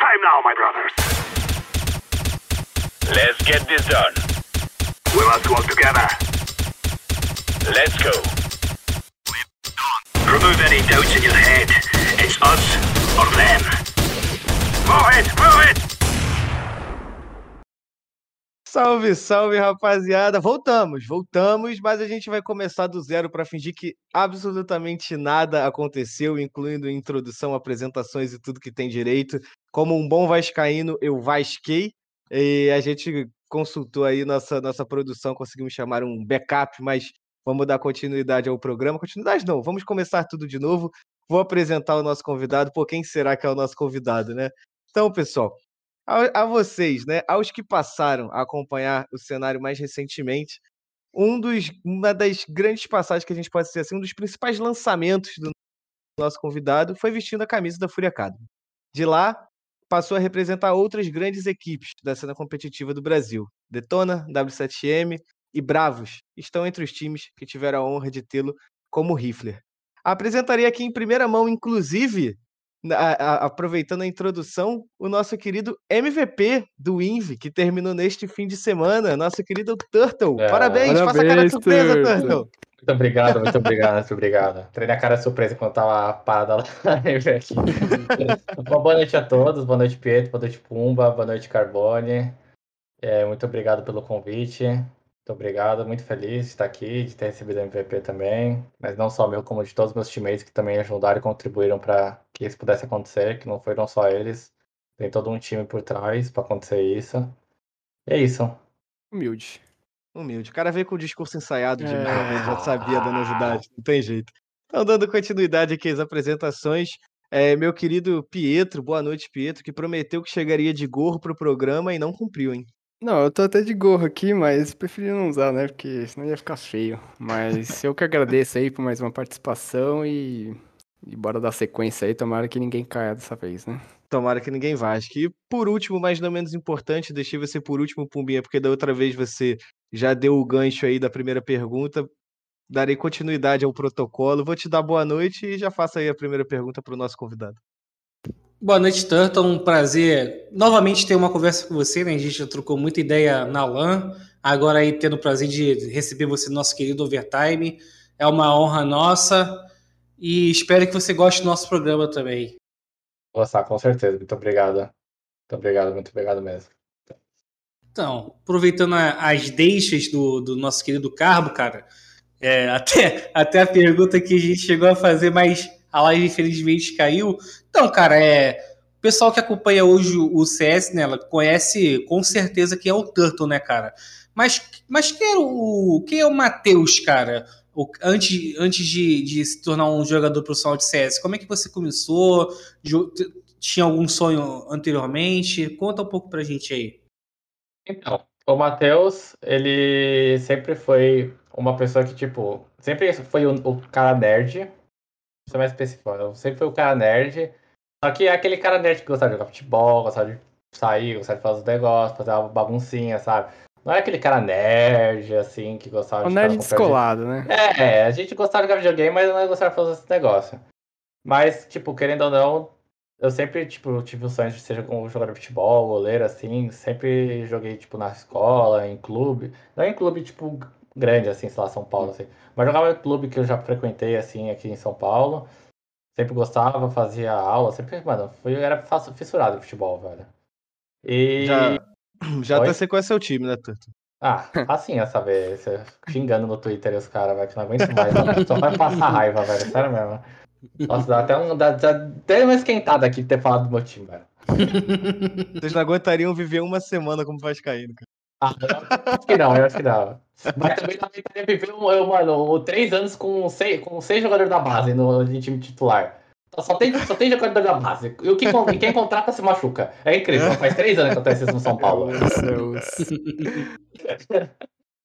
time now, my brothers. Let's get this done. We must work together. Let's go. Remove any doubts in your head. It's us or them. Move it, move it! Salve, salve, rapaziada. Voltamos, voltamos, mas a gente vai começar do zero para fingir que absolutamente nada aconteceu, incluindo introdução, apresentações e tudo que tem direito. Como um bom vascaíno, eu vasquei e a gente consultou aí nossa nossa produção, conseguimos chamar um backup, mas vamos dar continuidade ao programa. Continuidade não, vamos começar tudo de novo. Vou apresentar o nosso convidado. Pô, quem será que é o nosso convidado, né? Então, pessoal, a, a vocês, né, aos que passaram a acompanhar o cenário mais recentemente, um dos, uma das grandes passagens que a gente pode dizer assim, um dos principais lançamentos do nosso convidado foi vestindo a camisa da Fúria Academy. De lá, passou a representar outras grandes equipes da cena competitiva do Brasil. Detona, W7M e Bravos estão entre os times que tiveram a honra de tê-lo como Rifler. Apresentaria aqui em primeira mão, inclusive, a- a- aproveitando a introdução, o nosso querido MVP do INVE, que terminou neste fim de semana, nosso querido Turtle. É, parabéns, faça a cara parabéns, de surpresa, Turtle. Turtle. Muito obrigado, muito obrigado, muito obrigado. Treinei a cara surpresa quando tava parada lá. Uma boa noite a todos, boa noite Pietro, boa noite Pumba, boa noite Carbone. É, muito obrigado pelo convite. Muito obrigado, muito feliz de estar aqui, de ter recebido o MVP também. Mas não só meu, como de todos os meus teammates que também ajudaram e contribuíram para que isso pudesse acontecer, que não foram só eles. Tem todo um time por trás para acontecer isso. E é isso. Humilde. Humilde. O cara veio com o discurso ensaiado de É. merda, já sabia da novidade, não tem jeito. Então, dando continuidade aqui às apresentações, é, meu querido Pietro, boa noite, Pietro, que prometeu que chegaria de gorro pro programa e não cumpriu, hein? Não, eu tô até de gorro aqui, mas preferi não usar, né? Porque senão ia ficar feio. Mas eu que agradeço aí por mais uma participação e, e bora dar sequência aí. Tomara que ninguém caia dessa vez, né? Tomara que ninguém vasque. E por último, mas não menos importante, deixei você por último, Pumbinha, porque da outra vez você já deu o gancho aí da primeira pergunta. Darei continuidade ao protocolo. Vou te dar boa noite e já faço aí a primeira pergunta para o nosso convidado. Boa noite, Turtle. Um prazer novamente ter uma conversa com você, né? A gente já trocou muita ideia na LAN. Agora aí tendo o prazer de receber você no nosso querido Overtime. É uma honra nossa. E espero que você goste do nosso programa também. Gostar, com certeza. Muito obrigado. Muito obrigado, muito obrigado mesmo. Então, aproveitando as deixas do, do nosso querido Carbo, cara, é, até, até a pergunta que a gente chegou a fazer, mas a live infelizmente caiu. Então, cara, é. O pessoal que acompanha hoje o CS, né, ela conhece com certeza quem é o Turtle, né, cara? Mas, mas quem, é o, quem é o Matheus, cara? O- antes antes de, de se tornar um jogador profissional de CS, como é que você começou? Tinha algum sonho anteriormente? Conta um pouco pra gente aí. Então, o Matheus, ele sempre foi uma pessoa que, tipo, sempre foi o, o cara nerd. Ser mais específico, sempre foi o cara nerd. Só que é aquele cara nerd que gostava de jogar futebol, gostava de sair, gostava de fazer os negócios, fazer uma baguncinha, sabe? Não é aquele cara nerd, assim, que gostava O de nerd pé de- descolado, né? É, a gente gostava de jogar videogame, mas não gostava de fazer esse negócio. Mas, tipo, querendo ou não, eu sempre, tipo, tive o sonho de ser um jogador de futebol, goleiro, assim. Sempre joguei, tipo, na escola, em clube. Não em clube, tipo, grande, assim, sei lá, São Paulo, assim. Mas jogava em clube que eu já frequentei, assim, aqui em São Paulo. Sempre gostava, fazia aula, sempre, mano, fui, era fissurado em futebol, velho. E... Já, já Oi? até sei qual é seu time, né, Turtle? Ah, facinho essa vez. Xingando no Twitter os caras, velho, que não aguento mais. Só vai passar raiva, velho. Sério mesmo. Nossa, dá até, um, dá, dá até uma esquentada aqui de ter falado do meu time, velho. Vocês não aguentariam viver uma semana como Vascaíno, cara. Ah, eu acho que não, eu acho que não. Mas também não aguentaria viver, um, eu, mano, três anos com seis, com seis jogadores da base no de time titular. Só- tem, só tem jogador da base. E o que, quem contrata se machuca. É incrível. Faz três anos que eu tô isso no São Paulo. Meu Deus.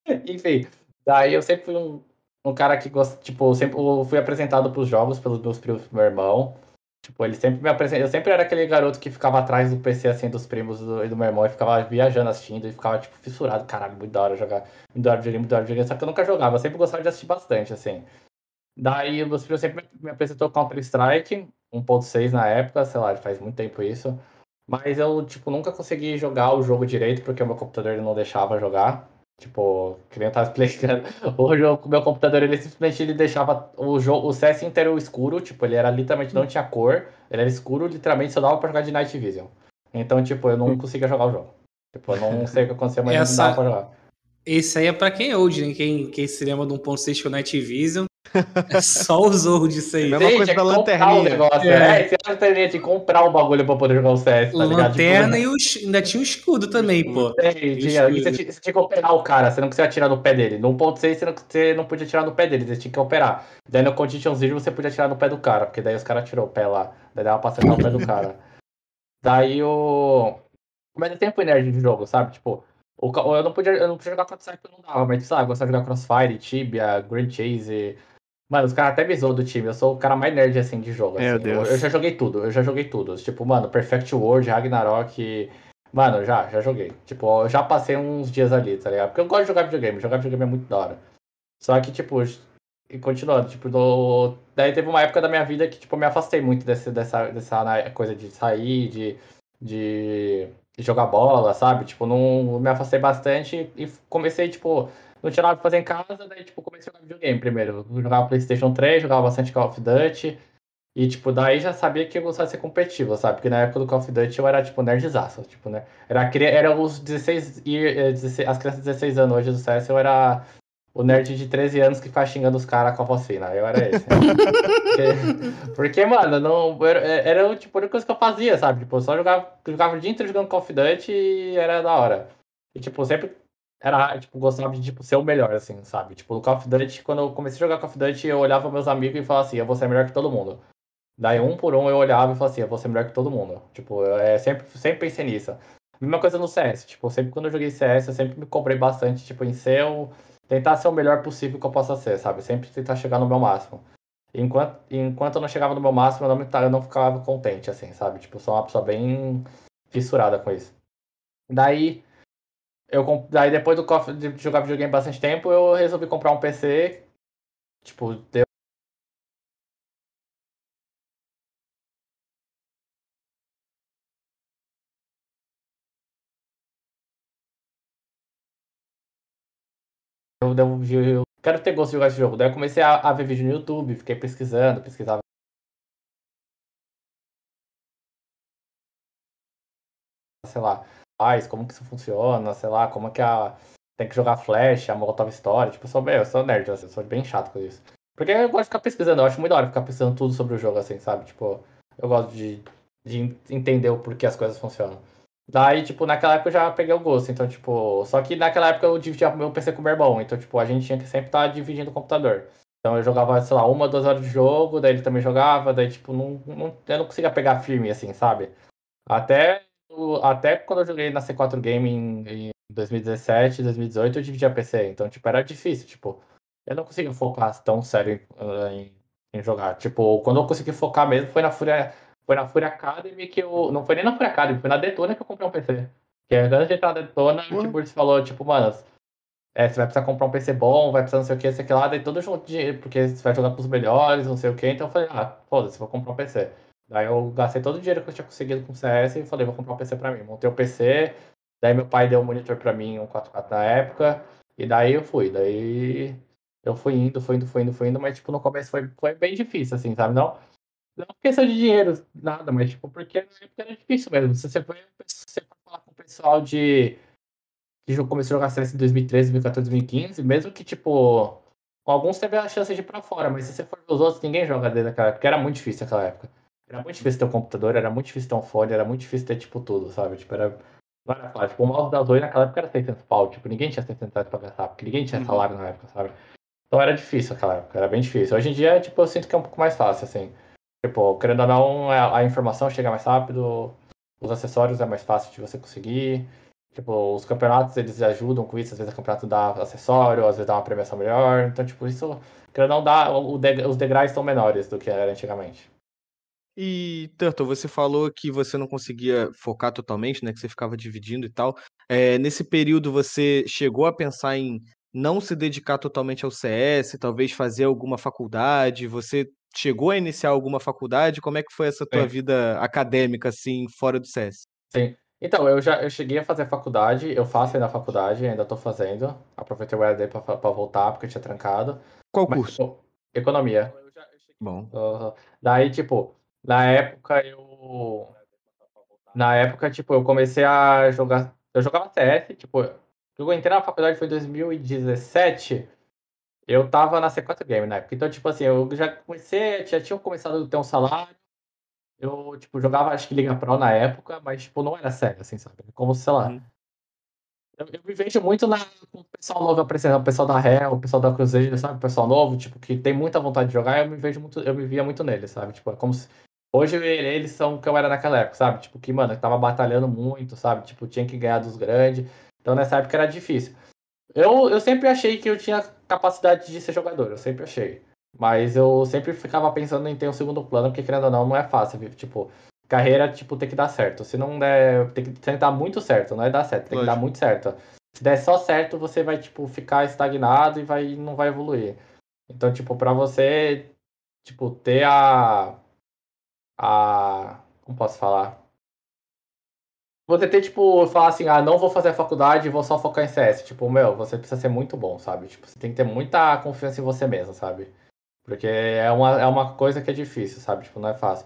Enfim, daí eu sempre fui um, um cara que gosta, tipo, eu sempre fui apresentado pros jogos pelos meus primos pro meu irmão. Tipo, ele sempre me apresentou. Eu sempre era aquele garoto que ficava atrás do PC, assim, dos primos e do meu irmão, e ficava viajando assistindo, e ficava, tipo, fissurado. Caralho, muito da hora jogar. Muito da hora videogame, muito da hora videogame. Só que eu nunca jogava, eu sempre gostava de assistir bastante, assim. Daí, meus primos sempre me apresentou Counter-Strike, 1.6 na época, sei lá, faz muito tempo isso. Mas eu, tipo, nunca consegui jogar o jogo direito porque o meu computador não deixava jogar. Tipo, que nem eu tava explicando. O jogo, meu computador, ele simplesmente ele deixava o jogo, o CS inteiro escuro, tipo, ele era literalmente não tinha cor, ele era escuro, literalmente só dava pra jogar de Night Vision. Então, tipo, eu não conseguia jogar o jogo. Tipo, eu não sei o que aconteceu, mas Essa- não dava pra jogar. Esse aí é pra quem é old, né? Quem, quem se lembra de 1.6 com Night Vision. É só os old disso aí. Mesma coisa tinha da lanterninha. o negócio. É. É, se a lanterninha tinha que comprar o bagulho pra poder jogar o CS, tá ligado? Lanterna Tipo, e os, ainda tinha o escudo também, pô. Tem, tinha, e você, tinha, você tinha que operar o cara, você não conseguia atirar no pé dele. No 1.6 você não, você não podia atirar no pé dele, você tinha que operar. Daí no Condition Zero você podia atirar no pé do cara, porque daí os caras tirou o pé lá. Daí dava pra acertar o pé do cara. Daí o. Mas é tempo nerd de jogo, sabe? Tipo, o, eu não podia, eu não podia jogar contra Cypher, não dava, mas lá, eu gostava de jogar Crossfire, Tibia, Grand Chase. Mano, os caras até me zoam do time, eu sou o cara mais nerd assim de jogo. Meu assim. Deus. Eu, eu já joguei tudo, eu já joguei tudo. Tipo, mano, Perfect World, Ragnarok. Mano, já, já joguei. Tipo, eu já passei uns dias ali, tá ligado? Porque eu gosto de jogar videogame, jogar videogame é muito da hora. Só que, tipo, e continuando, tipo, do... daí teve uma época da minha vida que, tipo, eu me afastei muito desse, dessa, dessa coisa de sair, de, de, de jogar bola, sabe? Tipo, não me afastei bastante e comecei, tipo, não tinha nada pra fazer em casa, daí, tipo, comecei a jogar videogame primeiro. Eu jogava Playstation 3, jogava bastante Call of Duty. E, tipo, daí já sabia que eu gostava de ser competitivo, sabe? Porque na época do Call of Duty eu era, tipo, nerdzaço, tipo, né? Era, era os 16, e, eh, 16 as crianças de 16 anos hoje do CS, eu era o nerd de 13 anos que faz xingando os caras com a vacina. Eu era esse. porque, porque, mano, não, era, era tipo, a única coisa que eu fazia, sabe? Tipo, eu só jogava, jogava o dia inteiro jogando Call of Duty e era da hora. E, tipo, sempre era, tipo, gostava de, tipo, ser o melhor, assim, sabe? Tipo, no Call of Duty, quando eu comecei a jogar Call of Duty, eu olhava meus amigos e falava assim, eu vou ser melhor que todo mundo. Daí, um por um, eu olhava e falava assim, eu vou ser melhor que todo mundo. Tipo, eu é, sempre, sempre pensei nisso. Mesma coisa no CS, tipo, sempre quando eu joguei CS, eu sempre me cobrei bastante, tipo, em ser o... Tentar ser o melhor possível que eu possa ser, sabe? Sempre tentar chegar no meu máximo. Enquanto, enquanto eu não chegava no meu máximo, eu não, me, eu não ficava contente, assim, sabe? Tipo, sou uma pessoa bem fissurada com isso. Daí, eu, daí depois do de jogar videogame bastante tempo, eu resolvi comprar um PC. Tipo, deu eu, eu, eu quero ter gosto de jogar esse jogo. Daí eu comecei a, a ver vídeo no YouTube, fiquei pesquisando, pesquisava. Sei lá, faz, como que isso funciona, sei lá, como que a. Tem que jogar Flash, a Molotov Story. Tipo, eu sou, eu sou nerd, assim, eu sou bem chato com isso. Porque eu gosto de ficar pesquisando, eu acho muito da hora ficar pesquisando tudo sobre o jogo, assim, sabe? Tipo, eu gosto de, de entender o porquê as coisas funcionam. Daí, tipo, naquela época eu já peguei o gosto, então, tipo, só que naquela época eu dividia meu PC com o meu irmão, então, tipo, a gente tinha que sempre estar dividindo o computador. Então eu jogava, sei lá, uma, duas horas de jogo, daí ele também jogava, daí, tipo, não, não, eu não conseguia pegar firme, assim, sabe? Até, até quando eu joguei na C4 Game em, em 2017, 2018, eu dividia PC, então, tipo, era difícil, tipo, eu não conseguia focar tão sério em, em, em jogar. Tipo, quando eu consegui focar mesmo foi na Fúria, foi na Fúria Academy que eu. Não foi nem na Fúria Academy, foi na Detona que eu comprei um PC. Que antes de entrar na Detona, Ué. tipo, eles falou, tipo, mano, é, você vai precisar comprar um PC bom, vai precisar não sei o que, sei que lá, daí todo junto dinheiro, porque você vai jogar pros melhores, não sei o que, então eu falei, ah, foda-se, vou comprar um PC. Daí eu gastei todo o dinheiro que eu tinha conseguido com o CS e falei, vou comprar um PC pra mim. Montei o PC, daí meu pai deu um monitor pra mim, um 4K na época, e daí eu fui, daí eu fui indo, fui indo, fui indo, fui indo, mas tipo, no começo foi, foi bem difícil, assim, sabe? Não, não questão de dinheiro, nada, mas tipo, porque na época era difícil mesmo. Se você for, você for falar com o pessoal de que começou a jogar CS em 2013, 2014, 2015, mesmo que, tipo, alguns teve a chance de ir pra fora, mas se você for ver os outros, ninguém joga desde aquela época, porque era muito difícil naquela época. Era muito difícil ter um computador, era muito difícil ter um fone, era muito difícil ter, tipo, tudo, sabe? Tipo, era... Não era fácil. Tipo, o mouse da Zoe naquela época era 600 pau, tipo, ninguém tinha 600 reais pra gastar, porque ninguém tinha Uhum. salário na época, sabe? Então era difícil aquela época, era bem difícil. Hoje em dia, tipo, eu sinto que é um pouco mais fácil, assim. Tipo, querendo ou não, a, a informação chega mais rápido, os acessórios é mais fácil de você conseguir. Tipo, os campeonatos eles ajudam com isso, às vezes o campeonato dá acessório, às vezes dá uma premiação melhor. Então, tipo, isso, querendo ou não, dá, os degraus estão menores do que era antigamente. E, Turtle, você falou que você não conseguia focar totalmente, né? Que você ficava dividindo e tal. É, nesse período, você chegou a pensar em não se dedicar totalmente ao CS, talvez fazer alguma faculdade? Você chegou a iniciar alguma faculdade? Como é que foi essa tua Sim. vida acadêmica, assim, fora do CS? Sim. Então, eu já eu cheguei a fazer faculdade, eu faço ainda a faculdade, ainda tô fazendo. Aproveitei o EAD pra, pra voltar, porque eu tinha trancado. Qual Mas, curso? tipo, economia. Bom. Aham. Daí, tipo, na época eu. Na época, tipo, eu comecei a jogar. Eu jogava CS, tipo, eu entrei na faculdade foi em 2017. Eu tava na C4 Game na época. Então, tipo assim, eu já comecei, já tinha começado a ter um salário. Eu, tipo, jogava acho que Liga Pro na época, mas, tipo, não era sério, assim, sabe? Como, sei lá. Uhum. Eu, eu me vejo muito na, com o pessoal novo aparecendo, o pessoal da Hell, o pessoal da Cruzeiro, sabe? O pessoal novo, tipo, que tem muita vontade de jogar, eu me vejo muito, eu me via muito neles, sabe? Tipo, é como se. Hoje eles são o que eu era naquela época, sabe? Tipo, que, mano, tava batalhando muito, sabe? Tipo, tinha que ganhar dos grandes. Então nessa época era difícil. Eu, eu sempre achei que eu tinha capacidade de ser jogador, eu sempre achei. Mas eu sempre ficava pensando em ter um segundo plano, porque querendo ou não, não é fácil. viu? Tipo, carreira, tipo, tem que dar certo. Se não der, tem que, tem que dar muito certo, não é dar certo, tem que dar Lógico. muito certo. Se der só certo, você vai, tipo, ficar estagnado e vai, não vai evoluir. Então, tipo, pra você, tipo, ter a. A. Como posso falar? Você ter, tipo, falar assim, ah, não vou fazer a faculdade, vou só focar em CS. Tipo, meu, você precisa ser muito bom, sabe? Tipo, você tem que ter muita confiança em você mesmo, sabe? Porque é uma, é uma coisa que é difícil, sabe? Tipo, não é fácil.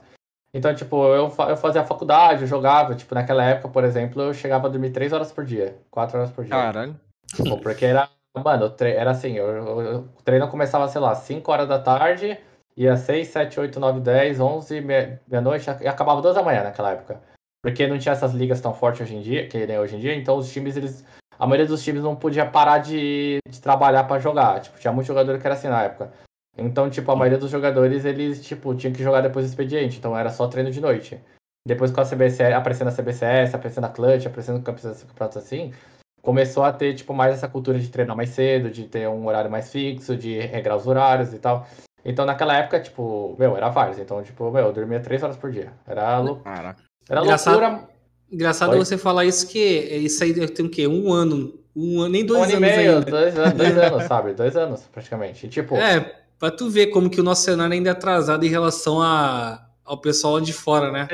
Então, tipo, eu, eu fazia a faculdade, eu jogava, tipo, naquela época, por exemplo, eu chegava a dormir 3 horas por dia, 4 horas por dia. Caralho. Tipo, porque era, mano, era assim, eu- eu- o treino começava, sei lá, 5 horas da tarde, ia 6, 7, 8, 9, 10, 11, me- meia-noite, e acabava 2 da manhã naquela época. Porque não tinha essas ligas tão fortes hoje em dia, que nem hoje em dia, então os times, eles. A maioria dos times não podia parar de, de trabalhar pra jogar. Tipo, tinha muito jogador que era assim na época. Então, tipo, a maioria dos jogadores, eles, tipo, tinham que jogar depois do expediente, então era só treino de noite. Depois com a CBCS, aparecendo a CBCS, aparecendo a Clutch, aparecendo campeonatos assim, começou a ter, tipo, mais essa cultura de treinar mais cedo, de ter um horário mais fixo, de regrar os horários e tal. Então, naquela época, tipo, meu, era vários. Então, tipo, meu, eu dormia três horas por dia. Era, lou- Caraca. era Engraçado. loucura. Engraçado Oi? você falar isso, que isso aí tem o quê? Um ano. Um ano, nem Um dois ano e anos meio, ainda. dois, anos, dois anos, sabe? Dois anos, praticamente. E, tipo, É, pra tu ver como que o nosso cenário ainda é atrasado em relação a, ao pessoal lá de fora, né?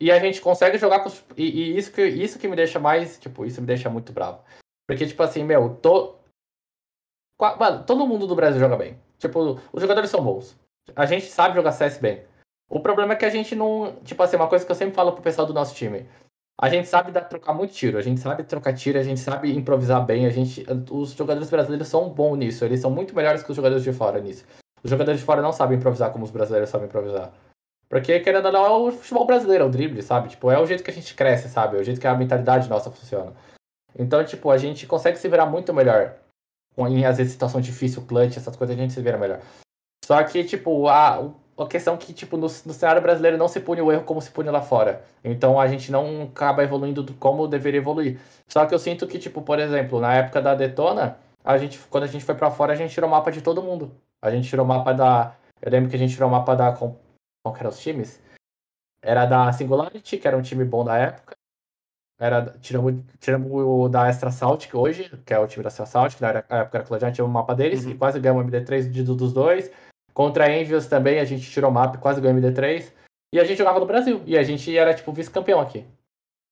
E a gente consegue jogar com os... E, e isso, que, isso que me deixa mais, tipo, isso me deixa muito bravo. Porque, tipo assim, meu, to... Mano, todo mundo do Brasil joga bem. Tipo, os jogadores são bons. A gente sabe jogar CS bem. O problema é que a gente não... Tipo assim, uma coisa que eu sempre falo pro pessoal do nosso time. A gente sabe dar, trocar muito tiro, a gente sabe trocar tiro, a gente sabe improvisar bem, a gente... Os jogadores brasileiros são bons nisso, eles são muito melhores que os jogadores de fora nisso. Os jogadores de fora não sabem improvisar como os brasileiros sabem improvisar. Porque, querendo ou não, é o futebol brasileiro, é o drible, sabe? Tipo, é o jeito que a gente cresce, sabe? É o jeito que a mentalidade nossa funciona. Então, tipo, a gente consegue se virar muito melhor. Em, às vezes, situação difícil, clutch, essas coisas, a gente se vira melhor. Só que, tipo, a, a questão que, tipo, no, no cenário brasileiro não se pune o erro como se pune lá fora. Então, a gente não acaba evoluindo do- como deveria evoluir. Só que eu sinto que, tipo, por exemplo, na época da Detona, a gente, quando a gente foi pra fora, a gente tirou o mapa de todo mundo. A gente tirou o mapa da... Eu lembro que a gente tirou o mapa da... Qual que eram os times? Era da Singularity, que era um time bom da época. Era, tiramos, tiramos o da Extra Salt, hoje, que é o time da Extra Salt, que na época era Cloud tinha o mapa deles, Uhum. e quase ganhamos o MD3 de- dos dois. Contra a Envious também, a gente tirou o mapa e quase ganhou o MD3. E a gente jogava no Brasil. E a gente era, tipo, vice-campeão aqui.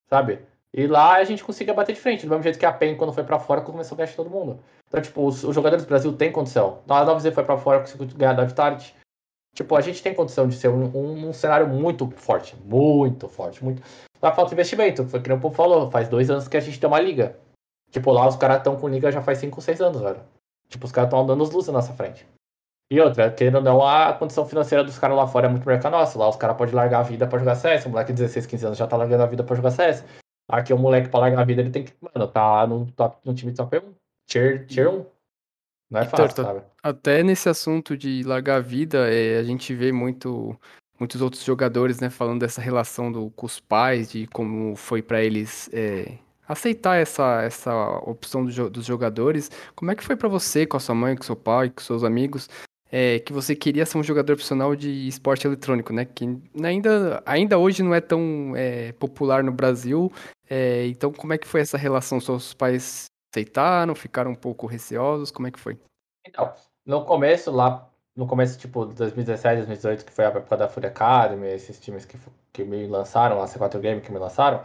Sabe? E lá a gente conseguia bater de frente. Do mesmo jeito que a PEN, quando foi pra fora, começou a ganhar de todo mundo. Então, tipo, os, os jogadores do Brasil têm condição. Então, a 9Z foi pra fora, conseguiu ganhar da Vitality. Tipo, a gente tem condição de ser um, um, um cenário muito forte. Muito forte. Muito... Só falta investimento. Foi que nem o povo falou. Faz dois anos que a gente tem uma liga. Tipo, lá os caras estão com liga já faz 5, 6 anos, velho. Tipo, os caras estão andando os luzes na nossa frente. E outra, querendo ou não, a condição financeira dos caras lá fora é muito melhor que a nossa. Lá os caras podem largar a vida pra jogar CS. Um moleque de 16, 15 anos já tá largando a vida pra jogar CS. Aqui o moleque pra largar a vida, ele tem que, mano, tá no, top, no time top 1. Tier, tier 1. Não é Heitor, fácil, sabe? Até nesse assunto de largar a vida, é, a gente vê muito, muitos outros jogadores, né, falando dessa relação do, com os pais, de como foi pra eles é, aceitar essa, essa opção do dos jogadores. Como é que foi pra você, com a sua mãe, com seu pai, com seus amigos, é, que você queria ser um jogador profissional de esporte eletrônico, né? Que ainda, ainda hoje não é tão é, popular no Brasil. é, então, como é que foi essa relação? Seus pais aceitaram, ficaram um pouco receosos? Como é que foi? Então, no começo, lá, no começo, tipo, de 2017, 2018, que foi a época da Fury Academy, esses times que, que me lançaram, a C4 Game que me lançaram,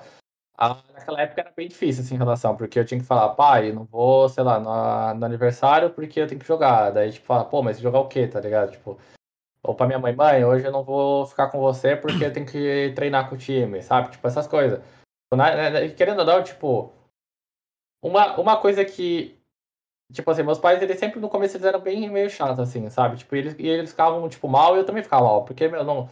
Ah, naquela época era bem difícil, assim, em relação, porque eu tinha que falar, pai, não vou, sei lá, no, no aniversário porque eu tenho que jogar. Daí, tipo, fala, pô, mas jogar o quê, tá ligado? Tipo, ou pra minha mãe, mãe, hoje eu não vou ficar com você porque eu tenho que treinar com o time, sabe? Tipo, essas coisas. Querendo ou não, tipo, uma, uma coisa que, tipo assim, meus pais, eles sempre no começo eles eram bem meio chatos, assim, sabe? Tipo, eles, e eles ficavam, tipo, mal e eu também ficava mal, porque, meu, não,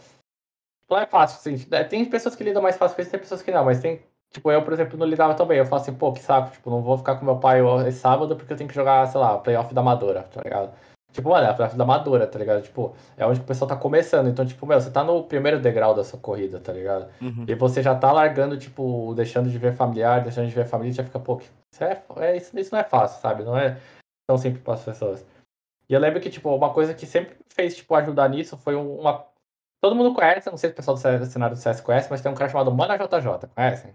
não é fácil, assim, é, tem pessoas que lidam mais fácil com isso, tem pessoas que não, mas tem, tipo, eu, por exemplo, não lidava tão bem, eu falo assim, pô, que saco, tipo, não vou ficar com meu pai esse sábado porque eu tenho que jogar, sei lá, playoff da Amadora, tá ligado? Tipo, mano, é a playoff da Amadora, tá ligado? Tipo, é onde o pessoal tá começando, então, tipo, meu, você tá no primeiro degrau da sua corrida, tá ligado? Uhum. E você já tá largando, tipo, deixando de ver familiar, deixando de ver família, já fica, pô, isso, é, é- isso, isso não é fácil, sabe? Não é tão simples para as pessoas. E eu lembro que, tipo, uma coisa que sempre fez, tipo, ajudar nisso foi um- uma. Todo mundo conhece, não sei se o pessoal do do cenário do CS conhece, mas tem um cara chamado Mana JJ, conhecem?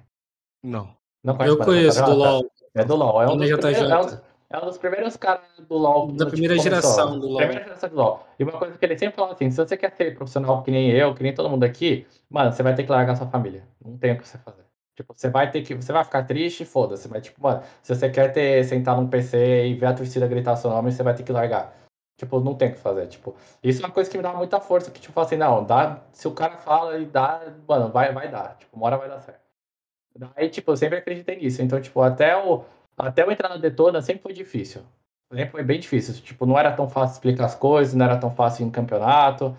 Não. Não conhece Eu o Mana conheço do JJ? LoL. É do LoL. É um, Mana dos JJ. primeiros, é, um, é um dos primeiros caras do LoL. Da tipo, primeira geração do LoL. Primeira geração do LoL. E uma coisa que ele sempre fala assim: se você quer ser profissional que nem eu, que nem todo mundo aqui, mano, você vai ter que largar sua família. Não tem o que você fazer. Tipo, você vai ter que. Você vai ficar triste, foda-se. Mas, tipo, mano, se você quer ter, sentar num PC e ver a torcida gritar seu nome, você vai ter que largar. Tipo, não tem o que fazer. Tipo, isso é uma coisa que me dá muita força. Que, tipo, assim, não, dá. Se o cara fala e dá, mano, vai, vai dar. Tipo, uma hora vai dar certo. Daí, tipo, eu sempre acreditei nisso. Então, tipo, até o, até eu entrar na Detona sempre foi difícil. Sempre foi bem difícil. Tipo, não era tão fácil explicar as coisas, não era tão fácil em campeonato.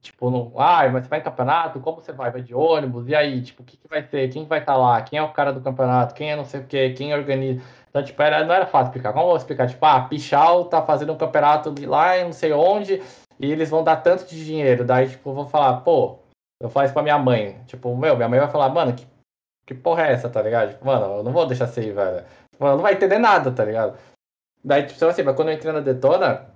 Tipo, não, ah, mas você vai em campeonato? Como você vai? Vai de ônibus? E aí, tipo, o que, que vai ser? Quem vai estar lá? Quem é o cara do campeonato? Quem é não sei o quê? Quem organiza? Então, tipo, era, não era fácil explicar. Como eu vou explicar? Tipo, ah, Pichal tá fazendo um campeonato de lá em não sei onde e eles vão dar tanto de dinheiro. Daí, tipo, eu vou falar, pô, eu faço pra minha mãe. Tipo, meu, minha mãe vai falar, mano, que, que porra é essa, tá ligado? Tipo, mano, eu não vou deixar você ir, velho. Ela não vai entender nada, tá ligado? Daí, tipo, assim, mas quando eu entrei na Detona,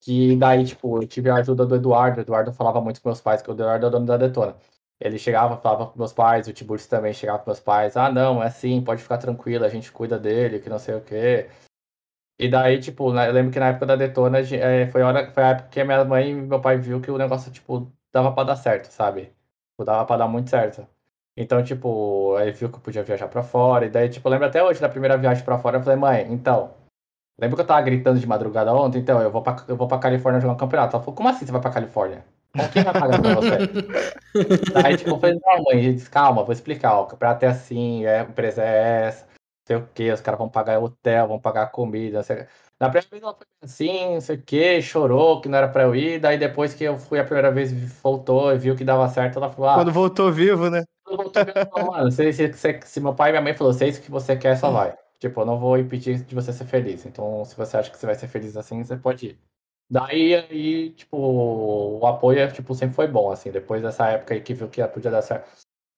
que daí, tipo, eu tive a ajuda do Eduardo. O Eduardo falava muito com meus pais, que o Eduardo é o dono da Detona. Ele chegava, falava com meus pais, o Tiburcio também chegava com meus pais. Ah, não, é assim, pode ficar tranquilo, a gente cuida dele, que não sei o quê. E daí, tipo, eu lembro que na época da Detona, eh, foi a, hora, foi a época que a minha mãe e meu pai viu que o negócio, tipo, dava pra dar certo, sabe? Tipo, dava pra dar muito certo. Então, tipo, aí viu que eu podia viajar pra fora. E daí, tipo, lembro até hoje da primeira viagem pra fora, eu falei, mãe, então, lembra que eu tava gritando de madrugada ontem? Então, eu vou pra, eu vou pra Califórnia jogar um campeonato. Ela falou, como assim você vai pra Califórnia? Com quem vai pagar pra você? Daí, tipo, eu falei, não, mãe, disse, calma, vou explicar, ó, o campeonato é assim, é, a empresa é essa, não sei o quê, os caras vão pagar hotel, vão pagar comida, não sei. Na primeira vez ela foi assim, não sei o quê, chorou que não era pra eu ir, daí depois que eu fui a primeira vez, voltou e viu que dava certo, ela falou, ah, Quando voltou vivo, né? Mano, se, se, se, se meu pai e minha mãe falou, se é isso que você quer, só vai. Tipo, eu não vou impedir de você ser feliz. Então, se você acha que você vai ser feliz assim, você pode ir. Daí, aí, tipo, o apoio, tipo, sempre foi bom, assim. Depois dessa época aí que viu que podia dar certo,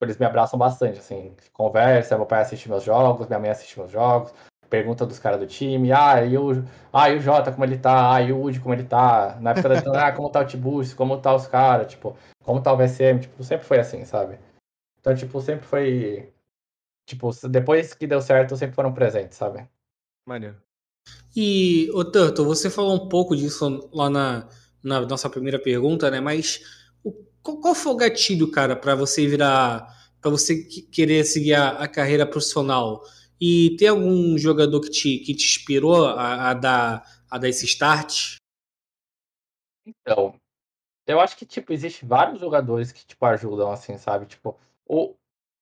eles me abraçam bastante, assim. Conversa, meu pai assiste meus jogos, minha mãe assiste meus jogos, pergunta dos caras do time, ah, e o, ah, e o Jota, como ele tá? Ah, e o Udi, como ele tá? Na época da ah, como tá o Tiburcio, como tá os caras, tipo, como tá o VSM, tipo, sempre foi assim, sabe? Então, tipo, sempre foi. Tipo, depois que deu certo, sempre foram presentes, sabe? Maneiro. E, ô Turtle, você falou um pouco disso lá na, na nossa primeira pergunta, né? Mas o- qual, qual foi o gatilho, cara, pra você virar. pra você que- querer seguir a, a carreira profissional? E tem algum jogador que te, que te inspirou a, a dar, a dar esse start? Então, eu acho que, tipo, existe vários jogadores que, tipo, ajudam, assim, sabe? Tipo, o,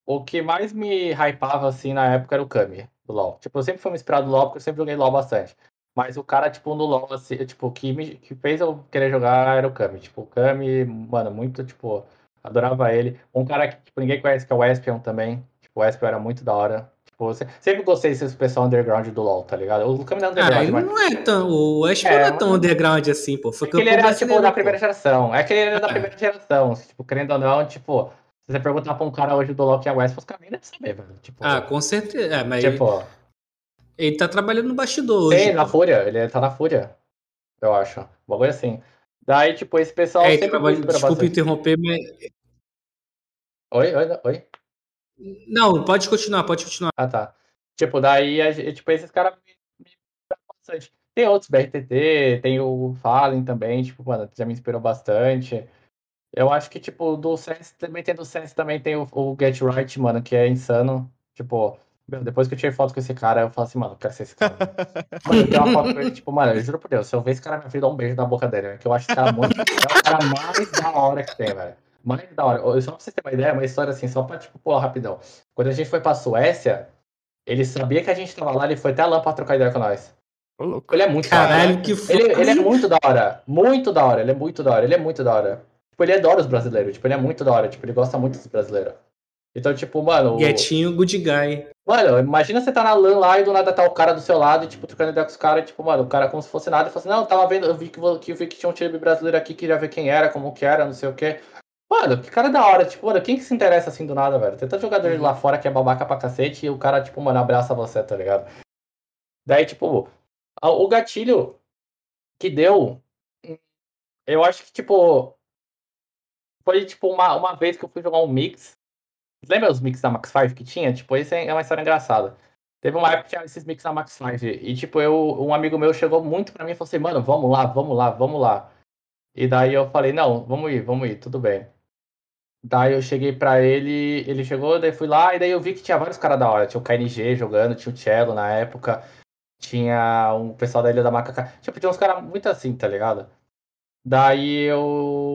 o que mais me hypava, assim, na época era o Kami, do LoL. Tipo, eu sempre fui inspirado no LoL, porque eu sempre joguei LoL bastante. Mas o cara, tipo, no LoL, assim, tipo, que, me, que fez eu querer jogar era o Kami. Tipo, o Kami, mano, muito, tipo, adorava ele. Um cara que, tipo, ninguém conhece, que é o Espion também. Tipo, o Espion era muito da hora. Tipo, sempre gostei desse pessoal underground do LoL, tá ligado? O Kami não é Ah, underground, ele mas... não é tão. O Ashby É, não é tão mas- underground assim, pô. Foi É que ele era, tipo, da primeira geração. É que ele era da É. primeira geração. Tipo, querendo ou não, tipo, se você perguntar pra um cara hoje do é West, os caras nem devem saber, velho. Tipo, Ah, com certeza. É, mas tipo, ele tá trabalhando no bastidor hoje. tem na. Fúria, ele tá na Fúria, eu acho. Um bagulho assim. Daí, tipo, esse pessoal É, ele trabalha- desculpa interromper, mas. Oi, oi, oi. Não, pode continuar, pode continuar. Ah, tá. Tipo, daí, tipo, esses caras me, me inspiram bastante. Tem outros, BRTT, tem o Fallen também, tipo, mano, já me inspirou bastante. Eu acho que, tipo, do Sense, também tem do Sense, também tem o, o Get Right, mano, que é insano. Tipo, meu, depois que eu tirei foto com esse cara, eu falo assim, mano, eu quero ser esse cara. mano, eu tenho uma foto com ele, tipo, mano, eu juro por Deus, se eu ver esse cara na minha frente, dá um beijo na boca dele, velho, que eu acho esse cara muito. é o cara mais da hora que tem, velho. Mais da hora. Eu- Só pra vocês terem uma ideia, uma história assim, só pra, tipo, pular rapidão. Quando a gente foi pra Suécia, ele sabia que a gente tava lá, ele foi até lã pra trocar ideia com nós. Ô, louco. Ele é muito da hora. Caralho, que foda. Ele, ele é muito da hora. Muito da hora. Ele é muito da hora. Ele é muito da hora. Tipo, ele adora os brasileiros. Tipo, ele é muito da hora. Tipo, ele gosta muito dos brasileiros. Então, tipo, mano. o- Guetinho, good guy. Mano, imagina você tá na LAN lá e do nada tá o cara do seu lado e, tipo, trocando ideia com os caras, tipo, mano, o cara como se fosse nada, e fala assim, não, tava vendo, eu vi que, que eu vi que tinha um time brasileiro aqui, queria ver quem era, como que era, não sei o quê. Mano, que cara da hora, tipo, mano, quem que se interessa assim do nada, velho? Tem tanto jogador lá fora que é babaca pra cacete e o cara, tipo, mano, abraça você, tá ligado? Daí, tipo, o gatilho que deu, eu acho que, tipo, foi, tipo, uma, uma vez que eu fui jogar um mix. Lembra os mix da Max 5 que tinha? Tipo, esse é uma história engraçada. Teve uma época que tinha esses mix da Max 5. E, tipo, eu, um amigo meu chegou muito pra mim e falou assim, mano, vamos lá, vamos lá, vamos lá. E daí eu falei, não, vamos ir, vamos ir, tudo bem. Daí eu cheguei pra ele, ele chegou, daí fui lá, e daí eu vi que tinha vários caras da hora. Tinha o KNG jogando, tinha o Cello na época, tinha um pessoal da Ilha da Macaca. Tipo, tinha uns caras muito assim, tá ligado? Daí eu.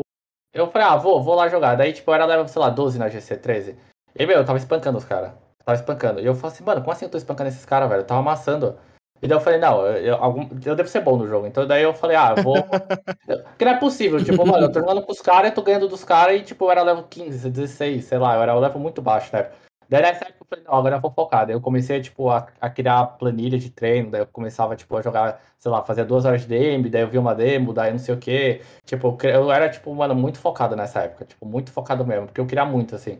Eu falei, ah, vou, vou lá jogar. Daí, tipo, eu era level, sei lá, 12 na GC13. E, meu, eu tava espancando os caras. Tava espancando. E eu falei assim, mano, como assim eu tô espancando esses caras, velho? Eu tava amassando. E daí eu falei, não, eu, eu, algum, eu devo ser bom no jogo. Então daí eu falei, ah, eu vou. Porque não é possível, tipo, mano, eu tô jogando com os caras, eu tô ganhando dos caras e, tipo, eu era level 15, 16, sei lá, eu era um level muito baixo, né? Daí nessa época eu falei, não, agora eu vou focar. Daí eu comecei, tipo, a, a criar planilha de treino, daí eu começava, tipo, a jogar, sei lá, fazia duas horas de DM, daí eu vi uma demo, daí não sei o quê. Tipo, eu era, tipo, mano, muito focado nessa época, tipo, muito focado mesmo, porque eu queria muito, assim.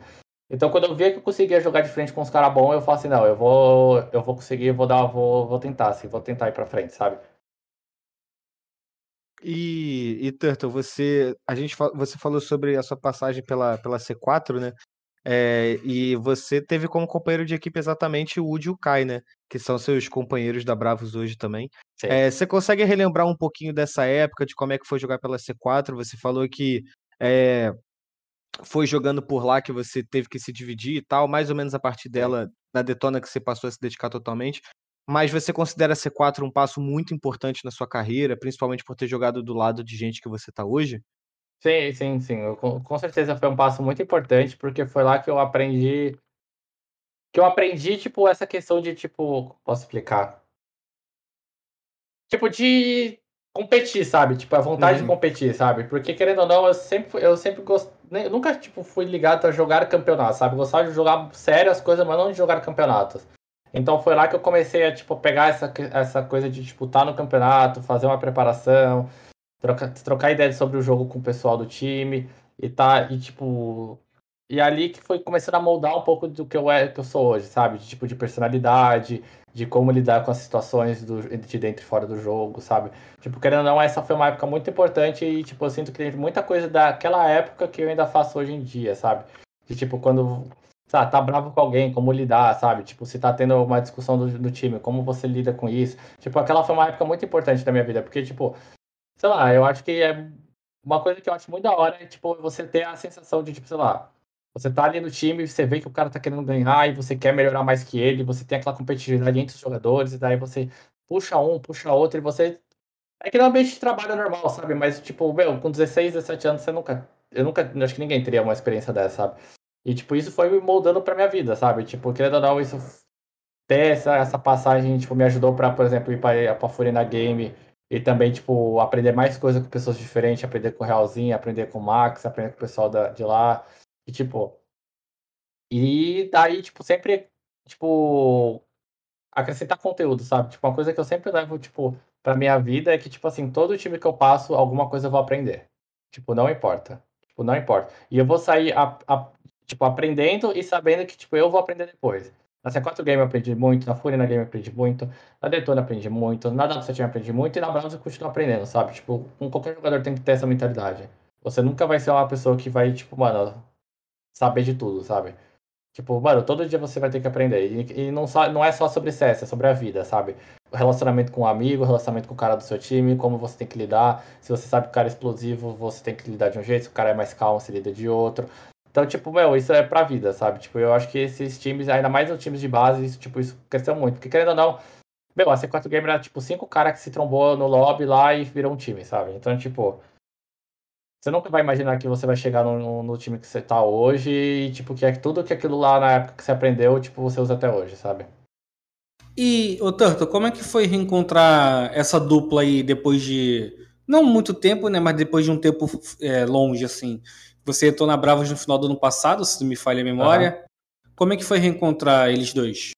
Então quando eu via que eu conseguia jogar de frente com os caras bons, eu falei assim, não, eu vou, eu vou conseguir, vou dar, vou, vou tentar, assim, vou tentar ir pra frente, sabe? E, e Turtle, você, a gente, você falou sobre a sua passagem pela, pela C4, né? É, e você teve como companheiro de equipe exatamente o Woody e o Kai, né? Que são seus companheiros da Bravos hoje também. É, você consegue relembrar um pouquinho dessa época, de como é que foi jogar pela C4? Você falou que é, foi jogando por lá que você teve que se dividir e tal, mais ou menos a partir dela, da Detona, que você passou a se dedicar totalmente. Mas você considera a C4 um passo muito importante na sua carreira, principalmente por ter jogado do lado de gente que você tá hoje? Sim, sim, sim. Eu, com, com certeza foi um passo muito importante, porque foi lá que eu aprendi. Que eu aprendi, tipo, essa questão de, tipo. Posso explicar? Tipo, de competir, sabe? Tipo, a vontade Uhum. de competir, sabe? Porque, querendo ou não, eu sempre, eu sempre gost... nem- eu nunca, tipo, fui ligado a jogar campeonato, sabe? Gostava de jogar sério as coisas, mas não de jogar campeonatos. Então foi lá que eu comecei a, tipo, pegar essa, essa coisa de, tipo, estar no campeonato, fazer uma preparação, trocar, trocar ideias sobre o jogo com o pessoal do time e tá, e tipo. E ali que foi começando a moldar um pouco do que eu, é, que eu sou hoje, sabe? De tipo de personalidade, de como lidar com as situações do, de dentro e fora do jogo, sabe? Tipo, querendo ou não, essa foi uma época muito importante e, tipo, eu sinto que teve muita coisa daquela época que eu ainda faço hoje em dia, sabe? De tipo, quando tá bravo com alguém, como lidar, sabe? Tipo, se tá tendo uma discussão do, do time, como você lida com isso. Tipo, aquela foi uma época muito importante da minha vida, porque, tipo, sei lá, eu acho que é uma coisa que eu acho muito da hora é, tipo, você ter a sensação de, tipo, sei lá, você tá ali no time, você vê que o cara tá querendo ganhar e você quer melhorar mais que ele, você tem aquela competitividade entre os jogadores, e daí você puxa um, puxa outro, e você. É que um ambiente de trabalho normal, sabe? Mas, tipo, meu, com 16, 17 anos, você nunca. Eu nunca. Acho que ninguém teria uma experiência dessa, sabe? E, tipo, isso foi me moldando pra minha vida, sabe? Tipo, querendo ou não, isso. Ter essa, essa passagem, tipo, me ajudou pra, por exemplo, ir pra, pra Furina Game e também, tipo, aprender mais coisas com pessoas diferentes, aprender com o Realzinho, aprender com o Max, aprender com o pessoal da, de lá. E, tipo. E daí, tipo, sempre, tipo, acrescentar conteúdo, sabe? Tipo, uma coisa que eu sempre levo, tipo, pra minha vida é que, tipo assim, todo time que eu passo, alguma coisa eu vou aprender. Tipo, não importa. Tipo, não importa. E eu vou sair, a, a- tipo, aprendendo e sabendo que, tipo, eu vou aprender depois. Na C4 Game eu aprendi muito, na Furina Game eu aprendi muito, na Detona aprendi muito, na W7 eu aprendi muito e na Browns eu continuo aprendendo, sabe? Tipo, com qualquer jogador tem que ter essa mentalidade. Você nunca vai ser uma pessoa que vai, tipo, mano, saber de tudo, sabe? Tipo, mano, todo dia você vai ter que aprender. E, e não, só, não é só sobre CS, é sobre a vida, sabe? O relacionamento com o amigo, o relacionamento com o cara do seu time, como você tem que lidar. Se você sabe que o cara é explosivo, você tem que lidar de um jeito. Se o cara é mais calmo, você lida de outro. Então, tipo, meu, isso é pra vida, sabe? Tipo, eu acho que esses times, ainda mais os times de base, isso, tipo, isso cresceu muito. Porque querendo ou não, meu, a C4 Gamer era tipo cinco caras que se trombou no lobby lá e virou um time, sabe? Então, tipo, você nunca vai imaginar que você vai chegar no, no time que você tá hoje e, tipo, que é tudo que aquilo lá na época que você aprendeu, tipo, você usa até hoje, sabe? E, ô Turtle, como é que foi reencontrar essa dupla aí depois de. Não muito tempo, né? Mas depois de um tempo é, longe, assim. Você entrou na Bravos no final do ano passado, se não me falha a memória. Uhum. Como é que foi reencontrar eles dois?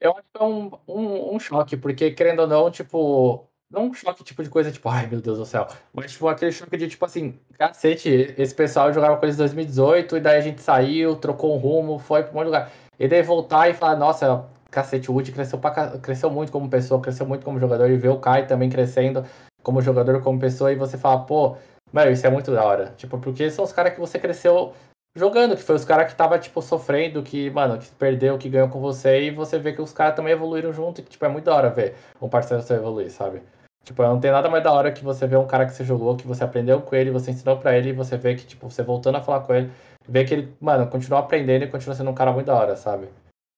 Eu acho que é um, um, um choque, porque querendo ou não, tipo, não um choque tipo de coisa tipo, ai meu Deus do céu, mas tipo aquele choque de tipo assim, cacete, esse pessoal jogava coisa em 2018 e daí a gente saiu, trocou um rumo, foi pra um monte de lugar. E daí voltar e falar, nossa, cacete, o Wood cresceu, pra, cresceu muito como pessoa, cresceu muito como jogador e ver o Kai também crescendo como jogador, como pessoa, e você fala, pô, mano, isso é muito da hora. Tipo, porque são os caras que você cresceu jogando, que foi os caras que tava, tipo, sofrendo, que, mano, que perdeu, que ganhou com você, e você vê que os caras também evoluíram junto, e que, tipo, é muito da hora ver um parceiro seu evoluir, sabe? Tipo, não tem nada mais da hora que você vê um cara que você jogou, que você aprendeu com ele, você ensinou para ele, e você vê que, tipo, você voltando a falar com ele, vê que ele, mano, continua aprendendo e continua sendo um cara muito da hora, sabe?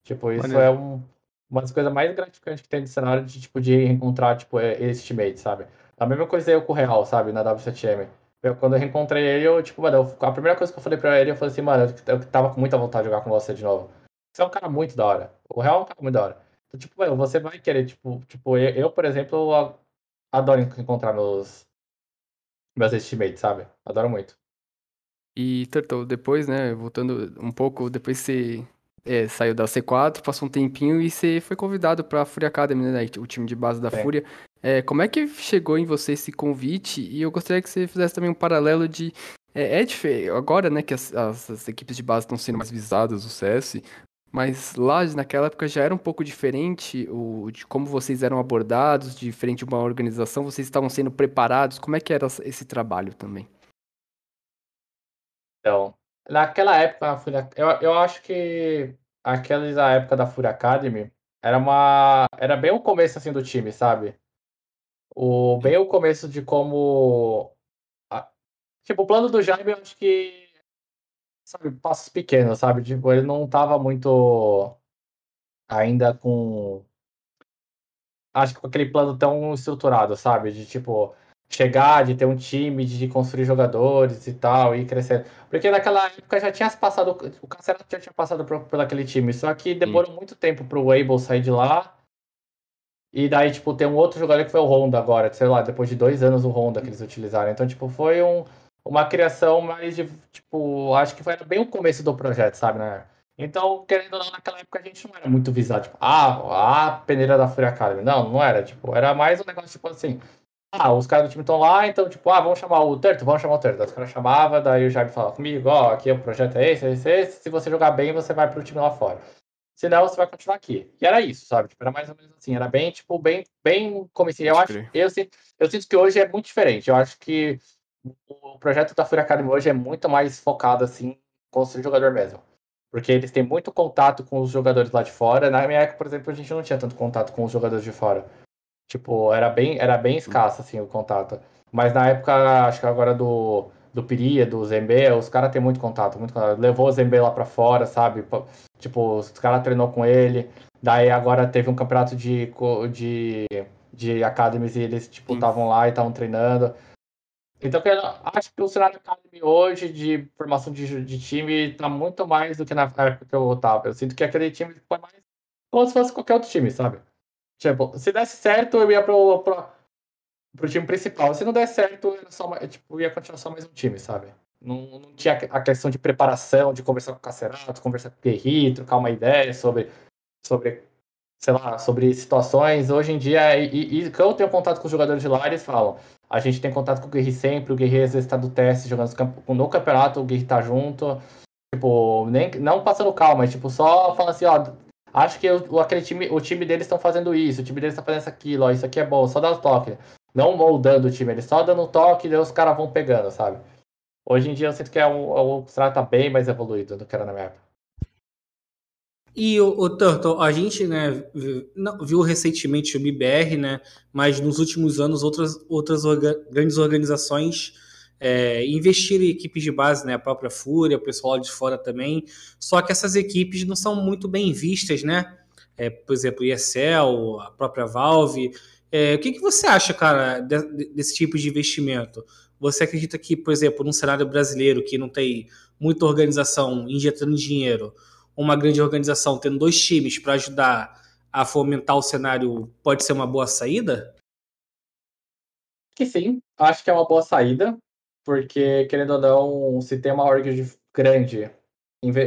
Tipo, isso é um, uma das coisas mais gratificantes que tem de cenário de, tipo, de encontrar, tipo, esse teammate, sabe? A mesma coisa eu com o Real, sabe, na W7M. Eu, quando eu reencontrei ele, eu, tipo, mano, eu, a primeira coisa que eu falei pra ele, eu falei assim, mano, eu, eu tava com muita vontade de jogar com você de novo. Você é um cara muito da hora. O Real é um cara muito da hora. Então, tipo, mano, você vai querer, tipo, tipo eu, eu por exemplo, adoro encontrar meus, meus estimates, sabe? Adoro muito. E, Turtle, depois, né, voltando um pouco, depois você é, saiu da C4, passou um tempinho e você foi convidado para a Fúria Academy, né, o time de base da Fúria. É, como é que chegou em você esse convite? E eu gostaria que você fizesse também um paralelo de... É, é agora, né, que as, as, as equipes de base estão sendo mais visadas, o CS, mas lá, naquela época, já era um pouco diferente o, de como vocês eram abordados, de uma organização, vocês estavam sendo preparados, como é que era esse trabalho também? Então, naquela época, eu, eu acho que aquela época da Fúria Academy era uma era bem o começo assim do time, sabe? O bem o começo de como tipo o plano do Jaime, eu acho que sabe, passos pequenos, sabe? Tipo, ele não tava muito ainda com. Acho que com aquele plano tão estruturado, sabe? De tipo, chegar, de ter um time, de construir jogadores e tal, e crescer. Porque naquela época já tinha passado. O Cancelo já tinha passado por, por aquele time. Só que demorou Sim. muito tempo pro Wable sair de lá. E daí, tipo, tem um outro jogador que foi o Honda agora, sei lá, depois de dois anos o Honda que eles utilizaram. Então, tipo, foi um uma criação mais de, tipo, acho que foi bem o começo do projeto, sabe, né? Então, querendo ou não, naquela época a gente não era muito visado, tipo, ah, a peneira da Fúria Academy. Não, não era, tipo, era mais um negócio, tipo assim, ah, os caras do time estão lá, então, tipo, ah, vamos chamar o Turto, vamos chamar o Turto. Os caras chamavam, daí o Jaime falava comigo, ó, oh, aqui o projeto é esse, esse, esse, se você jogar bem, você vai pro time lá fora. Se não, você vai continuar aqui. E era isso, sabe? Tipo, era mais ou menos assim, era bem, tipo, bem, bem comecinho. Eu acho, eu sinto, eu sinto que hoje é muito diferente. Eu acho que o projeto da Fúria Academy hoje é muito mais focado assim, em construir jogador mesmo. Porque eles têm muito contato com os jogadores lá de fora. Na minha época, por exemplo, a gente não tinha tanto contato com os jogadores de fora. Tipo, era bem, era bem escasso assim o contato. Mas na época, acho que agora do, do Piria, do Zembe, os caras têm muito contato, muito contato. Levou o Zembe lá pra fora, sabe? Tipo, os caras treinou com ele. Daí agora teve um campeonato de, de, de academies e eles, tipo, estavam lá e estavam treinando. Então, eu acho que o cenário Academy hoje de formação de, de time está muito mais do que na época que eu estava. Eu sinto que aquele time foi mais como se fosse qualquer outro time, sabe? Tipo, se desse certo, eu ia pro, pro, pro time principal. Se não der certo, eu só, tipo, ia continuar só mais um time, sabe? Não, não tinha a questão de preparação, de conversar com o Cacerato, conversar com o Guerri, trocar uma ideia sobre, sobre, sei lá, sobre situações. Hoje em dia, e, e, eu tenho contato com os jogadores de lá, eles falam, a gente tem contato com o Guerri sempre, o Guerri às vezes está do teste, jogando no campeonato, o Guerri tá junto. Tipo, nem, não passando calma, mas tipo, só falando assim, ó, acho que o, aquele time, o time deles estão fazendo isso, o time deles está fazendo aquilo, ó, isso aqui é bom, só dá o toque. Não moldando o time, eles só dando toque e os caras vão pegando, sabe? Hoje em dia eu sinto que é um, o cenário tá bem mais evoluído do que era na minha época. E o, o Turtle, a gente né, vi- não- viu recentemente o MBR, né, mas nos últimos anos outras, outras orga- grandes organizações é, investiram em equipes de base, né, a própria Fúria, o pessoal de fora também, só que essas equipes não são muito bem vistas, né? É, por exemplo, ESL, a própria Valve. É, o que, que você acha, cara, de- desse tipo de investimento? Você acredita que, por exemplo, num cenário brasileiro que não tem muita organização injetando dinheiro, uma grande organização tendo dois times para ajudar a fomentar o cenário pode ser uma boa saída? que sim, acho que é uma boa saída, porque, querendo ou não, se tem uma org de- grande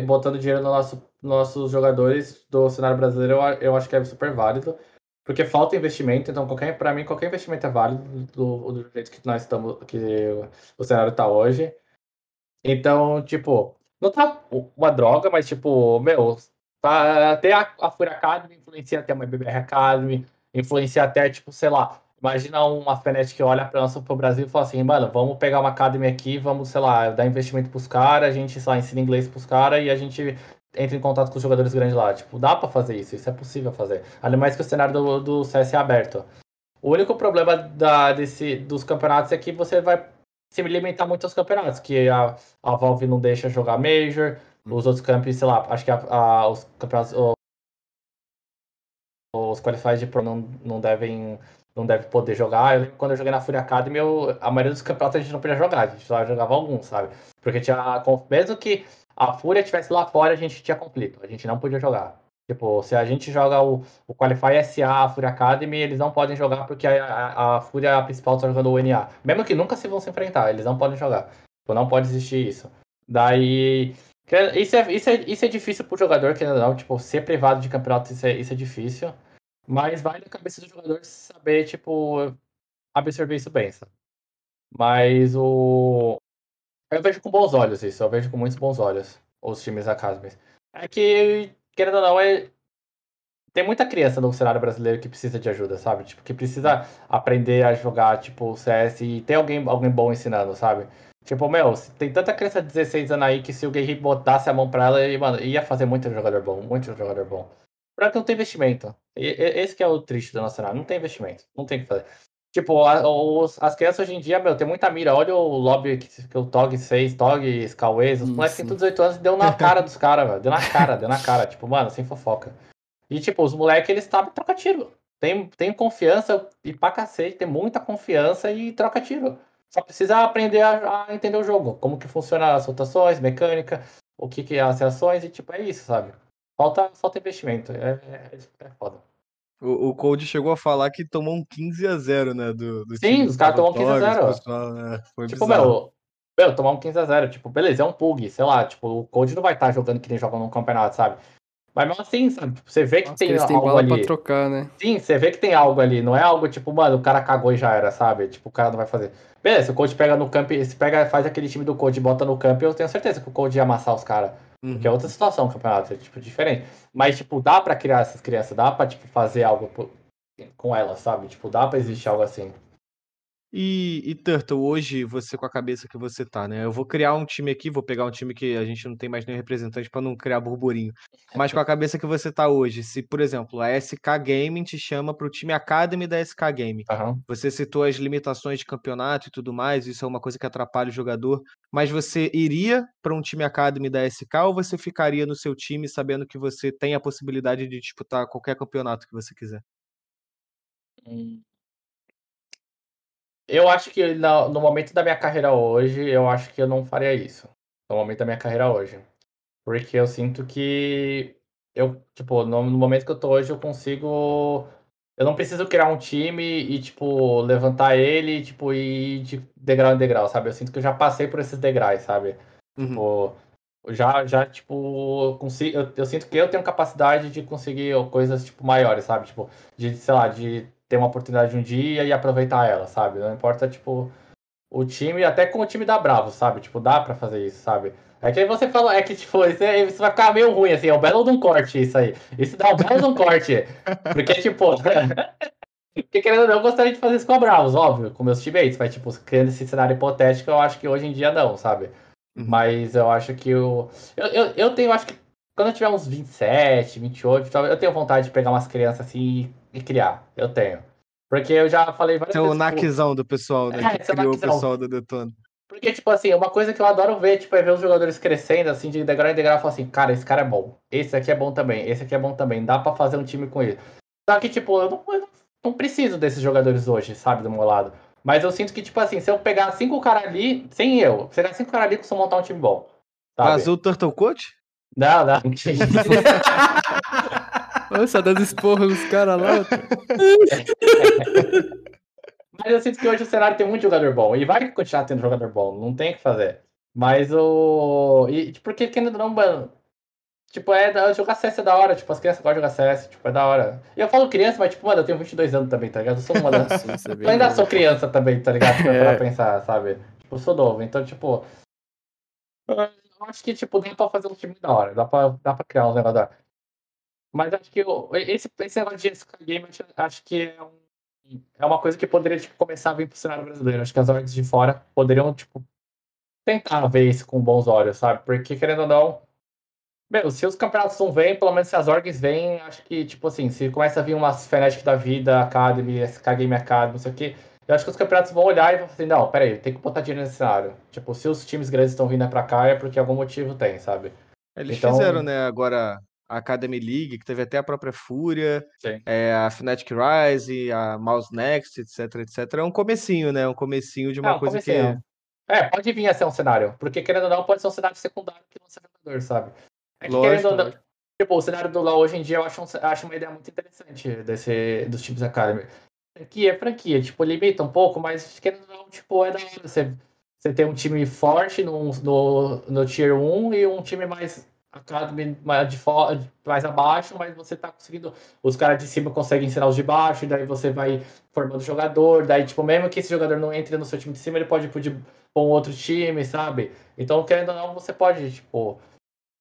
botando dinheiro no nosso, nos nossos jogadores do cenário brasileiro, eu acho que é super válido, porque falta investimento, então qualquer, para mim qualquer investimento é válido do, do jeito que nós estamos, que o cenário tá hoje. Então, tipo, não tá uma droga, mas tipo, meu, tá, até a, a Fúria Academy influencia até uma BBR Academy, influencia até, tipo, sei lá, imagina uma Fnatic que olha para pro Brasil e fala assim, mano, vamos pegar uma Academy aqui, vamos, sei lá, dar investimento pros caras, a gente, lá, ensina inglês pros caras e a gente entra em contato com os jogadores grandes lá. Tipo, dá pra fazer isso, isso é possível fazer. Ainda mais que o cenário do, do CS é aberto. O único problema da, desse, dos campeonatos é que você vai se limitar muito aos campeonatos, que a, a Valve não deixa jogar Major, os outros campeões, sei lá, acho que a, a- os campeonatos, o- os qualifiers de Pro não, não devem não deve poder jogar. Eu lembro quando eu joguei na Fury Academy, eu, a maioria dos campeonatos a gente não podia jogar, a gente só jogava alguns, sabe? Porque tinha, mesmo que a Fúria estivesse lá fora, a gente tinha conflito, a gente não podia jogar. Tipo, se a gente joga o, o Qualify SA, a Fúria Academy, eles não podem jogar porque a, a, a Fúria principal está jogando o NA. Mesmo que nunca se vão se enfrentar, eles não podem jogar. Tipo, não pode existir isso. Daí. que- Isso é, isso é, isso é difícil pro jogador, que não, tipo, ser privado de campeonato, isso é, isso é difícil. Mas vai na cabeça do jogador saber, tipo, absorver isso bem, sabe? Mas o. Eu vejo com bons olhos isso, eu vejo com muitos bons olhos os times academies. É que, querendo ou não, é... tem muita criança no cenário brasileiro que precisa de ajuda, sabe? Tipo, que precisa aprender a jogar, tipo, CS e ter alguém, alguém bom ensinando, sabe? Tipo, meu, tem tanta criança de 16 anos aí que se o Guerri botasse a mão pra ela, ele, mano, ia fazer muito jogador bom, muito jogador bom. Pra que não tem investimento. E- e- esse que é o triste do nosso cenário, não tem investimento, não tem o que fazer. Tipo, a- os- as crianças hoje em dia, meu, tem muita mira. Olha o lobby que, que o Tog fez, Tog, Skyway, os moleques têm todos 18 anos e deu na cara dos caras, velho. Deu na cara, deu na cara. Tipo, mano, sem fofoca. E, tipo, os moleques, eles sabem trocar tiro. Tem, tem confiança e pra cacete, tem muita confiança e troca tiro. Só precisa aprender a, a entender o jogo, como que funciona as rotações, mecânica, o que que é as reações e, tipo, é isso, sabe? Falta, falta investimento. É, é, é foda. O, o Cold chegou a falar que tomou um 15 a 0 né? Do, do Sim, time os caras tomam 15 a Togs, 0. pessoal, né? Foi Tipo, bizarro. meu, meu, tomar um 15x0, tipo, beleza, é um pug, sei lá, tipo, o Cold não vai estar jogando que nem joga num campeonato, sabe? Mas mesmo assim, sabe, tipo, você vê que Nossa, tem eles algo bola ali. pra trocar, né? Sim, você vê que tem algo ali, não é algo tipo, mano, o cara cagou e já era, sabe? Tipo, o cara não vai fazer. Beleza, o Cold pega no campo, se pega, faz aquele time do Cold e bota no campo, eu tenho certeza que o Cold ia amassar os caras. Uhum. Que é outra situação do campeonato, é tipo, diferente. Mas, tipo, dá pra criar essas crianças, dá pra, tipo, fazer algo com elas, sabe? Tipo, dá pra existir algo assim. E, e Turtle, hoje você com a cabeça que você tá, né? Eu vou criar um time aqui, vou pegar um time que a gente não tem mais nenhum representante pra não criar burburinho. Mas com a cabeça que você tá hoje, se, por exemplo, a SK Gaming te chama pro time Academy da SK Gaming. Aham. Você citou as limitações de campeonato e tudo mais, isso é uma coisa que atrapalha o jogador. Mas você iria para um time Academy da SK ou você ficaria no seu time sabendo que você tem a possibilidade de disputar qualquer campeonato que você quiser? Hum. Eu acho que na- no momento da minha carreira hoje, eu acho que eu não faria isso. No momento da minha carreira hoje. Porque eu sinto que eu, tipo, no, no momento que eu tô hoje, eu consigo. Eu não preciso criar um time e, tipo, levantar ele, tipo, e ir de degrau em degrau, sabe? Eu sinto que eu já passei por esses degraus, sabe? Uhum. Tipo, eu já, já, tipo, consigo, eu, eu sinto que eu tenho capacidade de conseguir coisas, tipo, maiores, sabe? Tipo, de, sei lá, de ter uma oportunidade um dia e aproveitar ela, sabe? Não importa, tipo, o time, até com o time da Bravo, sabe? Tipo, dá pra fazer isso, sabe? É que aí você fala, é que, tipo, isso, aí- isso vai ficar meio ruim, assim, é um belo de um corte isso aí. Isso dá um belo de um corte. Porque, tipo, porque querendo ou não, eu gostaria de fazer isso com a Bravos, óbvio, com meus teammates, mas, tipo, criando esse cenário hipotético, eu acho que hoje em dia não, sabe? Uhum. Mas eu acho que o. Eu, eu, eu tenho, acho que quando eu tiver uns 27, 28, talvez- eu tenho vontade de pegar umas crianças assim e, criar. Eu tenho. Porque eu já falei várias Esse é o vezes. naquezão do pessoal, né? É, que é o criou o naquezão. pessoal do Detona. Porque, tipo assim, uma coisa que eu adoro ver, tipo, é ver os jogadores crescendo, assim, de degrau em degrau, e falar assim, cara, esse cara é bom, esse aqui é bom também, esse aqui é bom também, dá pra fazer um time com ele. Só que, tipo, eu não, eu não preciso desses jogadores hoje, sabe, do meu lado. Mas eu sinto que, tipo assim, se eu pegar cinco caras ali, sem eu, se eu pegar cinco caras ali, eu consigo montar um time bom. Sabe? Vazou o Turtle Coach? Não, não. Olha só, dando esporro nos caras lá. Mas eu sinto que hoje o cenário tem muito jogador bom. E vai continuar tendo jogador bom. Não tem o que fazer. Mas o. E, tipo, porque querendo ou não, mano. Tipo, é da... jogar CS é da hora. Tipo, as crianças gostam de jogar CS. Tipo, é da hora. E eu falo criança, mas, tipo, mano, eu tenho 22 anos também, tá ligado? Eu sou uma das. Sim, é Eu ainda sou criança também, tá ligado? Pra, É. pra pensar, sabe? Tipo, eu sou novo. Então, tipo. Eu acho que, tipo, dá pra fazer um time da hora. Dá pra, dá pra criar um negócio da. Mas acho que o- esse, esse negócio de SK Game, acho que é, um- é uma coisa que poderia, tipo, começar a vir pro cenário brasileiro. Acho que as orgs de fora poderiam, tipo, tentar ver isso com bons olhos, sabe? Porque, querendo ou não. Meu, se os campeonatos não vêm, pelo menos se as orgs vêm, acho que, tipo assim, se começa a vir umas Fnatic da vida, Academy, SK Game Academy, não sei o quê, eu acho que os campeonatos vão olhar e vão falar assim, não, peraí, tem que botar dinheiro nesse cenário. Tipo, se os times grandes estão vindo pra cá, é porque algum motivo tem, sabe? Eles Então- fizeram, né, agora a Academy League, que teve até a própria Fúria, é, a Fnatic Rise, a Mouse Next, etc, etc. É um comecinho, né? Um comecinho de uma É, um coisa comecinho. que. É, pode vir a ser um cenário. Porque, querendo ou não, pode ser um cenário secundário que lança jogador, sabe? É que, Lógico, querendo ou não, lógico. tipo, o cenário do LoL hoje em dia eu acho, um- acho uma ideia muito interessante desse, dos times Academy. Franquia é franquia, tipo, limita um pouco, mas querendo ou não, tipo, é da hora você, você ter um time forte no, no, no Tier 1 e um time mais Academy mais, de mais abaixo, mas você tá conseguindo. Os caras de cima conseguem ensinar os de baixo, e daí você vai formando jogador, daí, tipo, mesmo que esse jogador não entre no seu time de cima, ele pode ir pro pra um outro time, sabe? Então, querendo ou não, você pode, tipo,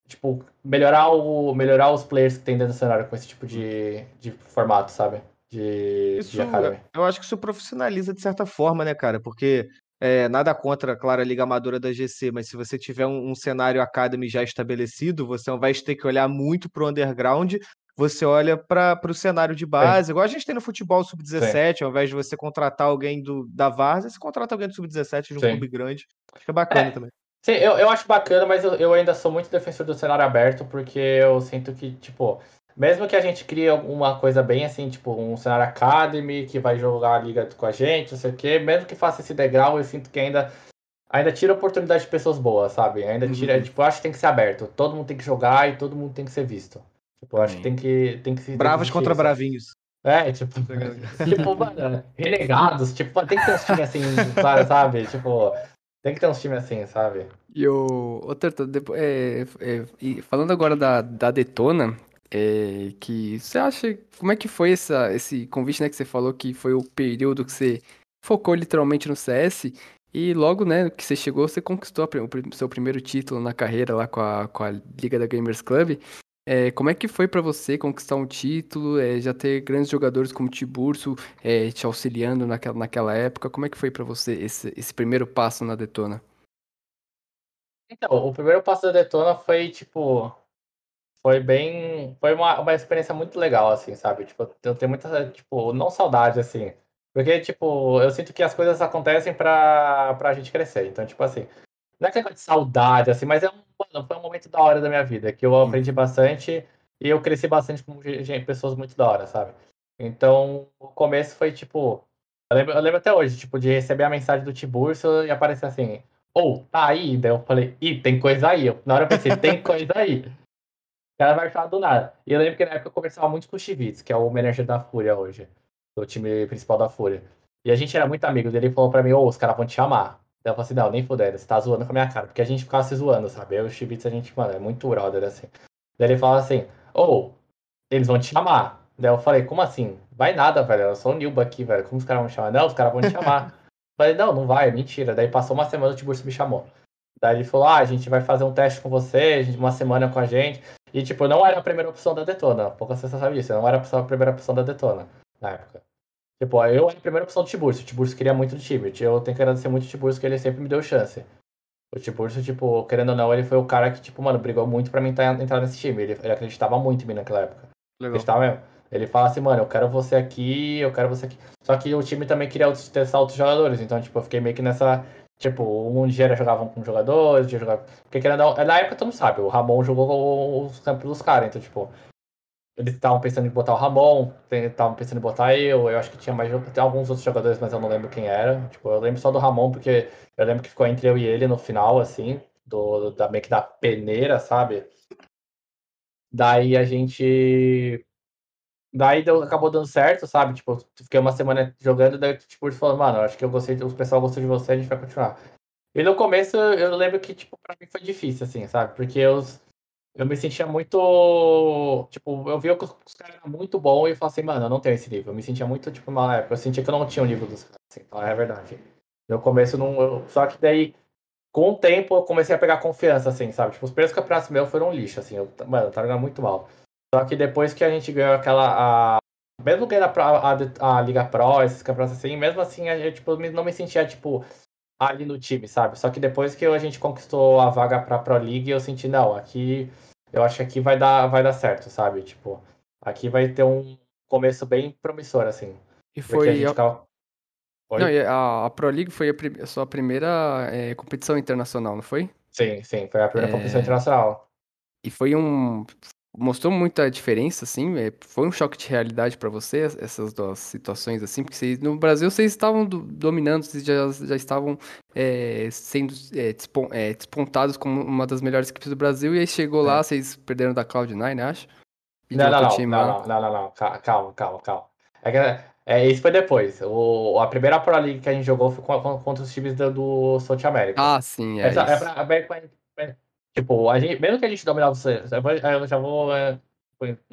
tipo melhorar, o, melhorar os players que tem dentro do cenário com esse tipo de, de formato, sabe? De, Isso, de eu acho que isso profissionaliza de certa forma, né, cara? Porque é, nada contra, claro, a Liga Amadora da GC, mas se você tiver um, um cenário Academy já estabelecido, você vai ter que olhar muito pro underground, você olha para o cenário de base, igual a gente tem no futebol sub-17, ao invés de você contratar alguém do, da Várzea, você contrata alguém do sub-17 de um Sim. clube grande. Acho que é bacana É. também. Sim, eu, eu acho bacana, mas eu, eu ainda sou muito defensor do cenário aberto, porque eu sinto que, tipo, mesmo que a gente crie alguma coisa bem assim, tipo, um cenário Academy que vai jogar a liga com a gente, não sei o quê, mesmo que faça esse degrau, eu sinto que ainda, ainda tira a oportunidade de pessoas boas, sabe? Ainda tira, Uhum. tipo, eu acho que tem que ser aberto. Todo mundo tem que jogar e todo mundo tem que ser visto. Tipo, eu acho que tem que, tem que se. Bravos existir contra isso. bravinhos. É, tipo, tipo, mano, renegados, tipo, tem que ter uns times assim, claro, sabe? Tipo, tem que ter uns times assim, sabe? E o. Ô, Terto, depo- é, é, e falando agora da, da Detona, é, que você acha. Como é que foi essa, esse convite, né? Que você falou que foi o período que você focou literalmente no CS. E logo, né, que você chegou, você conquistou o seu primeiro título na carreira lá com a, com a Liga da Gamers Club. É, como é que foi pra você conquistar um título, é, já ter grandes jogadores como Tiburcio é, te auxiliando naquela, naquela época? Como é que foi pra você esse, esse primeiro passo na Detona? Então, o primeiro passo da Detona foi, tipo, foi bem, foi uma, uma experiência muito legal, assim, sabe? Tipo, eu tenho muita, tipo, não saudade, assim, porque, tipo, eu sinto que as coisas acontecem pra, pra gente crescer, então, tipo, assim, não é que de saudade, assim, mas é um, mano, foi um momento da hora da minha vida, que eu aprendi bastante e eu cresci bastante com gente, pessoas muito da hora, sabe? Então, o começo foi, tipo, eu lembro, eu lembro até hoje, tipo, de receber a mensagem do Tiburcio e aparecer assim, ou, tá aí? Daí eu falei, ih, tem coisa aí. Eu- na hora eu pensei, tem coisa aí. Cara vai falar do nada. E eu lembro que na época eu conversava muito com o Chivitz, que é o manager da Fúria hoje, do time principal da Fúria. E a gente era muito amigo dele, ele falou pra mim, ô, os caras vão te chamar. Daí eu falei assim, não, nem fudendo, você tá zoando com a minha cara. Porque a gente ficava se zoando, sabe? Eu e o Chivitz, a gente, mano, é muito brother, assim. Daí ele fala assim, ô, eles vão te chamar. Daí eu falei, como assim? Vai nada, velho, eu sou o Nilba aqui, velho, como os caras vão me chamar? Não, os caras vão te chamar. Falei, não, não vai, mentira. Daí passou uma semana, o Tiburcio me chamou. Daí ele falou, ah, a gente vai fazer um teste com você, uma semana com a gente. E, tipo, não era a primeira opção da Detona. Poucas pessoas sabem disso. Não era a primeira opção da Detona, na época. Tipo, eu era a primeira opção do Tiburcio. O Tiburcio queria muito do time. Eu tenho que agradecer muito o Tiburcio, que ele sempre me deu chance. O Tiburcio, tipo, querendo ou não, ele foi o cara que, tipo, mano, brigou muito pra mim tá- entrar nesse time. Ele, ele acreditava muito em mim naquela época. Legal. Acreditava mesmo. Ele fala assim, mano, eu quero você aqui, eu quero você aqui. Só que o time também queria testar outros jogadores. Então, tipo, eu fiquei meio que nessa. Tipo, um dia jogavam com jogadores, um dia jogava. Porque ou não, na época tu não sabe, o Ramon jogou os campos dos caras, então, tipo. Eles estavam pensando em botar o Ramon, estavam pensando em botar eu, eu acho que tinha mais tem alguns outros jogadores, mas eu não lembro quem era. Tipo, eu lembro só do Ramon, porque eu lembro que ficou entre eu e ele no final, assim, do, da, meio que da peneira, sabe? Daí a gente. Daí deu, acabou dando certo, sabe? Tipo, fiquei uma semana jogando, daí tipo, eles falaram, mano, acho que eu gostei, o pessoal gostou de você, a gente vai continuar. E no começo eu lembro que, tipo, pra mim foi difícil, assim, sabe? Porque eu, eu me sentia muito. Tipo, eu via que os, caras eram muito bons e eu falava assim, mano, eu não tenho esse nível. Eu me sentia muito, tipo, uma época. Eu sentia que eu não tinha o nível dos caras, assim, então é verdade. No começo não. eu- só que daí, com o tempo, eu comecei a pegar confiança, assim, sabe? Tipo, os primeiros campeonatos meus foram um lixo, assim. Eu, mano, eu tava jogando muito mal. Só que depois que a gente ganhou aquela. A, mesmo ganhando a, Pro- a, a Liga Pro, esses campeonatos assim, mesmo assim, eu tipo, não me sentia, tipo, ali no time, sabe? Só que depois que a gente conquistou a vaga pra Pro League, eu senti, não, aqui. Eu acho que aqui vai dar, vai dar certo, sabe? Tipo, aqui vai ter um começo bem promissor, assim. E a foi. a- ficava. Oi? Não, a, a Pro League foi a, prim- a sua primeira é, competição internacional, não foi? Sim, sim, foi a primeira É. competição internacional. E foi um. Mostrou muita diferença, assim? é, Foi um choque de realidade pra você, es- essas duas situações, assim? Porque vocês, no Brasil vocês estavam do- dominando, vocês já, já estavam é, sendo é, despon- é, despontados como uma das melhores equipes do Brasil, e aí chegou lá, vocês perderam da Cloud9, acho? E de É. Não, não, não, não, não, não, não, não, ca- calma, calma, calma. É, que, é, isso foi depois. O, a primeira Pro League que a gente jogou foi contra os times do, do South America. Ah, sim, é Essa, é isso. é é- tipo, a gente, mesmo que a gente dominava o cenário, eu já vou é,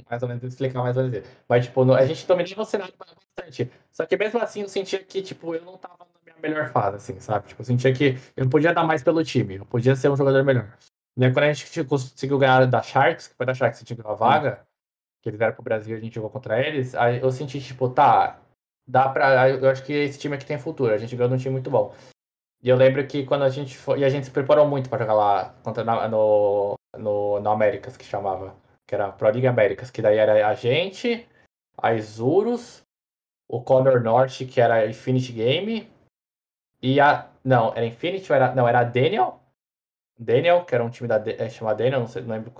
mais ou menos explicar mais ou menos. Mas, tipo, a gente dominava o cenário bastante. Só que mesmo assim eu sentia que, tipo, eu não tava na minha melhor fase, assim, sabe? Tipo, eu sentia que eu podia dar mais pelo time, eu podia ser um jogador melhor. Aí, quando a gente conseguiu ganhar da Sharks, que foi da Sharks que a gente ganhou a vaga, que eles vieram pro Brasil e a gente jogou contra eles, aí eu senti, tipo, tá, dá pra. Eu acho que esse time aqui tem futuro, a gente ganhou um time muito bom. E eu lembro que quando a gente foi. E a gente se preparou muito pra jogar lá contra, na- no, no, no Américas, que chamava. Que era Pro League Américas, que daí era a gente, a Isurus, o Condor Norte, que era Infinity Game, e a. Não, era Infinity era. Não, era a Daniel. Daniel, que era um time da, é, chamado Daniel, não sei, não lembro.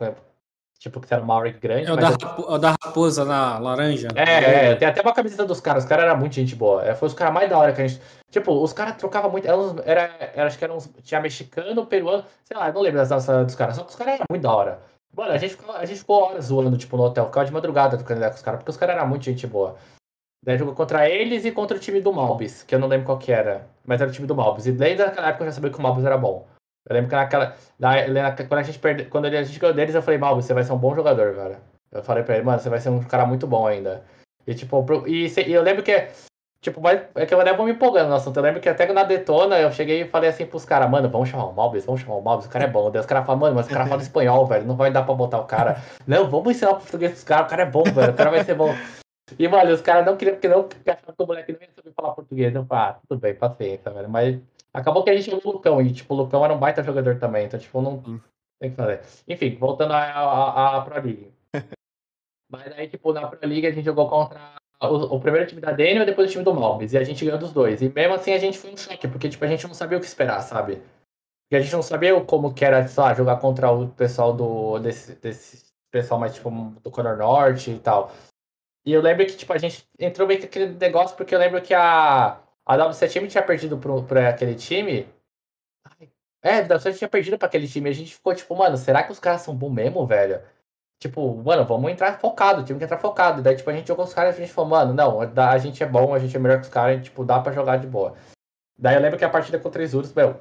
Tipo, que era uma Auric grande. É o da, eu- é o da raposa na laranja. é, é, tem até uma camiseta dos caras. Os caras eram muito gente boa. É, foi os caras mais da hora que a gente. Tipo, os caras trocavam muito. Era, era, era- acho que eram uns. Tinha mexicano, peruano, sei lá, não lembro das danças dos caras. Só que os caras eram muito da hora. Mano, a gente ficou, a gente ficou horas zoando, tipo, no hotel. Ficava de madrugada trocando ideia com os caras, porque os caras eram muito gente boa. Daí jogou contra eles e contra o time do Malbis, que eu não lembro qual que era. Mas era o time do Malbis. E desde aquela época eu já sabia que o Malbis era bom. Eu lembro que naquela. na- quando a gente perde, quando a gente ganhou deles, eu falei, Malbis, você vai ser um bom jogador, cara. Eu falei pra ele, mano, você vai ser um cara muito bom ainda. E tipo, e, e eu lembro que. Tipo, mas é que eu vou me empolgando no assunto. Eu lembro que até na Detona eu cheguei e falei assim pros caras, mano, vamos chamar o Malbis, vamos chamar o Malbis, o cara é bom. Daí os caras falam, mano, mas o cara fala espanhol, velho, não vai dar pra botar o cara. Não, vamos ensinar o português pros caras, o cara é bom, velho, o cara vai ser bom. E, mano, os caras não queriam, porque não achavam que o moleque não ia saber falar português. Eu falei, ah, tudo bem, paciência, velho. Mas acabou que a gente jogou o Lucão, e, tipo, o Lucão era um baita jogador também, então, tipo, não Sim. tem o que fazer. Enfim, voltando à, à, à Pro League. Mas aí, tipo, na Pro League a gente jogou contra o, o primeiro time da Daniel e depois o time do Malbis. E a gente ganhou dos dois. E mesmo assim a gente foi um choque, porque, tipo, a gente não sabia o que esperar, sabe? Porque a gente não sabia como que era, sei lá, jogar contra o pessoal do. desse, desse pessoal mais, tipo, do Conor Norte e tal. E eu lembro que, tipo, a gente entrou meio que aquele negócio, porque eu lembro que a, a W7 time tinha perdido pro, pra aquele time. É, a W7 tinha perdido pra aquele time. E a gente ficou, tipo, mano, será que os caras são bons mesmo, velho? Tipo, mano, vamos entrar focado, tive que entrar focado. Daí, tipo, a gente jogou os caras e a gente falou, mano, não, a gente é bom, a gente é melhor que os caras, e, tipo, dá pra jogar de boa. Daí eu lembro que a partida contra os Isurus, meu,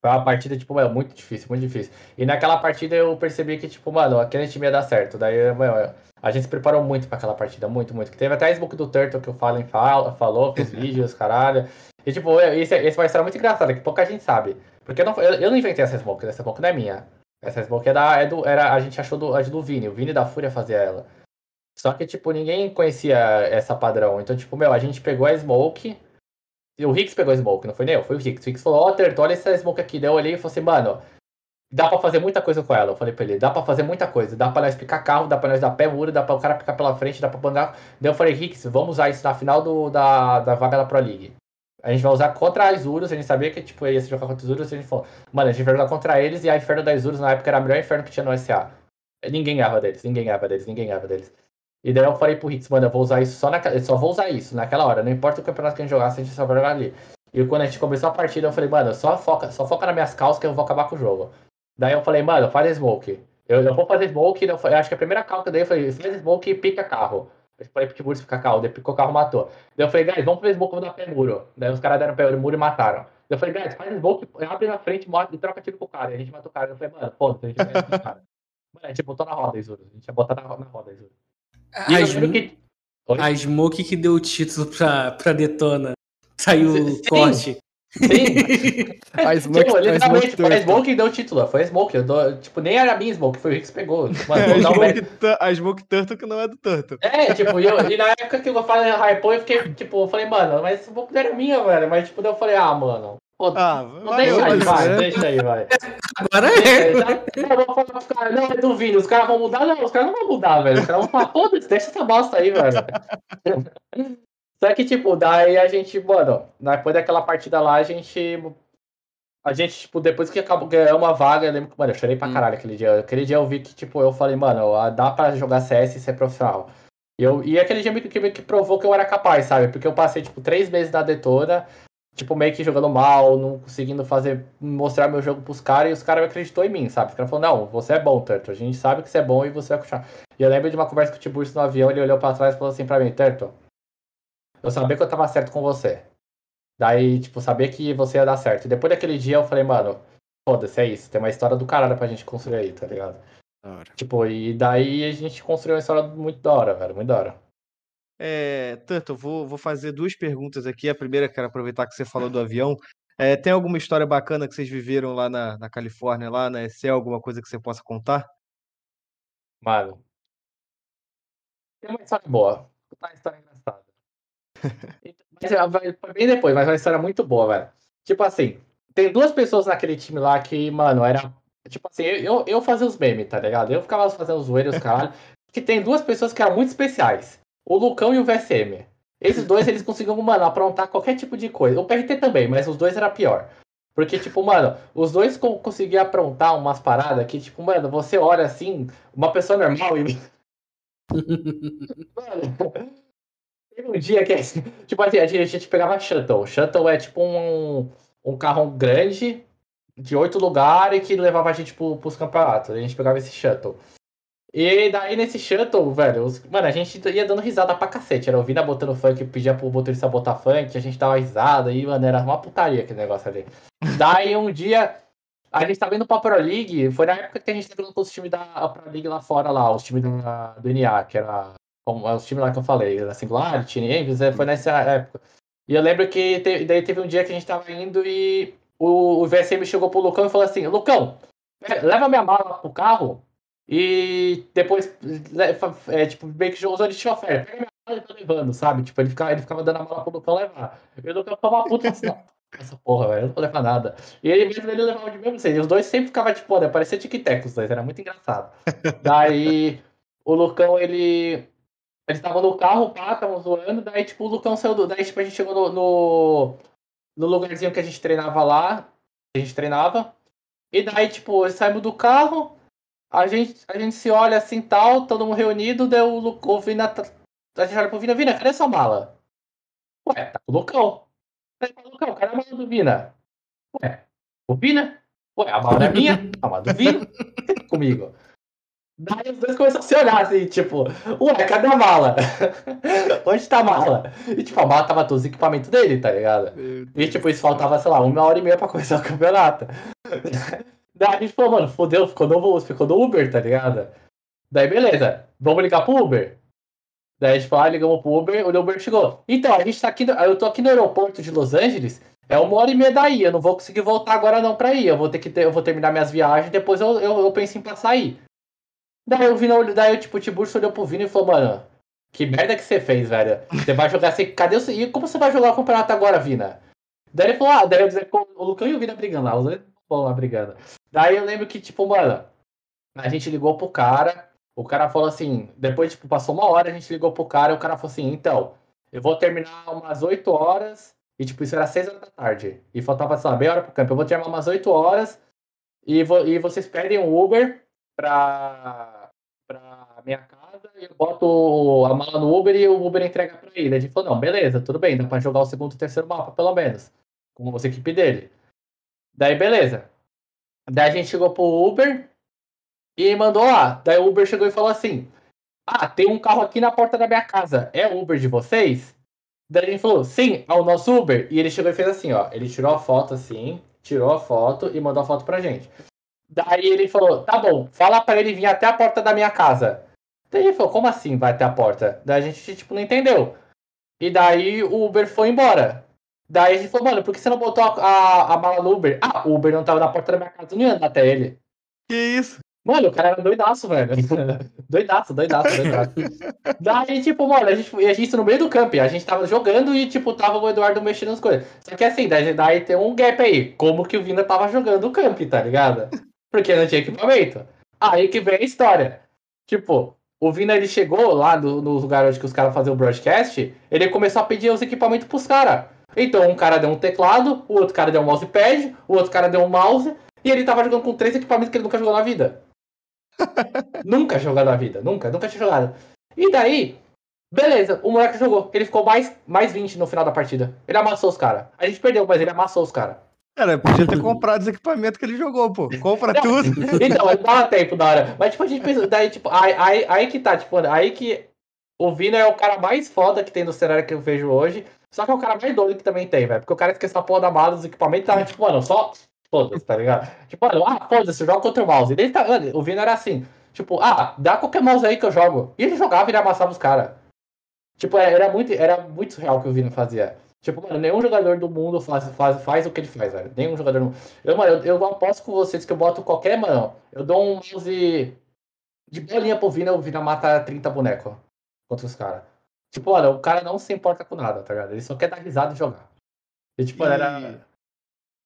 foi uma partida, tipo, meu, muito difícil, muito difícil. E naquela partida eu percebi que, tipo, mano, aquele time ia dar certo. Daí, meu, a gente se preparou muito pra aquela partida, muito, muito. Teve até a smoke do Turtle que o Fallen fala, falou, fez vídeos, caralho. E, tipo, esse, esse vai ser muito engraçado, que pouca gente sabe. Porque eu não, eu, eu não inventei essa smoke, essa smoke não é minha. Essa smoke é da, é do, era, a gente achou do, a do Vini, o Vini da Fúria fazia ela. Só que, tipo, ninguém conhecia essa padrão. Então, tipo, meu, a gente pegou a smoke, O Hicks pegou a smoke, não foi nem eu, foi o Hicks. O Hicks falou, ó, Terto, olha essa smoke aqui. Daí eu olhei e falei assim, mano, dá pra fazer muita coisa com ela. Eu falei pra ele, dá pra fazer muita coisa. Dá pra nós picar carro, dá pra nós dar pé muro, dá pra o cara picar pela frente, dá pra bangar. Daí eu falei, Hicks, vamos usar isso na final do, da, da vaga da Pro League. A gente vai usar contra as Urus, a gente sabia que tipo, ia se jogar contra os Urus, a gente falou, mano, a gente vai jogar contra eles e a Inferno das Urus na época era o melhor inferno que tinha no SA. Ninguém ganhava deles, ninguém ganhava deles, ninguém ganhava deles. E daí eu falei pro Hicks, mano, eu vou usar isso só. Eu só vou usar isso naquela hora. Não importa o campeonato que a gente jogasse, a gente só vai jogar ali. E quando a gente começou a partida, eu falei, mano, só foca, só foca nas minhas calças que eu vou acabar com o jogo. Daí eu falei, mano, faz smoke. Eu, eu vou fazer smoke, eu, eu acho que a primeira calca daí eu falei, faz smoke e pica carro. Eu falei pro Tiburcio ficar calmo, daí picou o carro matou. Daí eu falei, guys, vamos fazer smoke, vou dar pé muro. Daí os caras deram pé muro e mataram. Daí eu falei, guys, faz smoke, abre na frente mata, e troca tiro com o cara. E a gente matou o cara. Eu falei, mano, foda-se, a gente vai matar o cara. Mano, a gente botou na roda, Isuro. A gente ia botar na, na roda, Isuro. E A, eu Sm- lembro que. Oi? a Smoke que deu o título pra, pra Detona. Saiu o corte. Sim, A Smoke, tipo, a literalmente, Smoke foi a. Smoke que deu o título. Foi a Smoke. Eu dou, tipo, nem era a minha Smoke, foi o Rick que pegou. Mano, A vou dar um Smoke, a Smoke Turtle que não é do Turtle. É, tipo, e, eu- e na época que eu falei hypou, eu fiquei, tipo, eu falei, mano, mas esse pouco não era minha, velho. Mas, tipo, daí eu falei, ah, mano. Pô, Ah, não, deixa aí, vai, deixa aí, vai. Agora é. eu vou falar pros caras, não, é do Vini, os caras vão mudar, não, os caras não vão mudar, velho. Os caras vão falar, foda-se, deixa essa bosta aí, velho. Só que, tipo, daí a gente, mano, depois daquela partida lá, a gente. A gente, tipo, depois que acabou ganhando uma vaga, eu lembro que, mano, eu chorei pra Hum. caralho aquele dia. Aquele dia eu vi que, tipo, eu falei, mano, dá pra jogar CS e ser profissional. E, eu, e aquele dia meio que, meio que provou que eu era capaz, sabe? Porque eu passei, tipo, três meses na Detona, tipo, meio que jogando mal, não conseguindo fazer, mostrar meu jogo pros caras, e os caras acreditou em mim, sabe? Os caras falaram, não, você é bom, Turtle, a gente sabe que você é bom e você vai continuar. E eu lembro de uma conversa com o Tiburcio no avião, ele olhou pra trás e falou assim pra mim, Turtle, eu sabia que eu tava certo com você. Daí, tipo, sabia que você ia dar certo. E depois daquele dia eu falei, mano, foda-se, é isso, tem uma história do caralho pra gente construir aí, tá ligado? Tipo, e daí a gente construiu uma história muito da hora, velho, muito da hora. É, Turtle, vou, vou fazer duas perguntas aqui. A primeira, quero aproveitar que você falou do avião. É, tem alguma história bacana que vocês viveram lá na, na Califórnia, lá na ECE, alguma coisa que você possa contar? Mano. Tem uma história boa. Uma história engraçada. Mas, é, vai- foi bem depois, mas é uma história muito boa, velho. Tipo assim, tem duas pessoas naquele time lá que, mano, era. Tipo assim, eu, eu fazia os memes, tá ligado? Eu ficava fazendo os zoeiros, os caralho. Que tem duas pessoas que eram muito especiais. O Lucão e o VSM. Esses dois, eles conseguiam, mano, aprontar qualquer tipo de coisa. O PRT também, mas os dois era pior. Porque, tipo, mano, os dois co- conseguiam aprontar umas paradas que, tipo, mano, você olha assim, uma pessoa normal e. Mano, teve um dia que, assim, tipo assim, a gente, a gente pegava shuttle. Shuttle é tipo um, um carro grande, de oito lugares, que levava a gente pro, pros campeonatos. A gente pegava esse shuttle. E daí nesse shuttle, velho, os- mano, a gente ia dando risada pra cacete. Era ouvindo a botando funk, pedia pro motorista botar funk, a gente dava risada e, mano, era uma putaria aquele negócio ali. Daí um dia, a gente tava indo pra Pro League, foi na época que a gente tava indo com os times da Pro League lá fora, lá, os times da, do NA, que era como, os times lá que eu falei, da Singularity, Envies, é, foi nessa época. E eu lembro que te- daí teve um dia que a gente tava indo e o, o VSM chegou pro Lucão e falou assim, Lucão, é, leva minha mala pro carro e depois, leva- é, tipo, meio que usou de chofer, pega minha mala e tá levando, sabe? Tipo, ele ficava, ele ficava dando a mala pro Lucão levar. E o Lucão ficava puta assim, "Não, essa porra, velho, eu não vou levar nada. E ele mesmo ele levava de mesmo jeito. Os dois sempre ficavam, tipo, né, parecia tic-tac os dois, era muito engraçado. Daí, o Lucão, ele... Eles estavam no carro, pá, estavam zoando, daí, tipo, o Lucão saiu do... Daí, tipo, a gente chegou no, no, no lugarzinho que a gente treinava lá, a gente treinava, e daí, tipo, saímos do carro, a gente, a gente se olha assim, tal, todo mundo reunido, daí o, o Vina... tá- A gente olha pro Vina, Vina, cadê sua mala? Ué, tá com o Lucão. Daí, fala, Lucão, cadê a mala do Vina? Ué, o Vina? Ué, a mala é minha? A mala do Vina? Comigo. Daí os dois começaram a se olhar assim, tipo, ué, cadê a mala? Onde tá a mala? E tipo, a mala tava todos os equipamentos dele, tá ligado? E tipo, isso faltava, sei lá, uma hora e meia pra começar o campeonato. Daí a gente falou, mano, fodeu, ficou no, ficou no Uber, tá ligado? Daí beleza, vamos ligar pro Uber. Daí a gente falou, ah, ligamos pro Uber, o Uber chegou. Então, a gente tá aqui, eu tô aqui no aeroporto de Los Angeles, é uma hora e meia daí, eu não vou conseguir voltar agora não pra ir, eu vou ter que ter, eu vou terminar minhas viagens, depois eu, eu, eu penso em passar aí. Daí o Vino, olhou- daí tipo, o Tiburcio olhou pro Vino e falou, mano, que merda que você fez, velho. Você vai jogar assim, cadê o... E como você vai jogar o campeonato agora, Vina? Daí ele falou, ah, daí eu dizer, o Lucão e o Vina brigando lá, os dois bom lá brigando. Daí eu lembro que, tipo, mano, a gente ligou pro cara, o cara falou assim, depois, tipo, passou uma hora, a gente ligou pro cara o cara falou assim, então, eu vou terminar umas 8 horas, e tipo, isso era 6 horas da tarde, e faltava, sei lá, meia hora pro campo, eu vou terminar umas 8 horas, e, vou, e vocês pedem um Uber pra, pra minha casa, e eu boto a mala no Uber e o Uber entrega pra ele. A gente falou, não, beleza, tudo bem, dá pra jogar o segundo e terceiro mapa, pelo menos, com a equipe dele. Daí, beleza. Daí a gente chegou pro Uber e mandou lá. Daí o Uber chegou e falou assim: Ah, tem um carro aqui na porta da minha casa. É o Uber de vocês? Daí a gente falou: Sim, é o nosso Uber. E ele chegou e fez assim: Ó, ele tirou a foto assim, tirou a foto e mandou a foto pra gente. Daí ele falou: Tá bom, fala pra ele vir até a porta da minha casa. Daí ele falou: Como assim vai até a porta? Daí a gente, tipo, não entendeu. E daí o Uber foi embora. Daí a gente falou, mano, por que você não botou a, a, a mala no Uber? Ah, o Uber não tava na porta da minha casa, não ia andar até ele. Que isso? Mano, o cara era doidaço, velho. doidaço, doidaço, doidaço. Daí, tipo, mano, a gente, a gente no meio do camp, a gente tava jogando e, tipo, tava o Eduardo mexendo nas coisas. Só que assim, daí, daí tem um gap aí. Como que o Vina tava jogando o camp, tá ligado? Porque não tinha equipamento. Aí que vem a história. Tipo, o Vina ele chegou lá no, no lugar onde os caras faziam o broadcast, ele começou a pedir os equipamentos pros caras. Então, um cara deu um teclado, o outro cara deu um mousepad, o outro cara deu um mouse, e ele tava jogando com três equipamentos que ele nunca jogou na vida. nunca jogou na vida, nunca, nunca tinha jogado. E daí, beleza, o moleque jogou. Ele ficou mais, mais 20 no final da partida. Ele amassou os caras. A gente perdeu, mas ele amassou os caras. Cara, podia ter comprado os equipamentos que ele jogou, pô. Compra não, tudo. Então, mas dava tempo da hora. Mas, tipo, a gente pensa, daí, tipo, aí, aí, aí que tá, tipo, aí que o Vina é o cara mais foda que tem no cenário que eu vejo hoje. Só que é o cara mais doido que também tem, velho. Porque o cara esqueceu a porra da mala dos equipamentos tava tipo, mano, só. Foda-se, tá ligado? Tipo, mano, ah, foda-se, joga contra o mouse. E ele tá, mano, o Vino era assim, tipo, ah, dá qualquer mouse aí que eu jogo. E ele jogava e ele amassava os caras. Tipo, é, era muito, era muito surreal o que o Vino fazia. Tipo, mano, nenhum jogador do mundo faz, faz, faz o que ele faz, velho. Nenhum jogador do mundo. Eu, mano, eu, eu aposto com vocês que eu boto qualquer, mano. Eu dou um mouse de bolinha pro Vino, o Vino mata 30 bonecos contra os caras. Tipo, olha, o cara não se importa com nada, tá ligado? Ele só quer dar risada e jogar. E, tipo, e... era.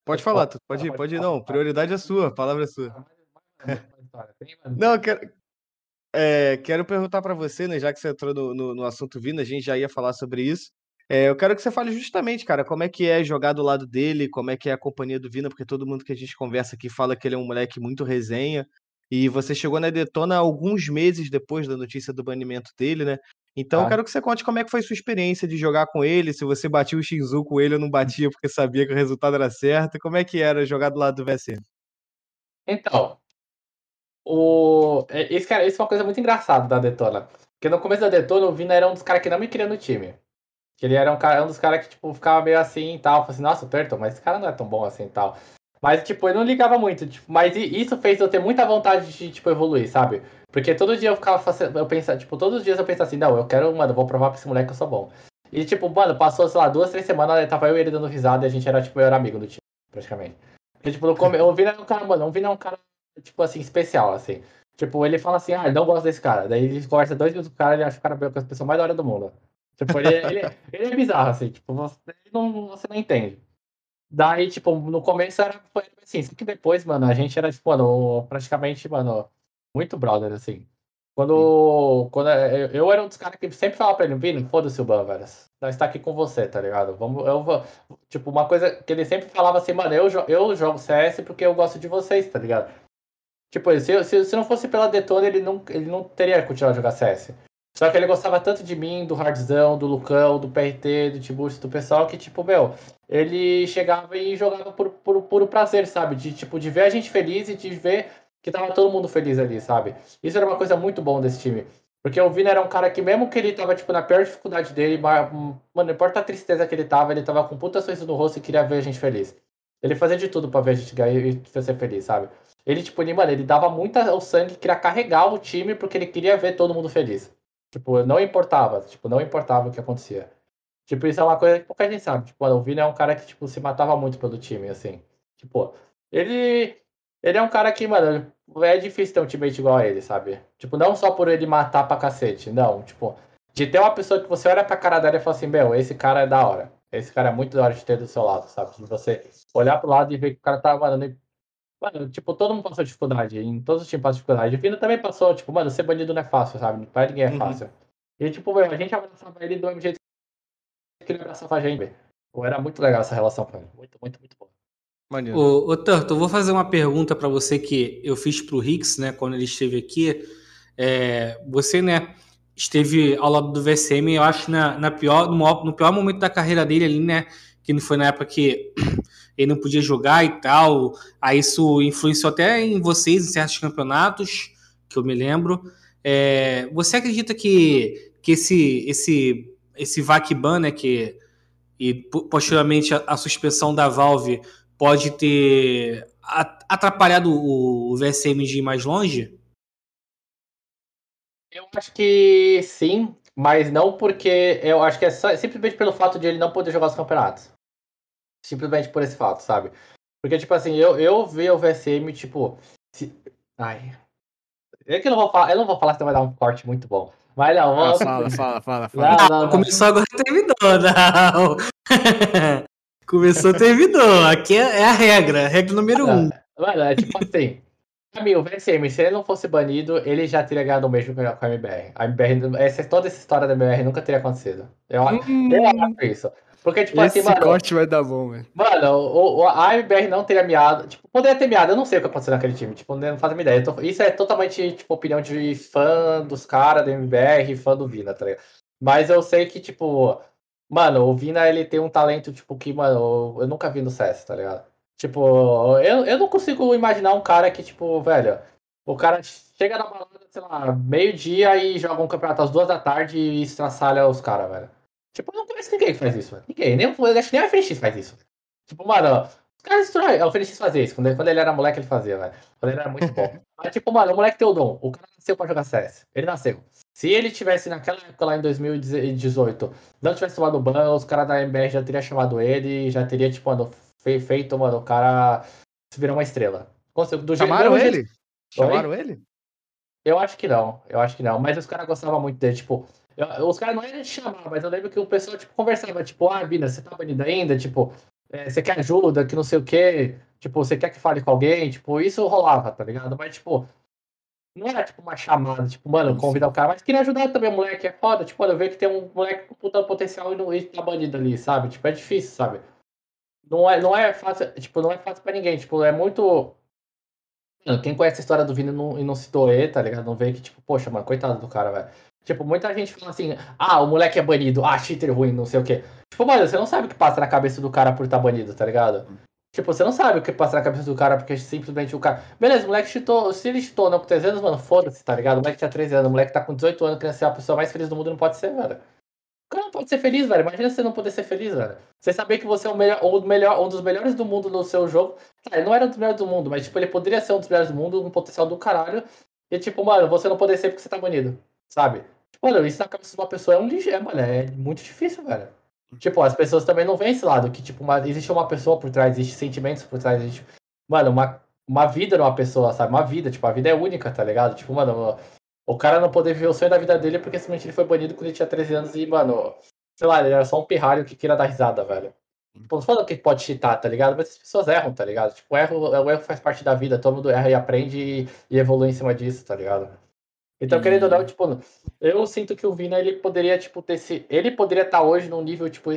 Pode falar, tu pode ir, pode ir, não. Prioridade é sua, a palavra é sua. Não, quero, é, quero perguntar para você, né, já que você entrou no, no, no, assunto vindo, a gente já ia falar sobre isso. É, eu quero que você fale justamente, cara, como é que é jogar do lado dele, como é que é a companhia do Vina, porque todo mundo que a gente conversa aqui fala que ele é um moleque muito resenha. E você chegou na Detona alguns meses depois da notícia do banimento dele, né? Então, eu ah. quero que você conte como é que foi sua experiência de jogar com ele, se você batia o X1 com ele ou não batia porque sabia que o resultado era certo, como é que era jogar do lado do VSM? Então, o... É, esse, cara, isso é uma coisa muito engraçada da Detona. Porque no começo da Detona, o Vina era um dos caras que não me queria no time. Que ele era um, cara, um dos caras que, tipo, ficava meio assim e tal. Falei assim, nossa, Turtle, mas esse cara não é tão bom assim e tal. Mas, tipo, eu não ligava muito. Tipo, mas isso fez eu ter muita vontade de, tipo, evoluir, sabe? Porque todo dia eu ficava fazendo. Eu pensava, tipo, todos os dias eu pensava assim, não, eu quero, mano, vou provar pra esse moleque que eu sou bom. E, tipo, mano, passou, sei lá, duas, três semanas, tava eu e ele dando risada e a gente era, tipo, melhor amigo do time, praticamente. Porque, tipo, no come... o Vina é um cara, mano, o Vina é um cara, tipo, assim, especial, assim. Tipo, ele fala assim, ah, não gosta desse cara. Daí ele conversa dois minutos com o cara, ele acha o cara a pessoa mais da hora do mundo. Tipo, ele, ele, ele é bizarro, assim, tipo, você não, você não entende. Daí, tipo, no começo era assim, só que depois, mano, a gente era, tipo, mano, praticamente, mano, muito brother, assim. Quando, quando eu, eu era um dos caras que sempre falava pra ele, Vini, foda-se o Ban, velho. Nós tá aqui com você, tá ligado? Vamos, eu vou. Tipo, uma coisa que ele sempre falava assim, mano, eu, eu jogo CS porque eu gosto de vocês, tá ligado? Tipo, se, se, se não fosse pela Detona, ele não, ele não teria continuado a jogar CS. Só que ele gostava tanto de mim, do Hardzão, do Lucão, do PRT, do Tiburcio, do pessoal, que, tipo, meu, ele chegava e jogava por, por puro prazer, sabe? De, tipo, de ver a gente feliz e de ver que tava todo mundo feliz ali, sabe? Isso era uma coisa muito bom desse time. Porque o Vina era um cara que, mesmo que ele tava, tipo, na pior dificuldade dele, mano, não importa a tristeza que ele tava, ele tava com puta sorriso no rosto e queria ver a gente feliz. Ele fazia de tudo pra ver a gente ganhar e ser feliz, sabe? Ele, tipo, ele, mano, ele dava muito o sangue, queria carregar o time porque ele queria ver todo mundo feliz. Tipo, não importava, tipo, não importava o que acontecia. Tipo, isso é uma coisa que pouca gente sabe. Tipo, o Vini é um cara que, tipo, se matava muito pelo time, assim. Tipo, ele. Ele é um cara que, mano, é difícil ter um teammate igual a ele, sabe? Tipo, não só por ele matar pra cacete, não. Tipo, de ter uma pessoa que você olha pra cara dela e fala assim, meu, esse cara é da hora. Esse cara é muito da hora de ter do seu lado, sabe? De você olhar pro lado e ver que o cara tá, mano, nem- Mano, tipo, todo mundo passou dificuldade. Em todos os times passou dificuldade. O Vina também passou, tipo, mano, ser bandido não é fácil, sabe? Pra ninguém é Uhum. fácil. E, tipo, meu, a gente abraçava ele do mesmo jeito que ele abraçava a gente, velho. Era muito legal essa relação com ele. Muito, muito, muito bom. Maneiro. Ô, ô Turto, eu vou fazer uma pergunta pra você que eu fiz pro Hicks, né, quando ele esteve aqui. É, você, né, esteve ao lado do VSM, eu acho, na, na pior, no, maior- no pior momento da carreira dele ali, né, que não foi na época que ele não podia jogar e tal. Aí isso influenciou até em vocês em certos campeonatos, que eu me lembro. É, você acredita que, que esse, esse, esse VAC-ban, né, que, e po- posteriormente a, a suspensão da Valve pode ter atrapalhado o, VSM de ir mais longe? Eu acho que sim, mas não porque. Eu acho que é só- simplesmente pelo fato de ele não poder jogar os campeonatos. Simplesmente por esse fato, sabe? Porque, tipo assim, eu, eu vi o VSM, tipo. se- Ai. É que eu não vou falar, eu não vou falar, senão vai dar um corte muito bom. Mas não, Ah, vamos. fala, fala, fala, Não, fala. não, não. Começou agora, terminou, não. Começou, terminou. Aqui é, é a regra, regra número um. Mano, é tipo assim. Pra mim, o VSM, se ele não fosse banido, ele já teria ganhado o mesmo com a com a MBR. A MBR, essa, toda essa história da MBR nunca teria acontecido. Eu, eu acho isso. Porque, tipo Hum. Esse assim, mano. corte vai dar bom, velho. Mano, o, o- a MBR não teria miado. Tipo, poderia ter miado. Eu não sei o que aconteceu naquele time. Tipo, não faço a minha ideia. Tô- isso é totalmente, tipo, opinião de fã dos caras da MBR, fã do Vina, tá ligado? Mas eu sei que, tipo, mano, o Vina, ele tem um talento, tipo, que, mano, eu nunca vi no CS, tá ligado? Tipo, eu, eu não consigo imaginar um cara que, tipo, velho, o cara chega na balada, sei lá, meio-dia e joga um campeonato às duas da tarde e estraçalha os caras, velho. Tipo, eu não conheço ninguém que faz isso, velho. Ninguém. Nem, eu acho que nem a FNX faz isso. Tipo, mano, os caras destroem. O FNX fazia isso. Quando ele, quando ele era moleque, ele fazia, velho. Quando ele era muito bom. Mas, tipo, mano, o moleque tem o dom. O cara nasceu pra jogar CS. Ele nasceu. Se ele tivesse naquela época lá em 2018, não tivesse tomado ban, os caras da MBR já teriam chamado ele, já teria, tipo, mano, fe- feito, mano, o cara se virar uma estrela. Do Chamaram jeito- ele? Chamaram ele? eu acho que não, eu acho que não. Mas os caras gostavam muito dele, tipo. eu- os caras não eram de chamar, mas eu lembro que o pessoal, tipo, conversava, tipo, ah, Vina, você tá banido ainda? Tipo, é, você quer ajuda, que não sei o quê? Tipo, você quer que fale com alguém? Tipo, isso rolava, tá ligado? Mas, tipo, não era tipo uma chamada, tipo, mano, convidar o cara, mas queria ajudar também o moleque, é foda. Tipo, olha, eu vejo que tem um moleque com puta potencial e não e tá banido ali, sabe? Tipo, é difícil, sabe? Não é, não é fácil, tipo, não é fácil pra ninguém, tipo, é muito. Mano, Quem conhece a história do Vini e não, e não se doer, tá ligado? Não vê que, tipo, poxa, mano, coitado do cara, velho. Tipo, muita gente fala assim, ah, o moleque é banido, ah, cheater ruim, não sei o quê. Tipo, mano, você não sabe o que passa na cabeça do cara por estar banido, tá ligado? Tipo, você não sabe o que passa na cabeça do cara porque simplesmente o cara. Beleza, o moleque cheatou. Se ele cheatou não com 13 anos, mano, foda-se, tá ligado? O moleque tinha 13 anos, o moleque tá com 18 anos, querendo ser a pessoa mais feliz do mundo, não pode ser, velho. O cara não pode ser feliz, velho. Imagina você não poder ser feliz, velho. Você saber que você é o melhor, melhor, um dos melhores do mundo no seu jogo. Tá, ele não era um dos melhores do mundo, mas, tipo, ele poderia ser um dos melhores do mundo, um potencial do caralho. E, tipo, mano, você não poder ser porque você tá banido, sabe? Mano, isso na cabeça de uma pessoa é um lixo, é, mano, é muito difícil, velho. Tipo, as pessoas também não veem esse lado, que, tipo, uma, existe uma pessoa por trás, existe sentimentos por trás, existe, mano, uma, uma vida numa pessoa, sabe? Uma vida, tipo, a vida é única, tá ligado? Tipo, mano, o cara não poder viver o sonho da vida dele porque simplesmente ele foi banido quando ele tinha 13 anos e, mano, sei lá, ele era só um pirralho que queira dar risada, velho. Tipo, não falando que pode cheatar, tá ligado? Mas as pessoas erram, tá ligado? Tipo, o erro, o erro faz parte da vida, todo mundo erra e aprende e, e evolui em cima disso, tá ligado? Então, querendo ou não, tipo, eu sinto que o Vina, ele poderia, tipo, ter se. Ele poderia estar hoje num nível, tipo,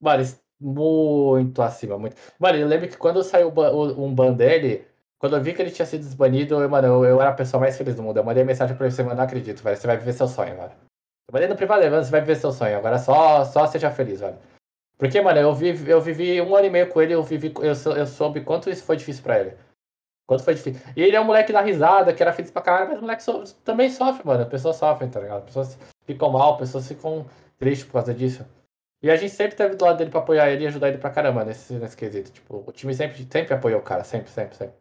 mano, muito acima, muito. Mano, eu lembro que quando saiu um ban dele, quando eu vi que ele tinha sido desbanido, eu, mano, eu, eu era a pessoa mais feliz do mundo. Eu mandei mensagem pra ele, você, mano, não acredito, velho, você vai viver seu sonho, velho. Eu mandei no privado, mano, você vai viver seu sonho, agora só, só seja feliz, velho. Porque, mano, eu vivi, eu vivi um ano e meio com ele, eu vivi, eu, sou- eu soube quanto isso foi difícil pra ele. Quanto foi difícil. E ele é um moleque da risada, que era feliz pra caralho, mas o moleque so- também sofre, mano. As pessoas sofrem, tá ligado? As pessoas ficam mal, pessoas ficam tristes por causa disso. E a gente sempre teve do lado dele pra apoiar ele e ajudar ele pra caramba nesse, nesse quesito. Tipo, o time sempre, sempre apoiou o cara, sempre, sempre, sempre.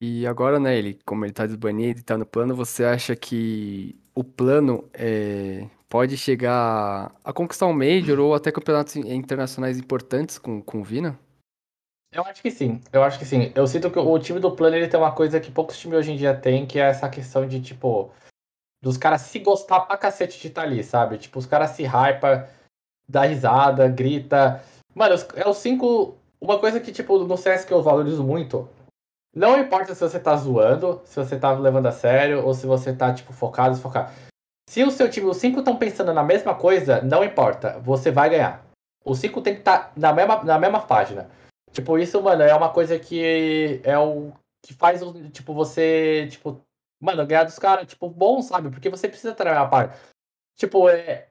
E agora, né, ele, como ele tá desbanido e tá no plano, você acha que o plano é, pode chegar a conquistar um Major ou até campeonatos in- internacionais importantes com, com o Vina? Eu acho que sim, eu acho que sim. Eu sinto que o time do plano ele tem uma coisa que poucos times hoje em dia têm, que é essa questão de, tipo, dos caras se gostar pra cacete de estar ali, sabe? Tipo, os caras se hypa, dá risada, grita. Mano, é os cinco. Uma coisa que, tipo, no CS que eu valorizo muito. Não importa se você tá zoando, se você tá levando a sério, ou se você tá, tipo, focado, desfocado. Se o seu time, os cinco estão pensando na mesma coisa, não importa, você vai ganhar. Os cinco tem que estar na, mesma, na mesma página. Tipo, isso, mano, é uma coisa que é o que faz, tipo, você, tipo, mano, ganhar dos caras, tipo, bom, sabe? Porque você precisa na mesma página. Tipo, é,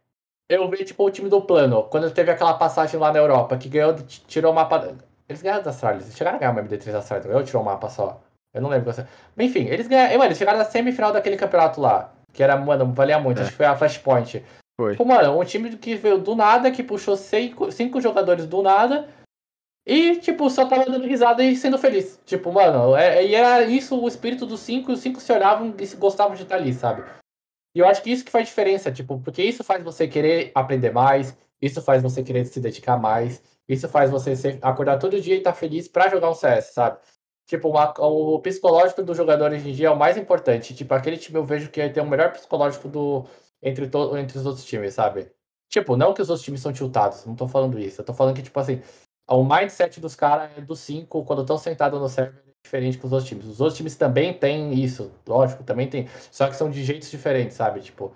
eu vi, tipo, o time do plano, quando teve aquela passagem lá na Europa, que ganhou, tirou o mapa. Eles ganharam da Astralis, eles chegaram a ganhar o MD3 da Astralis, ou tirou o mapa só? Eu não lembro. Enfim, eles ganharam. Mano, eles chegaram na semifinal daquele campeonato lá, que era, mano, valia muito, É. acho que foi a Flashpoint. Foi. Tipo, mano, um time que veio do nada, que puxou cinco, cinco jogadores do nada. E, tipo, só tava dando risada e sendo feliz. Tipo, mano, é, e era isso o espírito dos cinco, e os cinco se olhavam e gostavam de estar ali, sabe? E eu acho que isso que faz diferença, tipo, porque isso faz você querer aprender mais, isso faz você querer se dedicar mais, isso faz você ser- acordar todo dia e estar feliz pra jogar um CS, sabe? Tipo, uma- o psicológico do jogador hoje em dia é o mais importante. Tipo, aquele time eu vejo que tem o melhor psicológico do, entre, to, entre os outros times, sabe? Tipo, não que os outros times são tiltados, não tô falando isso. Eu tô falando que, tipo assim, o mindset dos caras é dos cinco, quando estão sentados no server, é diferente que os outros times. Os outros times também têm isso, lógico, também tem. Só que são de jeitos diferentes, sabe? Tipo,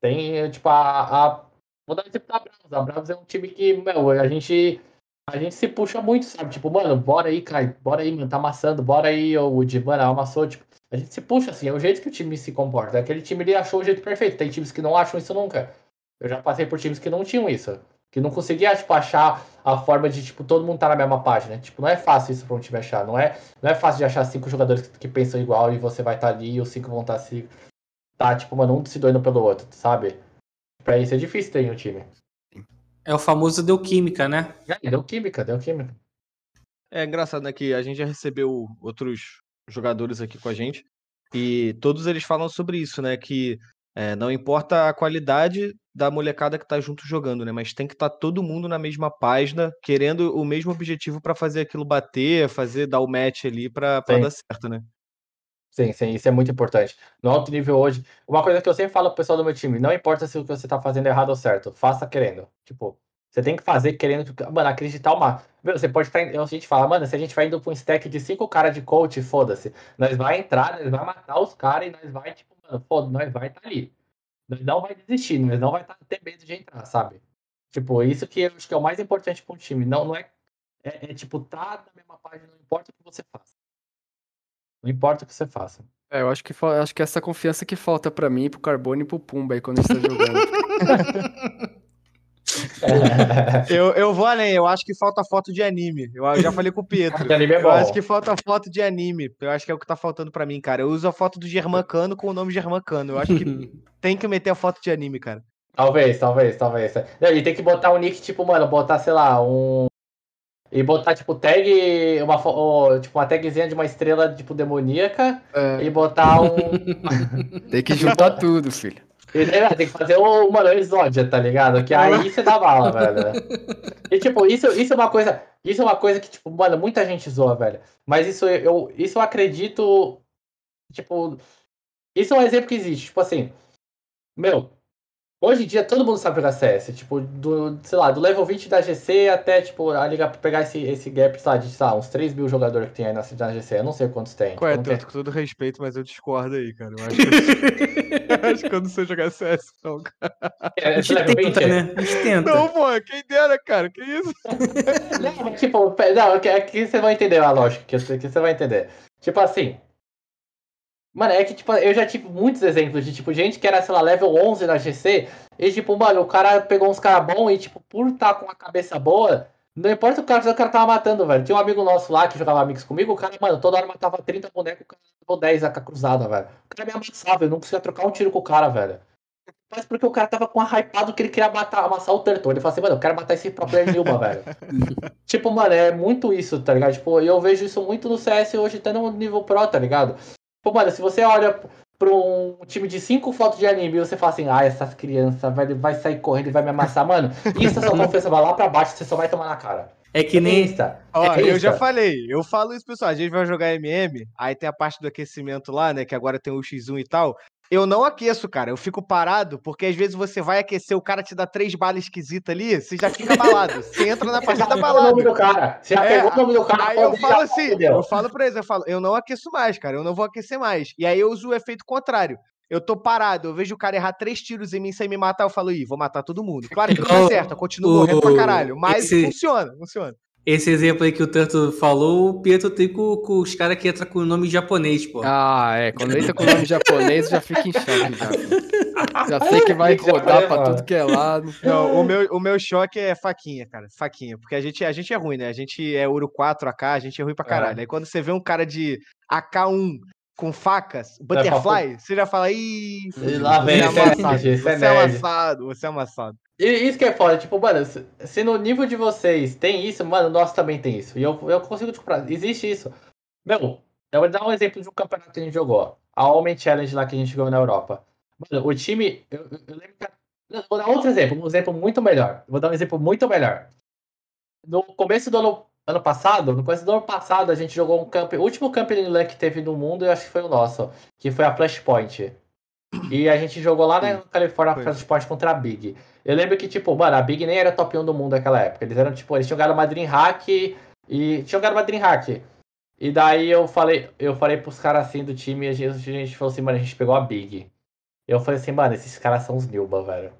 tem, tipo, a. a... Vou dar um exemplo da Bravos. A Bravos é um time que, meu, a gente. A gente se puxa muito, sabe? Tipo, mano, bora aí, Kai, bora aí, mano, tá amassando, bora aí, o Woody, mano, amassou, tipo. A gente se puxa assim, é o jeito que o time se comporta. Aquele time ele achou o jeito perfeito. Tem times que não acham isso nunca. Eu já passei por times que não tinham isso. Que não conseguia, tipo, achar a forma de, tipo, todo mundo tá na mesma página. Tipo, não é fácil isso pra um time achar. Não é, não é fácil de achar cinco jogadores que, que pensam igual e você vai estar ali e os cinco vão estar se. Tá, tipo, mano, um se doendo pelo outro, sabe? Pra isso é difícil ter em um time. É o famoso deu química, né? Aí, deu química, deu química. É engraçado, né, que a gente já recebeu outros jogadores aqui com a gente e todos eles falam sobre isso, né, que é, não importa a qualidade da molecada que tá junto jogando, né, mas tem que estar todo mundo na mesma página, querendo o mesmo objetivo pra fazer aquilo bater, fazer dar o match ali Sim. dar certo, né? Sim, sim, isso é muito importante. No alto nível hoje, uma coisa que eu sempre falo pro pessoal do meu time, não importa se o que você tá fazendo é errado ou certo, faça querendo. Tipo, você tem que fazer querendo, mano, acreditar uma. Meu, você pode estar. A gente fala, mano, se a gente vai indo pra um stack de cinco caras de coach, foda-se. Nós vai entrar, nós vai matar os caras e nós vai, tipo, foda, nós vai estar ali. Nós não vai desistir, nós não vai tá, ter medo de entrar, sabe? Tipo, isso que eu acho que é o mais importante pra um time. Não, não é, é, é tipo, tá na mesma página, não importa o que você faça. Não importa o que você faça. É, eu acho que, acho que é essa confiança que falta pra mim, pro Carbone e pro Pumba aí quando a gente tá jogando. Eu, eu vou além, eu acho que falta foto de anime. Eu já falei com o Pietro. De anime é Eu bom. acho que falta foto de anime. Eu acho que é o que tá faltando pra mim, cara. Eu uso a foto do Germancano com o nome Germancano. Eu acho que tem que meter a foto de anime, cara. Talvez, talvez, talvez. Não, E tem que botar um nick, tipo, mano, botar, sei lá, um. E botar, tipo, tag. Uma, ó, tipo, uma tagzinha de uma estrela, tipo, demoníaca. É, E botar um. tem que juntar tudo, filho. É, tem que fazer o, mano, o Exódia, tá ligado? Que aí você dá bala, velho. E, tipo, isso, isso é uma coisa. Isso é uma coisa que, tipo, mano, muita gente zoa, velho. Mas isso eu, isso eu acredito. Tipo. Isso é um exemplo que existe. Tipo assim. Meu. Hoje em dia todo mundo sabe jogar CS. Tipo, do, sei lá, do level 20 da GC até, tipo, a liga pegar esse, esse gap, sei lá, de, sei lá, uns 3 mil jogadores que tem aí na, na GC. Eu não sei quantos tem. É, tenho- Tanto? Com todo respeito, mas eu discordo aí, cara. Eu acho que, eu acho que eu não sei jogar CS, não, cara. É, A gente level 20? tenta, né? A gente tenta. Não, pô, quem dera, cara. Que isso? Não, tipo, não, aqui, aqui você vai entender a lógica, que aqui você vai entender. Tipo assim. Mano, é que, tipo, eu já tive muitos exemplos de, tipo, gente que era, sei lá, level 11 na GC, e, tipo, mano, o cara pegou uns caras bons e, tipo, por estar com a cabeça boa, não importa o cara, o cara tava matando, velho. Tinha um amigo nosso lá que jogava amigos comigo, o cara, mano, toda hora matava 30 bonecos, o cara levou 10 AK cruzada, velho. O cara me amassava, eu não conseguia trocar um tiro com o cara, velho. Mas porque o cara tava com a hypado que ele queria matar, amassar o Turtle. Ele falou assim, mano, eu quero matar esse pro player Nilma, velho. tipo, mano, é muito isso, tá ligado? Tipo, eu vejo isso muito no CS hoje, até no nível pro, tá ligado? Tipo, mano, se você olha pra um time de cinco fotos de anime e você fala assim, ah, essas crianças vai, vai sair correndo e vai me amassar, mano, isso a sua confiança vai lá pra baixo, você só vai tomar na cara. É que nem. Insta. Ó, É eu já falei, eu falo isso, pessoal. A gente vai jogar MM, aí tem a parte do aquecimento lá, né? Que agora tem o X1 e tal. Eu não aqueço, cara. Eu fico parado, porque às vezes você vai aquecer, o cara te dá três balas esquisitas ali, você já fica abalado. Você entra na Você já partida pegou o nome balado. do cara. Você já É, pegou o nome do cara. Aí eu falo assim, eu falo pra eles, eu falo, eu não aqueço mais, cara, eu não vou aquecer mais. E aí eu uso o efeito contrário. Eu tô parado, eu vejo o cara errar três tiros em mim sem me matar, eu falo, ih, vou matar todo mundo. Claro que não acerta, eu continuo o- morrendo pra caralho, mas esse- funciona, funciona. Esse exemplo aí que o Tanto falou, o Pietro tem com, com os caras que entram com o nome japonês, pô. Ah, é. Quando entra com o nome japonês, já fica em choque já. Já sei que vai rodar pra tudo que é lado. Não, o meu, o meu choque é faquinha, cara. Faquinha. Porque a gente, a gente é ruim, né? A gente é Ouro 4 AK, a gente é ruim pra caralho. Aí quando você vê um cara de AK1 com facas, butterfly, você já fala, ih, lá você vem é esse amassado, nerd, esse você é é amassado, você é amassado. E isso que é foda, tipo, mano, se, se no nível de vocês tem isso, mano, o nosso também tem isso. E eu, eu consigo te comprar. Existe isso. Meu, eu vou dar um exemplo de um campeonato que a gente jogou. A Homem Challenge lá que a gente jogou na Europa. Mano, o time. Eu, eu- lembro que. Vou dar outro exemplo, um exemplo muito melhor. Vou dar um exemplo muito melhor. No começo do ano, ano passado, no começo do ano passado, a gente jogou um camp. O último Campeonato LAN que teve no mundo, eu acho que foi o nosso, que foi a Flashpoint. E a gente jogou lá na Califórnia Foi. Flashpoint contra a Big. Eu lembro que, tipo, mano, a Big nem era top 1 do mundo naquela época. Eles eram, tipo, eles tinham ganhado uma Dreamhack e. Tinham ganhado uma Dreamhack. E daí eu falei, eu falei pros caras assim do time, e a gente, a gente falou assim, mano, a gente pegou a Big. Eu falei assim, mano, esses caras são os Nilba, velho.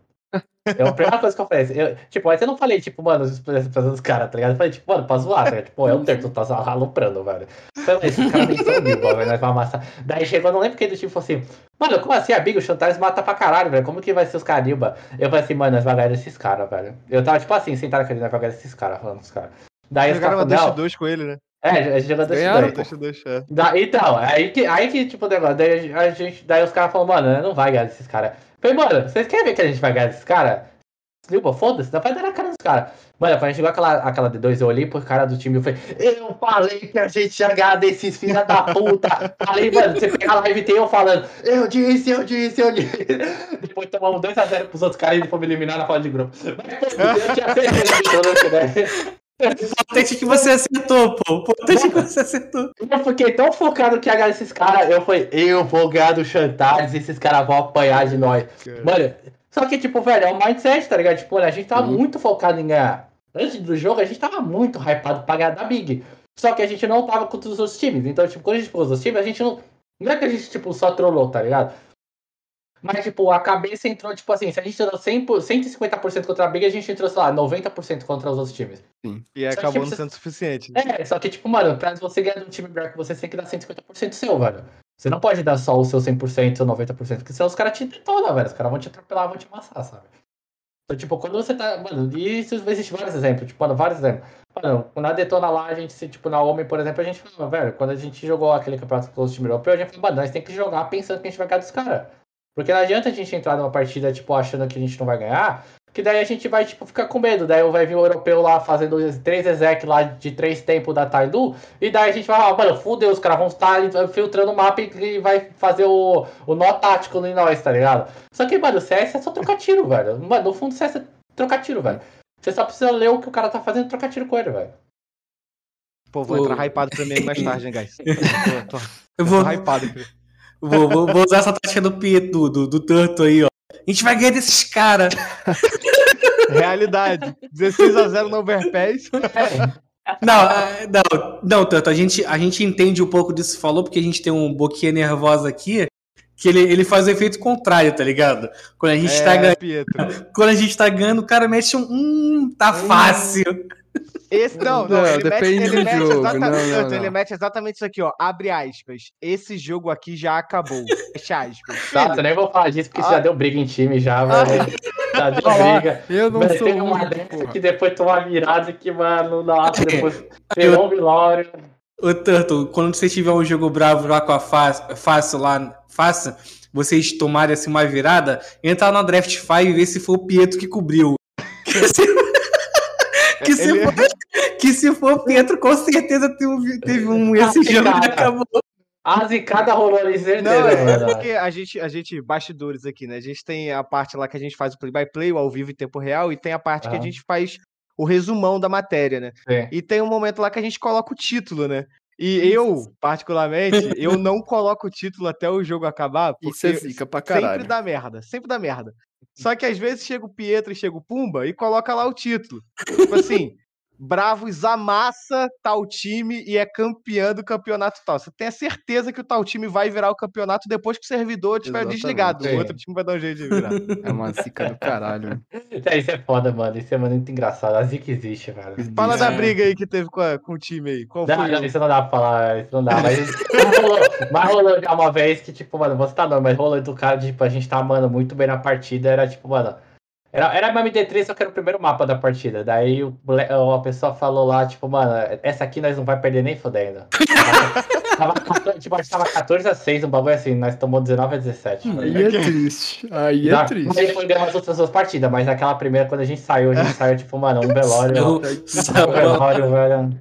É a primeira coisa que eu falei. assim, eu- tipo, mas eu não falei, tipo, mano, os caras, tá ligado? Eu falei, tipo, mano, pra zoar, tá ligado? Tipo, é o Terto, tá aloprando, velho. Falei, esses caras nem são velho, nós vamos amassar. Daí chegou, eu não lembro quem do time falou assim, mano, como assim a Big, o Chantais mata pra caralho, velho, como que vai ser os caras Nilba? Eu falei assim, mano, nós vamos ganhar desses caras, velho. Eu tava, tipo assim, sentado com ele, nós vamos ganhar desses caras, falando com os caras. Daí os Jogaram uma falaram, 2 com ele, né? é, a gente jogou dois. 2 2 é. Então, aí que, aí que, tipo, o negócio, daí a gente, daí os caras falaram, mano, não vai ganhar desses caras. Falei, mano, vocês querem ver que a gente vai ganhar desses caras? Desculpa, foda-se, não vai dar na cara dos caras. Mano, quando a gente chegou aquela, aquela D2, eu olhei pro cara do time e falei, eu falei que a gente ia ganhar desses filha da puta. falei, mano, você pega a live e tem eu falando, eu disse, eu disse, eu disse. Depois tomamos 2x0 pros outros caras e me eliminar na fala de grupo. Mas, eu tinha certeza? O importante é que você acertou, pô. O importante é que você acertou. Eu fiquei tão focado que ia ganhar esses caras. Eu falei, eu vou ganhar do Chantares, esses caras vão apanhar de nós. Mano, só que, tipo, velho, é um mindset, tá ligado? Tipo, a gente tava Uhum. muito focado em ganhar. Antes do jogo, a gente tava muito hypado pra ganhar da Big. Só que a gente não tava contra os outros times. Então, tipo, quando a gente pôs os outros times, a gente não. Não é que a gente, tipo, só trollou, tá ligado? Mas, tipo, a cabeça entrou, tipo assim, se a gente entrou 100, por- 150% contra a Big, a gente entrou, sei lá, 90% contra os outros times. E Só que acabou não você- sendo suficiente. né? É, só que, tipo, mano, pra você ganhar de um time melhor que você, você tem que dar 150% seu, velho. Você não pode dar só o seu 100%, seu 90%, porque senão os caras te detonam, velho. Os caras vão te atropelar, vão te amassar, sabe? Então, tipo, quando você tá. Mano, e isso existe vários exemplos, tipo, mano, vários exemplos. Mano, na Detona lá, a gente, se, tipo, na Homem, por exemplo, a gente falava, velho, quando a gente jogou aquele campeonato com os times europeus, a gente falou, mano, nós tem que jogar pensando que a gente vai ganhar dos caras. Porque não adianta a gente entrar numa partida, tipo, achando que a gente não vai ganhar, que daí a gente vai, tipo, ficar com medo. Daí vai vir o europeu lá fazendo três exec lá de três tempos da Taidu, e daí a gente vai, ah, mano, fudeu, os caras vão estar filtrando o mapa e vai fazer o, o nó tático em nós, tá ligado? Só que, mano, o CS é só trocar tiro, velho. Mano, no fundo, o CS é trocar tiro, velho. Você só precisa ler o que o cara tá fazendo e trocar tiro com ele, velho. Pô, vou Ô. entrar hypado também mais tarde, hein, guys. Tô, tô, Eu tô vou, hypado aqui. Vou, vou, vou usar essa tática do Pietro, do, do, Tanto aí, ó. A gente vai ganhar desses caras. Realidade. 16 a 0 no Overpass. Não, ah, não, não, Tanto, a gente, a gente entende um pouco disso que falou, porque a gente tem um boquinha nervosa aqui, que ele, ele faz o efeito contrário, tá ligado? Quando a gente tá É, ganhando, Pietro. quando a gente tá ganhando, o cara mete um, hum, tá fácil. Esse não, não, Não, ele, mete, depende ele do mete jogo, exatamente, não, não, ele mete exatamente isso aqui, ó. Abre aspas. Esse jogo aqui já acabou. Fecha aspas. Nossa, eu nem vou falar disso, porque isso Ah. já deu briga em time, já, velho. Já deu briga. Eu não Mas sou teve uma dessa que depois tomou uma virada que, mano, nossa, depois pegou um vilório. Ô, Tanto, quando você tiver um jogo bravo lá com a fácil, fácil lá, fácil, vocês tomarem assim uma virada, entra na Draft 5 e vê se foi o Pietro que cobriu. Que se, que se Ele- for, que se for o Pietro, com certeza teve, teve um esse Ah, jogo que cara. acabou. A zicada rolou ali, certeza, Não, é, é porque a gente, a gente, bastidores aqui, né? A gente tem a parte lá que a gente faz o play-by-play, o ao vivo em tempo real, e tem a parte que a Ah. gente faz o resumão da matéria, né? Sim. E tem um momento lá que a gente coloca o título, né? E eu, particularmente, eu não coloco o título até o jogo acabar, Isso é porque zica pra sempre caralho. dá merda, sempre dá merda. Só que às vezes chega o Pietro e chega o Pumba e coloca lá o título. Tipo assim, Bravos amassa tal time e é campeão do campeonato tal. Você tem a certeza que o tal time vai virar o campeonato depois que o servidor estiver Exatamente. desligado. O outro time vai dar um jeito de virar. É uma zica do caralho. É, Isso é foda, mano. Isso é muito engraçado. A zica existe, velho. Fala da É. briga aí que teve com, a- com o time aí. Qual Não, foi? não, isso não dá pra falar, isso não dá. Mas, rolou, mas rolou já uma vez que, tipo, mano, você tá não, mas rolou do cara, de, tipo, a gente tá, mano, muito bem na partida, era tipo, mano. Era, era uma MD3, só que era o primeiro mapa da partida. Daí o, a pessoa falou lá, tipo, mano, essa aqui nós não vai perder nem fodendo. Tava, tava, 14 tipo, a gente tava 14 a 6, um bagulho assim, nós tomamos 19 a 17. Aí é triste. Aí é triste. Ele foi ganhar as outras duas partidas, mas naquela primeira, quando a gente saiu, a gente saiu, tipo, mano, um velório. Um velório, velho.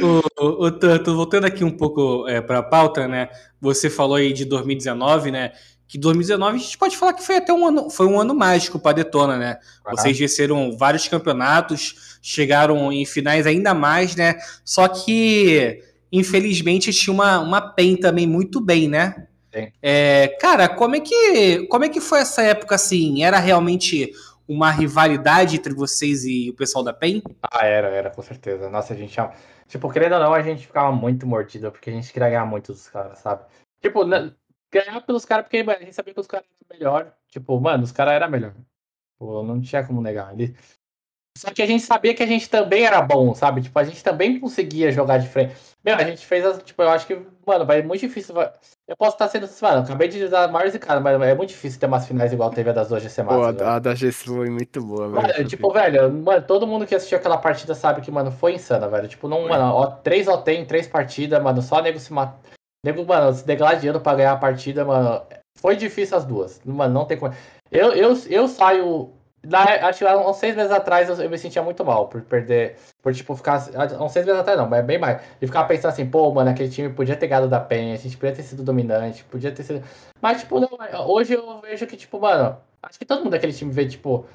O, o, o Tanto, voltando aqui um pouco é, para a pauta, né? Você falou aí de 2019, né? Que 2019 a gente pode falar que foi até um ano, foi um ano mágico para Detona, né? Vocês venceram vários campeonatos, chegaram em finais ainda mais, né? Só que, infelizmente, tinha uma, uma PEN também muito bem, né? É, cara, como é, que, como é que foi essa época assim? Era realmente uma rivalidade entre vocês e o pessoal da PEN? Ah, era, era, com certeza. Nossa, a gente tinha. Tipo, querendo ou não, a gente ficava muito mordido, porque a gente queria ganhar muito dos caras, sabe? Tipo, na- ganhar pelos caras, porque a gente sabia que os caras eram melhor. Tipo, mano, os caras eram melhor. Tipo, não tinha como negar. Ele... Só que a gente sabia que a gente também era bom, sabe? Tipo, a gente também conseguia jogar de frente. Meu, a gente fez as. Tipo, eu acho que, mano, vai muito difícil. Eu posso estar sendo. Mano, acabei de dar maiores cara, mas é muito difícil ter umas finais igual teve a das duas GC Pô, Masters, velho. a, a da GC foi muito boa, velho. Mano, tipo, velho, mano, todo mundo que assistiu aquela partida sabe que, mano, foi insana, velho. Tipo, não, mano, ó, três OT em três partidas, mano, só nego se mat... Nego, mano, se degladiando pra ganhar a partida, mano. Foi difícil as duas. Mano, não tem como. Eu, eu, eu saio. Na, acho que há uns seis meses atrás eu, eu me sentia muito mal por perder. Por, tipo, ficar. Há uns seis meses atrás não, mas é bem mais. E ficar pensando assim, pô, mano, aquele time podia ter ganhado da PEN, a gente podia ter sido dominante, podia ter sido. Mas, tipo, não, hoje eu vejo que, tipo, mano, acho que todo mundo daquele time vê, tipo.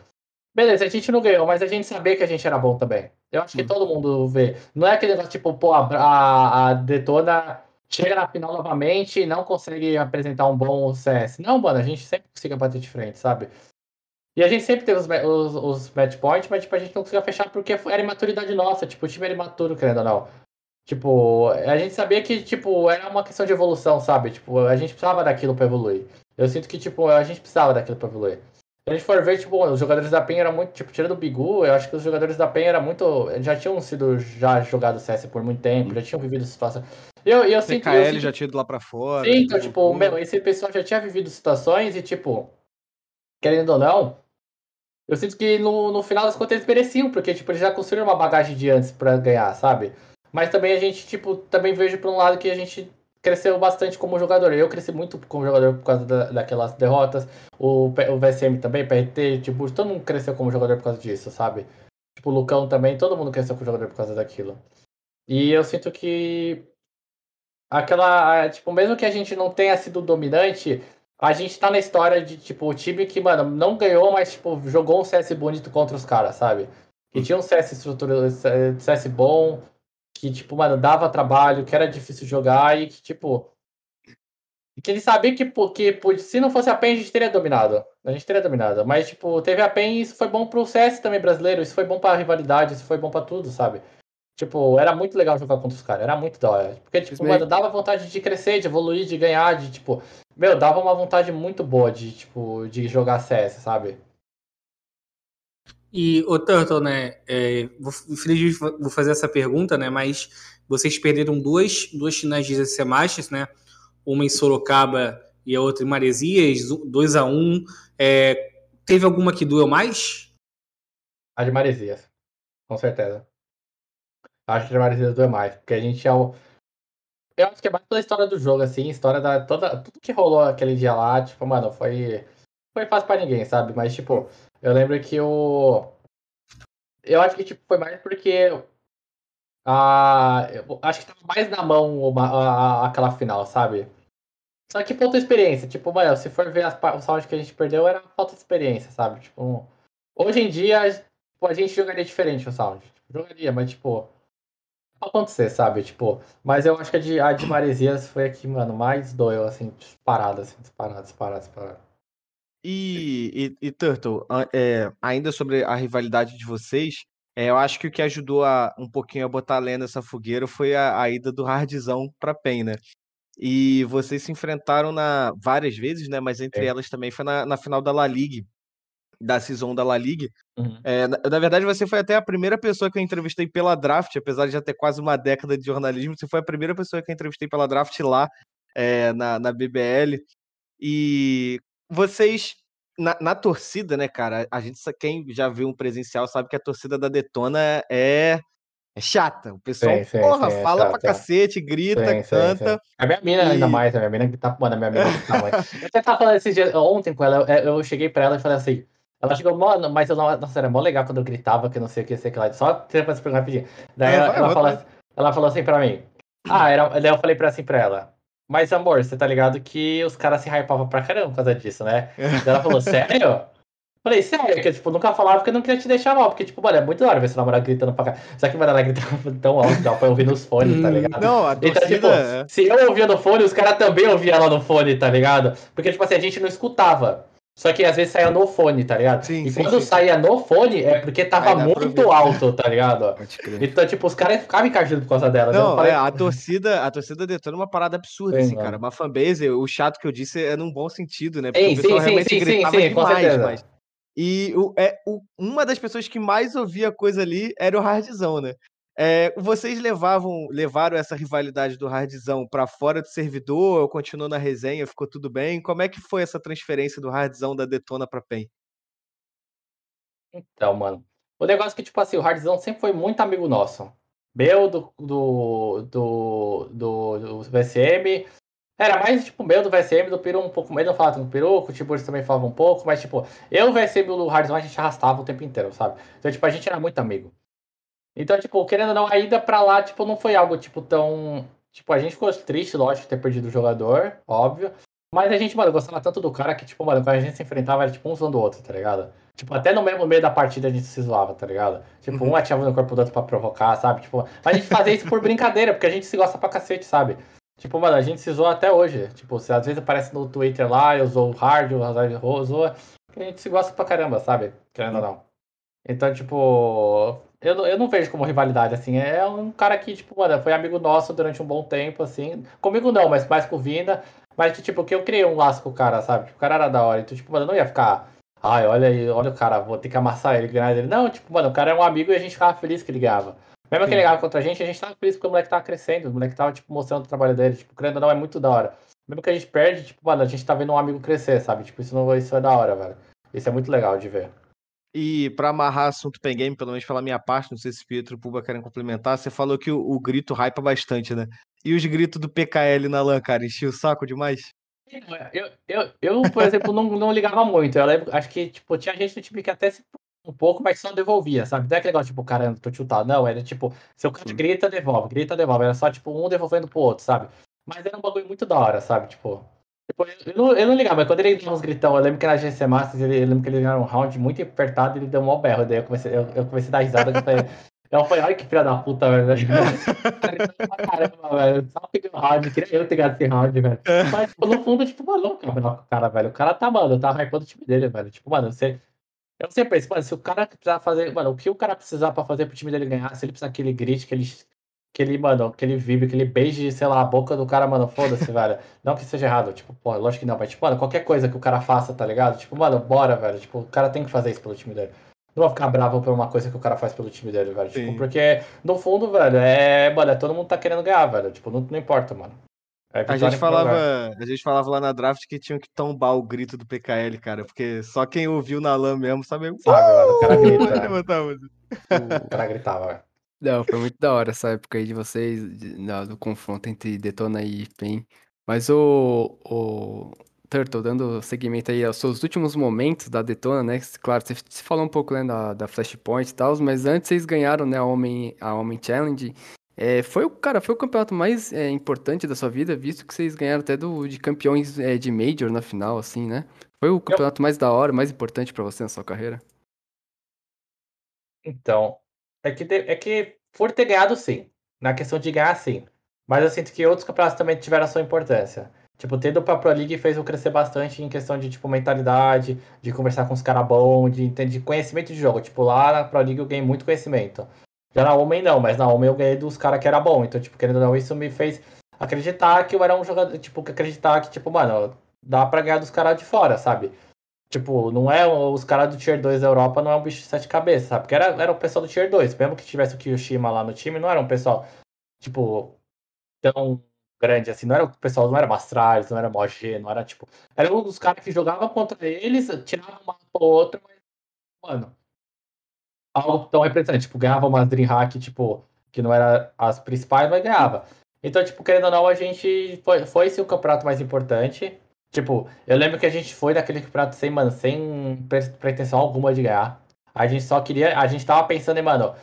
Beleza, a gente não ganhou, mas a gente sabia que a gente era bom também. Eu acho que todo mundo vê. Não é aquele negócio, tipo, pô, a, a, a Detona chega na final novamente e não consegue apresentar um bom CS. Não, mano, a gente sempre consegue bater de frente, sabe? E a gente sempre teve os, os, os match points, mas tipo, a gente não conseguia fechar porque era imaturidade nossa. Tipo, o time era imaturo, querendo ou não. Tipo, a gente sabia que, tipo, era uma questão de evolução, sabe? Tipo, a gente precisava daquilo pra evoluir. Eu sinto que, tipo, a gente precisava daquilo pra evoluir. A gente for ver, tipo, os jogadores da PEN eram muito, tipo, tirando o Bigu, eu acho que os jogadores da PEN eram muito. Já tinham sido já jogado CS por muito tempo, já tinham vivido situação. Eu, eu sinto, eu sinto já tinha ido lá pra fora. Sim, então, tipo, meu, esse pessoal já tinha vivido situações e, tipo, querendo ou não, eu sinto que no, no final das contas eles mereciam, porque, tipo, eles já construíram uma bagagem de antes pra ganhar, sabe? Mas também a gente, tipo, também vejo por um lado que a gente cresceu bastante como jogador. Eu cresci muito como jogador por causa da- daquelas derrotas. O, o VSM também, PRT, tipo, todo mundo cresceu como jogador por causa disso, sabe? Tipo, o Lucão também, todo mundo cresceu como jogador por causa daquilo. E eu sinto que aquela, tipo, mesmo que a gente não tenha sido dominante, a gente tá na história de, tipo, o time que, mano, não ganhou, mas, tipo, jogou um CS bonito contra os caras, sabe? Que tinha um CS estrutura, CS bom, que, tipo, mano, dava trabalho, que era difícil jogar e que, tipo, que ele sabia que, pô, se não fosse a PEN, a gente teria dominado. A gente teria dominado. Mas, tipo, teve a PEN e isso foi bom pro CS também brasileiro, isso foi bom pra rivalidade, isso foi bom pra tudo, sabe? Tipo, era muito legal jogar contra os caras, era muito da hora. Porque, tipo, mano, dava vontade de crescer, de evoluir, de ganhar, de, tipo, meu, dava uma vontade muito boa de, tipo, de jogar CS, sabe? E, ô Turtle, né? É, vou, infelizmente vou fazer essa pergunta, né? Mas vocês perderam duas, duas finais de GC Masters, né? Uma em Sorocaba e a outra em Maresias, 2 a 1 um. É, teve alguma que doeu mais? A de Maresias, com certeza. Acho que a de Maresias doeu mais, porque a gente é o... Eu acho que é mais pela história do jogo, assim, história da... Toda, tudo que rolou aquele dia lá, tipo, mano, foi... Foi fácil pra ninguém, sabe? Mas, tipo, eu lembro que o... Eu acho que, tipo, foi mais porque... A... eu acho que tava mais na mão uma, a, aquela final, sabe? Só que falta experiência. Tipo, mano, se for ver as, os que a gente perdeu, era falta de experiência, sabe? Tipo, hoje em dia, tipo, a gente jogaria diferente o sound. Tipo, jogaria, mas tipo. acontecer, sabe? Tipo, mas eu acho que a de, a de Maresias foi a que, mano, mais doeu, assim, disparado, assim, disparado, disparado. E, e, e Turtle, é, ainda sobre a rivalidade de vocês, é, eu acho que o que ajudou a, um pouquinho a botar a lenha nessa fogueira foi a, a ida do Hardzão pra PEN, né? E vocês se enfrentaram na, várias vezes, né? Mas entre É. elas também foi na, na final da La Liga, da Season da La Liga. Uhum. É, na, na verdade, você foi até a primeira pessoa que eu entrevistei pela Draft, apesar de já ter quase uma década de jornalismo, você foi a primeira pessoa que eu entrevistei pela Draft lá é, na, na BBL. E vocês, na, na torcida, né, cara? A gente, quem já viu um presencial sabe que a torcida da Detona é, é chata. O pessoal, Sim, sim, porra, sim, é fala pra chata. cacete, grita, canta. A minha mina ainda E- mais, a minha mina que tá, mano, a minha mina que tá, mano. Eu até tava falando esses dias, ontem com ela, eu, eu cheguei pra ela e falei assim, ela chegou, mano, mas eu não, nossa, era mó legal quando eu gritava, que não sei o que, sei o que lá, só pra se perguntar rapidinho. Daí Ah, ela, vai, ela, vai, falou, vai. assim- ela falou assim pra mim, ah, era, daí eu falei pra, assim pra ela, mas amor, você tá ligado que os caras se hypavam pra caramba por causa disso, né? Daí ela falou, sério? Falei, sério, que eu, tipo, nunca falava porque eu não queria te deixar mal, porque, tipo, mano, é muito da hora ver seu namorado gritando pra cá. Só que, mano, ela gritava tão alto, dá pra ouvir nos fones, tá Hum, ligado? Não, a Então, torcida. tipo, é- se eu ouvia no fone, os caras também ouviam ela no fone, tá ligado? Porque, tipo assim, a gente não escutava. Só que às vezes saía no fone, tá ligado? Sim, e sim, quando sim. saía no fone é porque tava muito alto, tá ligado? Então, tipo, os caras ficavam encardidos por causa dela. né? Não, falei, é, a torcida, a torcida detona é uma parada absurda, Sim, assim, mano. cara. Uma fanbase, o chato que eu disse é num bom sentido, né? Porque Sim, o pessoal sim, sim, realmente sim, sim, gritava sim, demais, mas... E o, é, o- uma das pessoas que mais ouvia coisa ali era o Hardzão, né? É, vocês levavam, levaram essa rivalidade do Hardzão pra fora do servidor, ou continuou na resenha, ficou tudo bem? Como é que foi essa transferência do Hardzão da Detona pra PEN? Então, mano. O negócio é que, tipo assim, o Hardzão sempre foi muito amigo nosso. Meu, do, do, do, do, do VSM. Era mais, tipo, meu do VSM, do Peru um pouco mais. Não falava do Peru, o Tiburcio também falava um pouco, mas, tipo, eu, o VSM e o Hardzão, a gente arrastava o tempo inteiro, sabe? Então, tipo, a gente era muito amigo. Então, tipo, querendo ou não, a ida pra lá, tipo, não foi algo, tipo, tão... Tipo, a gente ficou triste, lógico, de ter perdido o jogador, óbvio. Mas a gente, mano, gostava tanto do cara que, tipo, mano, quando a gente se enfrentava, era tipo um zoando o outro, tá ligado? Tipo, até no mesmo meio da partida a gente se zoava, tá ligado? Tipo, Uhum. um atirava no corpo do outro pra provocar, sabe? Tipo, a gente fazia isso por brincadeira, porque a gente se gosta pra cacete, sabe? Tipo, mano, a gente se zoa até hoje. Tipo, se às vezes aparece no Twitter lá, eu zoo o Hard, o Hazard zoa, que a gente se gosta pra caramba, sabe? Querendo ou não. Então, tipo, eu, não- eu não vejo como rivalidade, assim. É um cara que, tipo, mano, foi amigo nosso durante um bom tempo, assim. Comigo não, mas mais com o Vina. Mas que, tipo, que eu criei um laço com o cara, sabe? Tipo, o cara era da hora. Então, tipo, mano, eu não ia ficar. Ai, olha aí, olha o cara, vou ter que amassar ele, ganhar ele. Não, tipo, mano, o cara é um amigo e a gente ficava feliz que ele ganhava. Mesmo que Sim. ele ganhava contra a gente, a gente tava feliz porque o moleque tava crescendo, o moleque tava, tipo, mostrando o trabalho dele. Tipo, querendo ou não, é muito da hora. Mesmo que a gente perde, tipo, mano, a gente tá vendo um amigo crescer, sabe? Tipo, isso, não, isso é da hora, velho. Isso é muito legal de ver. E pra amarrar assunto pen game, pelo menos pela minha parte, não sei se Pietro e Puba querem complementar, você falou que o, o grito hypa bastante, né? E os gritos do PKL na LAN, cara, enchia o saco demais? Eu, eu, eu por exemplo, não, não ligava muito. Eu lembro, acho que, tipo, tinha gente no time que até se um pouco, mas só devolvia, sabe? Não é aquele negócio, tipo, cara, tô chutado. Não, era tipo, se o cara grita, devolve, grita, devolve. Era só, tipo, um devolvendo pro outro, sabe? Mas era um bagulho muito da hora, sabe? Tipo, tipo, eu, eu não, eu não ligava, mas quando ele dava uns gritão, eu lembro que na GC Masters, ele, eu lembro que ele ganhou um round muito apertado e ele deu um mó berro. Daí eu comecei, eu, eu comecei a dar risada. que Eu falei, eu falei, olha que filha da puta, velho. Caramba, velho. Só peguei o round, queria eu ter ganhado esse round, velho. Mas, tipo, no fundo, tipo, com o cara, velho. O cara tá, mano, tá hypando o time dele, velho. Tipo, mano, você. Eu sempre penso, mano, se o cara precisar fazer. Mano, o que o cara precisar pra fazer pro time dele ganhar, se ele precisar que ele grite, que ele. Que ele, mano, que ele vibre, que ele beije, sei lá, a boca do cara, mano, foda-se, velho. Não que seja errado, tipo, pô, lógico que não, mas, tipo, mano, qualquer coisa que o cara faça, tá ligado? Tipo, mano, bora, velho. Tipo, o cara tem que fazer isso pelo time dele. Não vou ficar bravo por uma coisa que o cara faz pelo time dele, velho. Tipo, porque, no fundo, velho, é. Mano, é todo mundo tá querendo ganhar, velho. Tipo, não, não importa, mano. É A gente falava, a gente falava lá na draft que tinham que tombar o grito do PKL, cara, porque só quem ouviu na LAN mesmo sabe. Sabe, mano, o cara "Uh!" grita. O cara gritava, velho. Não, foi muito da hora essa época aí de vocês, de- do confronto entre Detona e PEN. Mas o, o Turtle, dando seguimento aí aos seus últimos momentos da Detona, né? Claro, você, você falou um pouco né, da, da Flashpoint e tal, mas antes vocês ganharam né, a Homem, a Homem Challenge. É, foi o cara, foi o campeonato mais é, importante da sua vida, visto que vocês ganharam até do, de campeões é, de Major na final, assim, né? Foi o campeonato mais da hora, mais importante pra você na sua carreira? Então, é que, é que por ter ganhado, sim. na questão de ganhar, sim. Mas eu sinto que outros campeonatos também tiveram a sua importância. Tipo, tendo pra Pro League fez eu crescer bastante em questão de, tipo, mentalidade, de conversar com os caras bons, de, de conhecimento de jogo. Tipo, lá na Pro League eu ganhei muito conhecimento. Já na Homem não, mas na Homem eu ganhei dos caras que era bom. Então, tipo, querendo ou não, isso me fez acreditar que eu era um jogador, tipo, acreditar que, tipo, mano, dá pra ganhar dos caras de fora, sabe? Tipo, não é os caras do Tier 2 da Europa, não é um bicho de sete cabeças, sabe? Porque era, era o pessoal do Tier 2. Mesmo que tivesse o Kiyoshima lá no time, não era um pessoal, tipo, tão grande assim. Não era o pessoal, não era Mastralis, não era Moge, não era tipo. Era um dos caras que jogava contra eles, tirava uma ou outra, mas, mano, algo tão representante. Tipo, ganhava umas Dreamhack, tipo, que não era as principais, mas ganhava. Então, tipo, querendo ou não, a gente foi, foi sim o campeonato mais importante. Tipo, eu lembro que a gente foi naquele campeonato sem, mano, sem pretensão alguma de ganhar. A gente só queria. A gente tava pensando em, mano,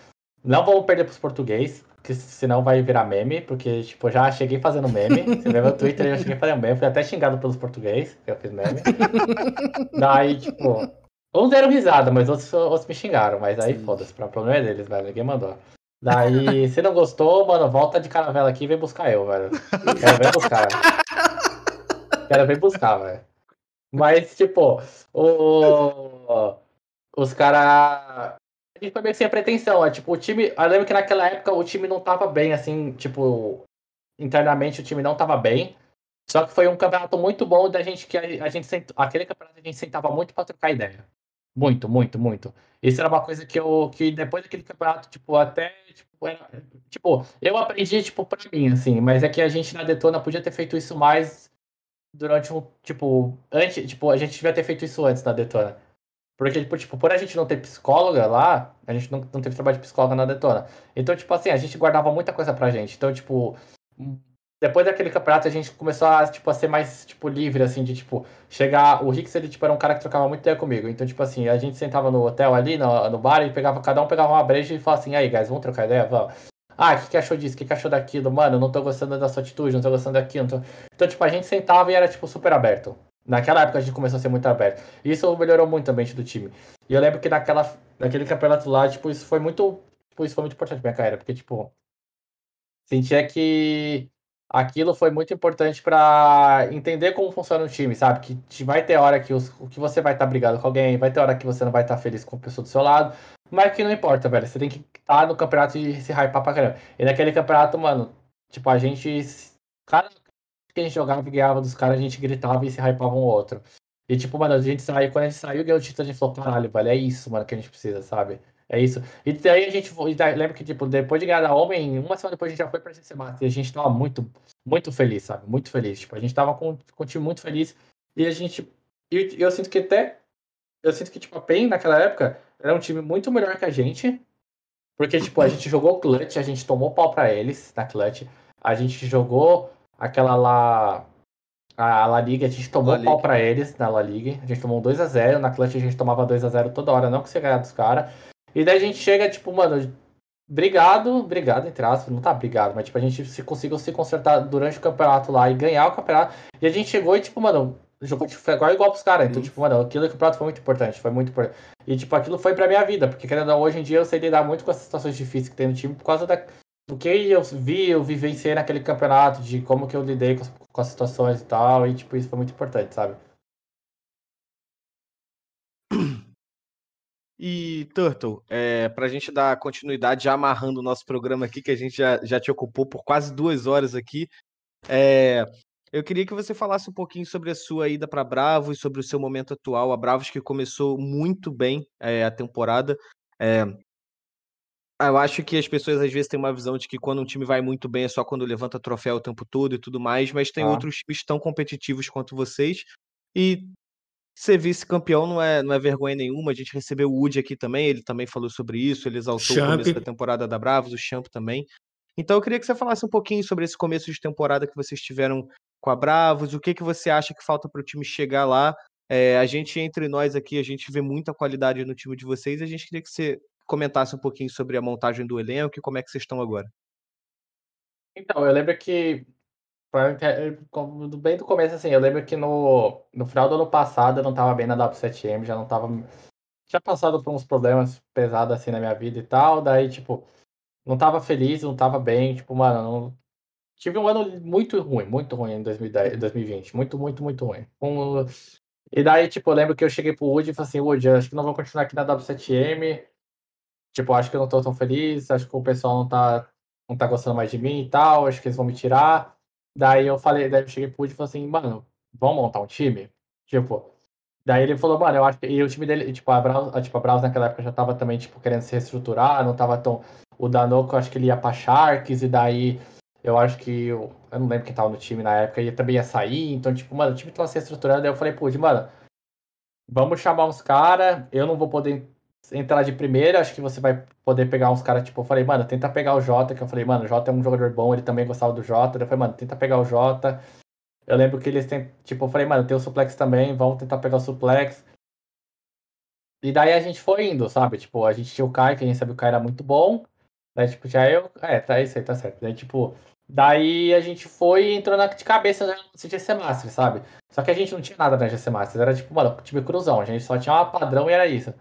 não vamos perder pros portugueses, que senão vai virar meme, porque, tipo, já cheguei fazendo meme. Você vê meu Twitter, eu cheguei fazendo meme, fui até xingado pelos portugueses, que eu fiz meme. Daí, tipo, uns deram risada, mas outros, outros me xingaram, mas aí foda-se, o problema é deles, velho, ninguém mandou. Daí, se não gostou, mano, volta de caravela aqui e vem buscar eu, velho. Quero ver buscar. Quero ver buscar, velho. Mas, tipo, o... os caras. A gente foi meio sem pretensão. É, tipo, o time. Eu lembro que naquela época o time não tava bem, assim, tipo. Internamente o time não tava bem. Só que foi um campeonato muito bom da gente que a, a gente sent... aquele campeonato a gente sentava muito para trocar ideia. Muito, muito, muito. Isso era uma coisa que eu que depois daquele campeonato, tipo, até tipo, era, tipo, eu aprendi tipo para mim assim, mas é que a gente na Detona podia ter feito isso mais durante um, tipo, antes, tipo, a gente devia ter feito isso antes na Detona. Porque, tipo, tipo, por a gente não ter psicóloga lá, a gente não, não teve trabalho de psicóloga na Detona. Então, tipo assim, a gente guardava muita coisa pra gente. Então, tipo, depois daquele campeonato a gente começou a, tipo, a ser mais, tipo, livre, assim, de, tipo, chegar... O Rix, ele, tipo, era um cara que trocava muito ideia comigo. Então, tipo assim, a gente sentava no hotel ali, no, no bar, e pegava, cada um pegava uma breja e falava assim, aí, guys, vamos trocar ideia? Vamos. Ah, o que, que achou disso? O que, que achou daquilo? Mano, não tô gostando da sua atitude, não tô gostando daquilo. Tô... Então, tipo, a gente sentava e era, tipo, super aberto. Naquela época a gente começou a ser muito aberto. E isso melhorou muito o ambiente do time. E eu lembro que naquela, naquele campeonato lá, tipo, isso foi muito. Tipo, isso foi muito importante pra minha carreira, porque, tipo, sentia que aquilo foi muito importante para entender como funciona o time, sabe? Que vai ter hora que, os, que você vai estar tá brigado com alguém, vai ter hora que você não vai estar tá feliz com a pessoa do seu lado, mas que não importa, velho. Você tem que estar tá no campeonato e se hypar pra caramba. E naquele campeonato, mano, tipo, a gente. Cada que a gente jogava e ganhava dos caras, a gente gritava e se hypava um outro. E tipo, mano, a gente saiu, quando a gente saiu e ganhou o título, a gente falou, caralho, velho, é isso, mano, que a gente precisa, sabe? É isso. E daí a gente. Lembra que, tipo, depois de ganhar da Homem, uma semana depois a gente já foi pra GC Master. E a gente tava muito, muito feliz, sabe? Muito feliz. Tipo, a gente tava com, com o time muito feliz. E a gente. E eu sinto que até. Eu sinto que, tipo, a PEN naquela época era um time muito melhor que a gente. Porque, tipo, a gente jogou clutch, a gente tomou pau pra eles na clutch. A gente jogou aquela lá. A La Liga, a gente tomou pau pra eles na La Liga. A gente tomou 2x0. Na clutch a gente tomava 2x0 toda hora, não conseguia ganhar dos caras. E daí a gente chega, tipo, mano, obrigado, obrigado, entre aspas, não tá obrigado, mas tipo, a gente se conseguiu se consertar durante o campeonato lá e ganhar o campeonato. E a gente chegou e, tipo, mano, jogou tipo, igual, igual pros caras. Então, tipo, mano, aquilo do campeonato foi muito importante, foi muito importante. E, tipo, aquilo foi pra minha vida, porque, querendo ou não, hoje em dia eu sei lidar muito com as situações difíceis que tem no time por causa da, do que eu vi, eu vivenciei naquele campeonato, de como que eu lidei com as, com as situações e tal, e, tipo, isso foi muito importante, sabe? E, Turtle, é, para a gente dar continuidade, já amarrando o nosso programa aqui, que a gente já, já te ocupou por quase duas horas aqui, é, eu queria que você falasse um pouquinho sobre a sua ida para Bravos, sobre o seu momento atual. A Bravos que começou muito bem é, a temporada. É, eu acho que as pessoas às vezes têm uma visão de que quando um time vai muito bem é só quando levanta troféu o tempo todo e tudo mais, mas tem ah. outros times tão competitivos quanto vocês. E Ser vice-campeão não é, não é vergonha nenhuma. A gente recebeu o Woody aqui também, ele também falou sobre isso, ele exaltou Champ. o começo da temporada da Bravos, o Champ também. Então eu queria que você falasse um pouquinho sobre esse começo de temporada que vocês tiveram com a Bravos, o que, que você acha que falta para o time chegar lá. É, a gente, entre nós aqui, a gente vê muita qualidade no time de vocês a gente queria que você comentasse um pouquinho sobre a montagem do elenco e como é que vocês estão agora. Então, eu lembro que bem do começo, assim, eu lembro que no, no final do ano passado eu não tava bem na W7M, já não tava. Tinha passado por uns problemas pesados assim na minha vida e tal. Daí, tipo, não tava feliz, não tava bem, tipo, mano, não... tive um ano muito ruim, muito ruim em 2010, 2020, muito, muito, muito ruim. Um... E daí, tipo, eu lembro que eu cheguei pro Woody e falei assim, Woody, acho que não vou continuar aqui na W7M, tipo, acho que eu não tô tão feliz, acho que o pessoal não tá, não tá gostando mais de mim e tal, acho que eles vão me tirar. Daí eu falei, daí eu cheguei pro Woody e falei assim, mano, vamos montar um time? Tipo, daí ele falou, mano, eu acho que. E o time dele, tipo, a Braus, tipo, a Braus naquela época já tava também, tipo, querendo se reestruturar, não tava tão. O Danoco, eu acho que ele ia pra Sharks, e daí eu acho que. Eu, eu não lembro quem tava no time na época, ele também ia sair, então, tipo, mano, o time tava se reestruturando, daí eu falei, pô, mano, vamos chamar uns caras, eu não vou poder entrar de primeira, acho que você vai poder pegar uns caras, tipo, eu falei, mano, tenta pegar o Jota, que eu falei, mano, o Jota é um jogador bom, ele também gostava do Jota, eu falei, mano, tenta pegar o Jota. Eu lembro que eles têm, tipo, eu falei, mano, tem o suplex também, vamos tentar pegar o suplex. E daí a gente foi indo, sabe? Tipo, a gente tinha o Kai, que a gente sabia que o Kai era muito bom. Daí, tipo, já eu. É, tá isso aí, tá certo. Daí, tipo, daí a gente foi e entrou na, de cabeça no GC Master, sabe? Só que a gente não tinha nada na GC Master. Era tipo, mano, time cruzão. A gente só tinha uma padrão e era isso.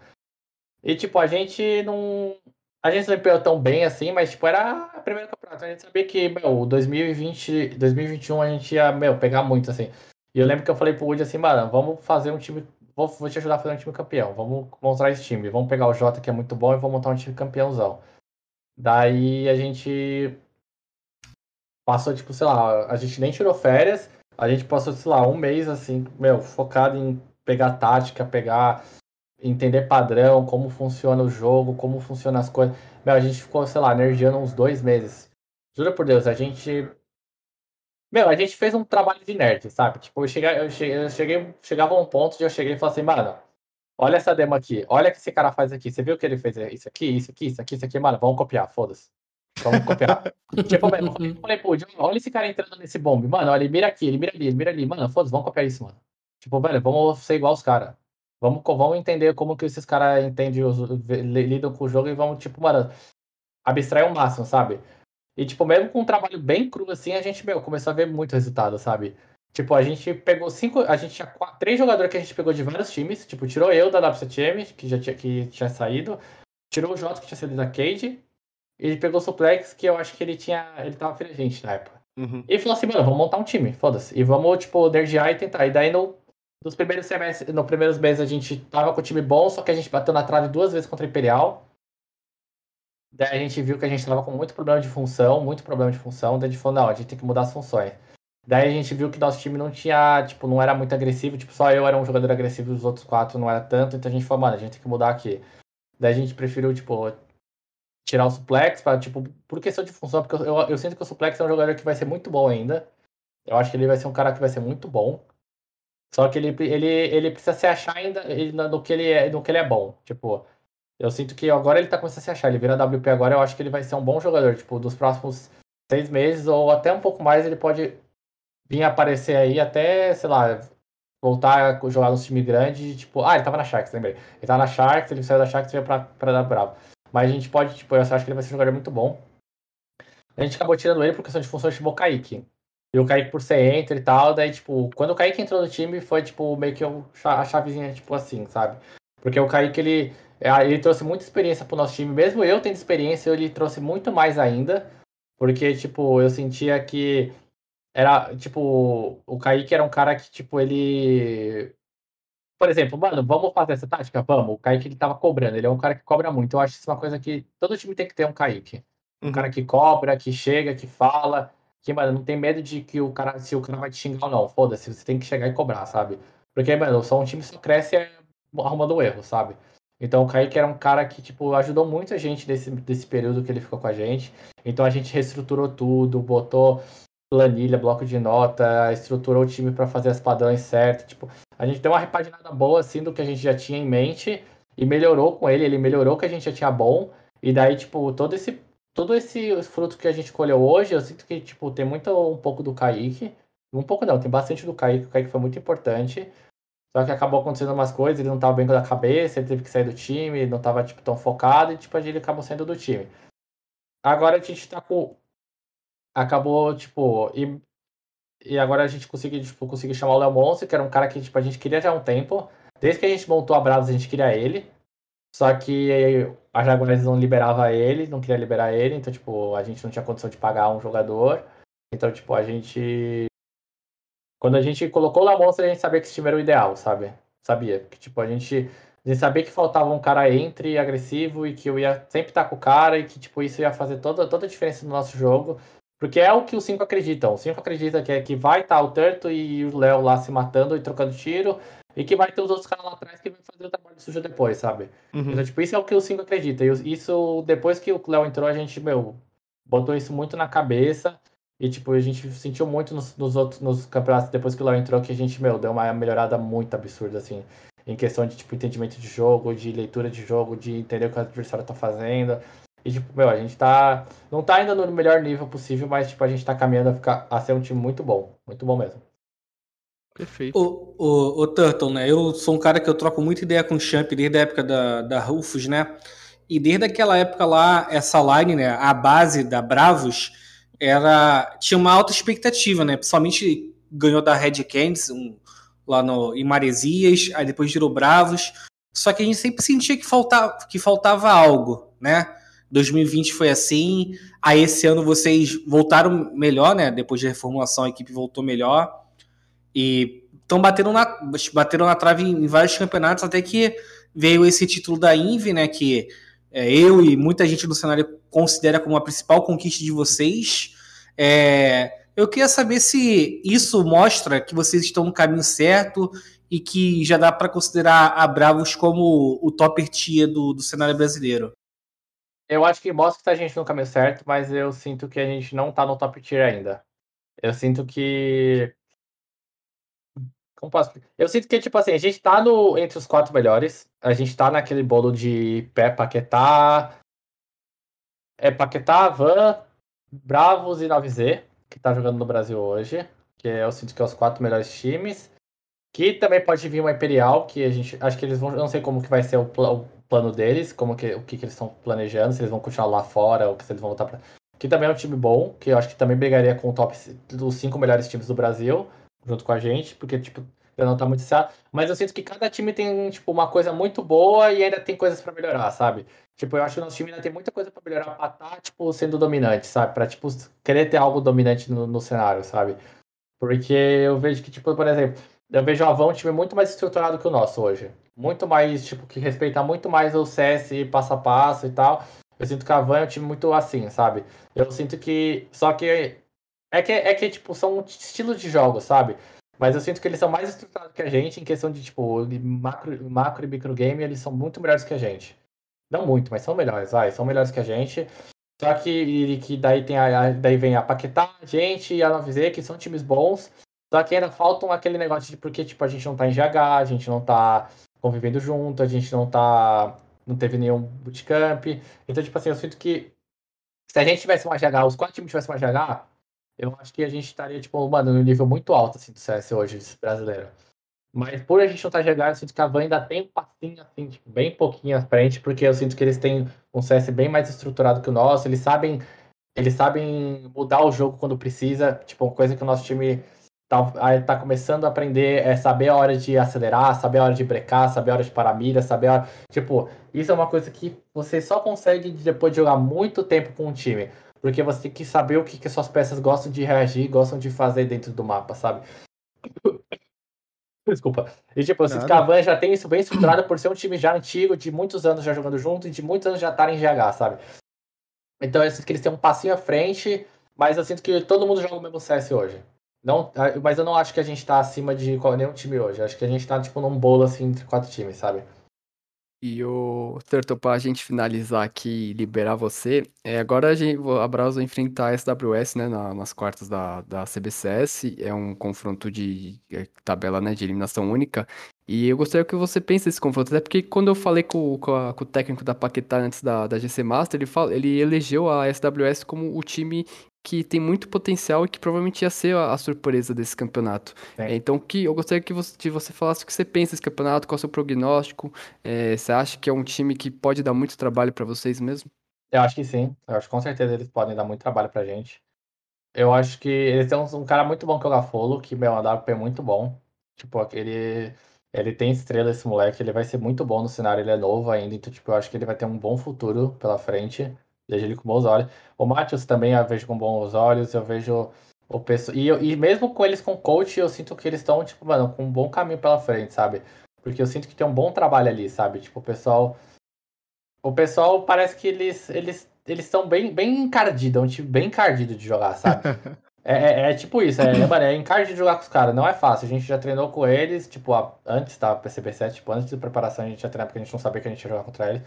E, tipo, a gente não. A gente não empenhou tão bem assim, mas, tipo, era a primeira campeonato. A gente sabia que, meu, 2020, 2021 a gente ia, meu, pegar muito, assim. E eu lembro que eu falei pro Woody assim, mano, vamos fazer um time. Vou, vou te ajudar a fazer um time campeão. Vamos mostrar esse time. Vamos pegar o Jota, que é muito bom, e vamos montar um time campeãozão. Daí a gente passou, tipo, sei lá, a gente nem tirou férias. A gente passou, sei lá, um mês, assim, meu, focado em pegar tática, pegar entender padrão, como funciona o jogo, como funcionam as coisas. Meu, a gente ficou, sei lá, energiando uns dois meses. Juro por Deus, a gente. Meu, a gente fez um trabalho de nerd, sabe? Tipo, eu, cheguei, eu, cheguei, eu cheguei, chegava a um ponto de eu cheguei e falei assim, mano, olha essa demo aqui, olha o que esse cara faz aqui. Você viu que ele fez isso aqui, isso aqui, isso aqui, isso aqui, mano, vamos copiar, foda-se. Vamos copiar. tipo, eu falei, pô, olha esse cara entrando nesse bombe, mano, olha, ele mira aqui, ele mira ali, ele mira ali, mano, foda-se, vamos copiar isso, mano. Tipo, velho, vamos ser igual os caras. Vamos, vamos entender como que esses caras entendem, lidam com o jogo e vamos, tipo, mano, abstrair o máximo, sabe? E, tipo, mesmo com um trabalho bem cru assim, a gente, meu, começou a ver muito resultado, sabe? Tipo, a gente pegou cinco. A gente tinha quatro, três jogadores que a gente pegou de vários times. Tipo, tirou eu da W7M, que já tinha, que tinha saído. Tirou o Jota, que tinha saído da Cade. Ele pegou o Suplex, que eu acho que ele tinha. Ele tava gente na época. Uhum. E falou assim, mano, vamos montar um time, foda-se. E vamos, tipo, nerdear e tentar. E daí no nos primeiros semestres, nos primeiros meses a gente tava com o time bom, só que a gente bateu na trave duas vezes contra o Imperial. Daí a gente viu que a gente tava com muito problema de função, muito problema de função, daí a gente falou, não, a gente tem que mudar as funções. Daí a gente viu que nosso time não tinha, tipo, não era muito agressivo, tipo, só eu era um jogador agressivo os outros quatro não era tanto, então a gente falou, mano, a gente tem que mudar aqui. Daí a gente preferiu, tipo, tirar o suplex, pra, tipo, por questão de função, porque eu, eu, eu sinto que o suplex é um jogador que vai ser muito bom ainda. Eu acho que ele vai ser um cara que vai ser muito bom. Só que ele, ele, ele precisa se achar ainda no que ele é, no que ele é bom. Tipo, eu sinto que agora ele tá começando a se achar. Ele vira WP agora, eu acho que ele vai ser um bom jogador. Tipo, dos próximos seis meses ou até um pouco mais, ele pode vir aparecer aí até, sei lá, voltar a jogar num time grande. Tipo, ah, ele tava na Sharks, lembrei. Ele tava na Sharks, ele saiu da Sharks e veio pra, pra dar Bravo. Mas a gente pode, tipo, eu acho que ele vai ser um jogador muito bom. A gente acabou tirando ele por questão de função de Kaique. E o Kaique por ser enter e tal, daí, tipo, quando o Kaique entrou no time, foi, tipo, meio que a chavezinha, tipo, assim, sabe? Porque o Kaique, ele, é, ele trouxe muita experiência pro nosso time, mesmo eu tendo experiência, ele trouxe muito mais ainda, porque, tipo, eu sentia que era, tipo, o Kaique era um cara que, tipo, ele... Por exemplo, mano, vamos fazer essa tática? Vamos. O Kaique, ele tava cobrando, ele é um cara que cobra muito, eu acho isso uma coisa que todo time tem que ter um Kaique. Um uhum. cara que cobra, que chega, que fala que, mano, não tem medo de que o cara, se o cara vai te xingar ou não. Foda-se, você tem que chegar e cobrar, sabe? Porque, mano, só um time só cresce arrumando erro, sabe? Então o Kaique era um cara que, tipo, ajudou muito a gente desse, desse período que ele ficou com a gente. Então a gente reestruturou tudo, botou planilha, bloco de nota, estruturou o time para fazer as padrões certas. Tipo, a gente deu uma repaginada boa, assim, do que a gente já tinha em mente e melhorou com ele. Ele melhorou o que a gente já tinha bom. E daí, tipo, todo esse todo esse fruto que a gente colheu hoje, eu sinto que, tipo, tem muito um pouco do Kaique. Um pouco não, tem bastante do Kaique. O Kaique foi muito importante. Só que acabou acontecendo umas coisas, ele não estava bem com a cabeça, ele teve que sair do time, não estava tipo, tão focado, e tipo, ele acabou saindo do time. Agora a gente tá com. Acabou, tipo. E, e agora a gente conseguiu, tipo, conseguiu chamar o Léo Monse, que era um cara que tipo, a gente queria já há um tempo. Desde que a gente montou a Bravos, a gente queria ele. Só que a Jaguars não liberava ele, não queria liberar ele, então, tipo, a gente não tinha condição de pagar um jogador. Então, tipo, a gente. Quando a gente colocou o Lamonstra, a gente sabia que esse time era o ideal, sabe? Sabia. Que, tipo, a gente, a gente sabia que faltava um cara entre, agressivo, e que eu ia sempre estar com o cara, e que, tipo, isso ia fazer toda, toda a diferença no nosso jogo. Porque é o que os cinco acreditam. Os cinco acreditam que, é, que vai estar o Turto e o Léo lá se matando e trocando tiro, e que vai ter os outros caras lá atrás que vai fazer o trabalho sujo depois, sabe? Uhum. Então, tipo, isso é o que os cinco acreditam. E isso, depois que o Léo entrou, a gente, meu, botou isso muito na cabeça. E, tipo, a gente sentiu muito nos, nos outros nos campeonatos depois que o Léo entrou, que a gente, meu, deu uma melhorada muito absurda, assim, em questão de, tipo, entendimento de jogo, de leitura de jogo, de entender o que o adversário tá fazendo. E, tipo, meu, a gente tá. Não tá ainda no melhor nível possível, mas, tipo, a gente tá caminhando a, ficar, a ser um time muito bom. Muito bom mesmo. Perfeito. O, o, o Turtle, né? Eu sou um cara que eu troco muita ideia com o Champ desde a época da, da Rufus, né? E desde aquela época lá, essa line, né? A base da Bravos era tinha uma alta expectativa, né? Principalmente ganhou da Red Candies um, lá no, em Maresias, aí depois virou Bravos. Só que a gente sempre sentia que faltava, que faltava algo, né? 2020 foi assim. Aí esse ano vocês voltaram melhor, né? Depois da reformulação, a equipe voltou melhor. E estão batendo na, bateram na trave em vários campeonatos, até que veio esse título da Inve, né? Que é, eu e muita gente no cenário considera como a principal conquista de vocês. É, eu queria saber se isso mostra que vocês estão no caminho certo e que já dá para considerar a Bravos como o top tier do, do cenário brasileiro. Eu acho que mostra que a gente no caminho certo, mas eu sinto que a gente não tá no top tier ainda. Eu sinto que como posso... Eu sinto que, tipo assim, a gente tá no, entre os quatro melhores. A gente tá naquele bolo de pé Paquetá. É Paquetá, Van, Bravos e 9Z, que tá jogando no Brasil hoje. Que eu sinto que é os quatro melhores times. Que também pode vir uma Imperial, que a gente. Acho que eles vão. Não sei como que vai ser o, o plano deles, como que, o que, que eles estão planejando, se eles vão continuar lá fora ou se eles vão voltar pra. Que também é um time bom, que eu acho que também brigaria com o top dos cinco melhores times do Brasil junto com a gente, porque, tipo, não tá muito certo. Mas eu sinto que cada time tem, tipo, uma coisa muito boa e ainda tem coisas para melhorar, sabe? Tipo, eu acho que o nosso time ainda tem muita coisa para melhorar pra tá, tipo, sendo dominante, sabe? Pra, tipo, querer ter algo dominante no, no cenário, sabe? Porque eu vejo que, tipo, por exemplo, eu vejo o Avon um time muito mais estruturado que o nosso hoje. Muito mais, tipo, que respeita muito mais o CS passo a passo e tal. Eu sinto que a Van é um time muito assim, sabe? Eu sinto que. Só que é que, é que tipo, são estilos de jogos, sabe? Mas eu sinto que eles são mais estruturados que a gente em questão de, tipo, macro, macro e micro game, eles são muito melhores que a gente. Não muito, mas são melhores, vai, são melhores que a gente. Só que, que daí, tem a, daí vem a Paquetá, a gente e a 9Z, que são times bons. Só que ainda faltam aquele negócio de porque, tipo, a gente não tá em GH, a gente não tá convivendo junto, a gente não tá. não teve nenhum bootcamp. Então, tipo assim, eu sinto que se a gente tivesse uma GH, os quatro times tivessem uma GH, eu acho que a gente estaria, tipo, mano, no nível muito alto, assim, do CS hoje, brasileiro. Mas por a gente não estar tá jogando, eu sinto que a Van ainda tem um passinho, assim, tipo, bem pouquinho à frente, porque eu sinto que eles têm um CS bem mais estruturado que o nosso, eles sabem eles sabem mudar o jogo quando precisa, tipo, coisa que o nosso time tá, tá começando a aprender é saber a hora de acelerar, saber a hora de brecar, saber a hora de parar a mira, saber a hora... Tipo, isso é uma coisa que você só consegue depois de jogar muito tempo com um time. Porque você tem que saber o que, que suas peças gostam de reagir, gostam de fazer dentro do mapa, sabe? Desculpa. E tipo, o Cavan já tem isso bem estruturado por ser um time já antigo, de muitos anos já jogando junto e de muitos anos já estarem em GH, sabe? Então eu sinto que eles têm um passinho à frente, mas eu sinto que todo mundo joga o mesmo CS hoje. Não, mas eu não acho que a gente tá acima de nenhum time hoje. Acho que a gente tá tipo num bolo assim entre quatro times, sabe? E o Turtle, pra gente finalizar aqui e liberar você, é, agora a, gente, a Browse vai enfrentar a SWS, né, na, nas quartas da, da CBCS, é um confronto de é, tabela, né, de eliminação única, e eu gostaria que você pense nesse confronto, até porque quando eu falei com, com, a, com o técnico da Paquetá antes da, da GC Master, ele, fala, ele elegeu a SWS como o time que tem muito potencial e que provavelmente ia ser a, a surpresa desse campeonato. É. então, que eu gostaria que você, que você falasse o que você pensa desse campeonato, qual é o seu prognóstico. É, você acha que é um time que pode dar muito trabalho para vocês mesmo? Eu acho que sim. Eu acho que com certeza eles podem dar muito trabalho pra gente. Eu acho que eles têm um, um cara muito bom que é o Gafolo, que, meu, é um AWP muito bom. Tipo, ele, Ele tem estrela, esse moleque, ele vai ser muito bom no cenário, ele é novo ainda, então, tipo, eu acho que ele vai ter um bom futuro pela frente. Vejo ele com bons olhos. O Matheus também eu vejo com bons olhos, eu vejo o pessoal. E, eu- e mesmo com eles com coach, eu sinto que eles estão, tipo, mano, com um bom caminho pela frente, sabe? Porque eu sinto que tem um bom trabalho ali, sabe? Tipo, o pessoal. O pessoal parece que eles eles eles estão bem, bem encardidos, é um time bem encardido de jogar, sabe? É, é- é tipo isso, é, é, mano, é encardido de jogar com os caras, não é fácil. A gente já treinou com eles, tipo, a- antes da PCB7, tipo, antes da preparação a gente já treinou porque a gente não sabia que a gente ia jogar contra eles.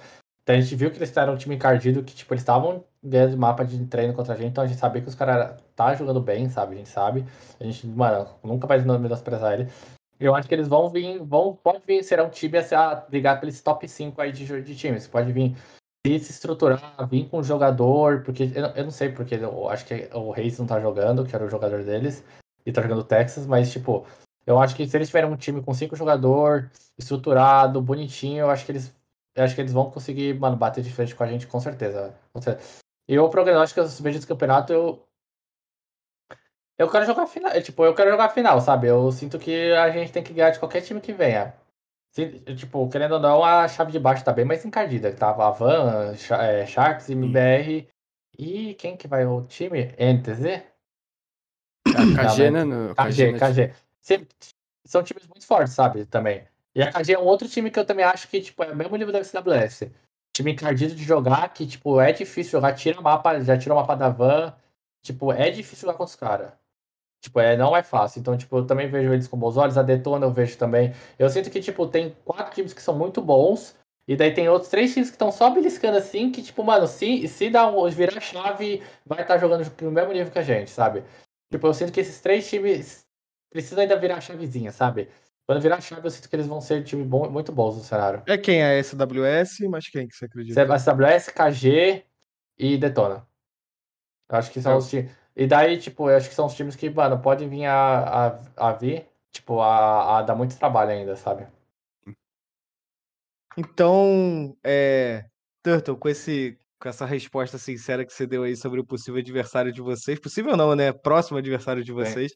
Então a gente viu que eles eram um time encardido, que, tipo, eles estavam dentro do mapa de treino contra a gente, então a gente sabia que os caras tá jogando bem, sabe? A gente sabe. A gente, mano, nunca vai menosprezar ele. Eu acho que eles vão vir, vão, pode vir, será um time a, se- a brigar pelos top 5 aí de, de times. Pode vir se se estruturar, vir com um jogador, porque eu, eu não sei porque eu acho que o Reis não tá jogando, que era o jogador deles, e tá jogando Texas, mas tipo, eu acho que se eles tiverem um time com cinco jogadores, estruturado, bonitinho, eu acho que eles eu acho que eles vão conseguir, mano, bater de frente com a gente com certeza. Com certeza. E o prognóstico, eu vejo esse campeonato, eu eu quero jogar final, tipo, eu quero jogar final, sabe? Eu sinto que a gente tem que ganhar de qualquer time que venha. Tipo, querendo ou não, a chave de baixo tá bem mais encardida. Tava a Van, é, Sharks, MBR e quem que vai o time? NTZ? KG, né? KG, né? KG. Sempre- são times muito fortes, sabe? Também. E a KG é um outro time que eu também acho que, tipo, é o mesmo nível da SWS. Time encardido de jogar, que, tipo, é difícil jogar, tira mapa, já tirou o mapa da van. Tipo, é difícil jogar com os caras. Tipo, é, não é fácil. Então, tipo, eu também vejo eles com bons olhos. A Detona eu vejo também. Eu sinto que, tipo, tem quatro times que são muito bons. E daí tem outros três times que estão só beliscando assim, que, tipo, mano, se, se dá um, virar chave, vai estar jogando no mesmo nível que a gente, sabe? Tipo, eu sinto que esses três times precisam ainda virar a chavezinha, sabe? Quando virar a chave, eu sinto que eles vão ser time bom, muito bons no cenário. É quem? A SWS, mas quem que você acredita? SWS, KG e Detona. Eu acho que são É. os times. E daí, tipo, eu acho que são os times que, mano, pode vir a, a, a vir, tipo, a, a dar muito trabalho ainda, sabe? Então, é, Turtle, com, esse, com essa resposta sincera que você deu aí sobre o possível adversário de vocês, possível não, né? Próximo adversário de vocês,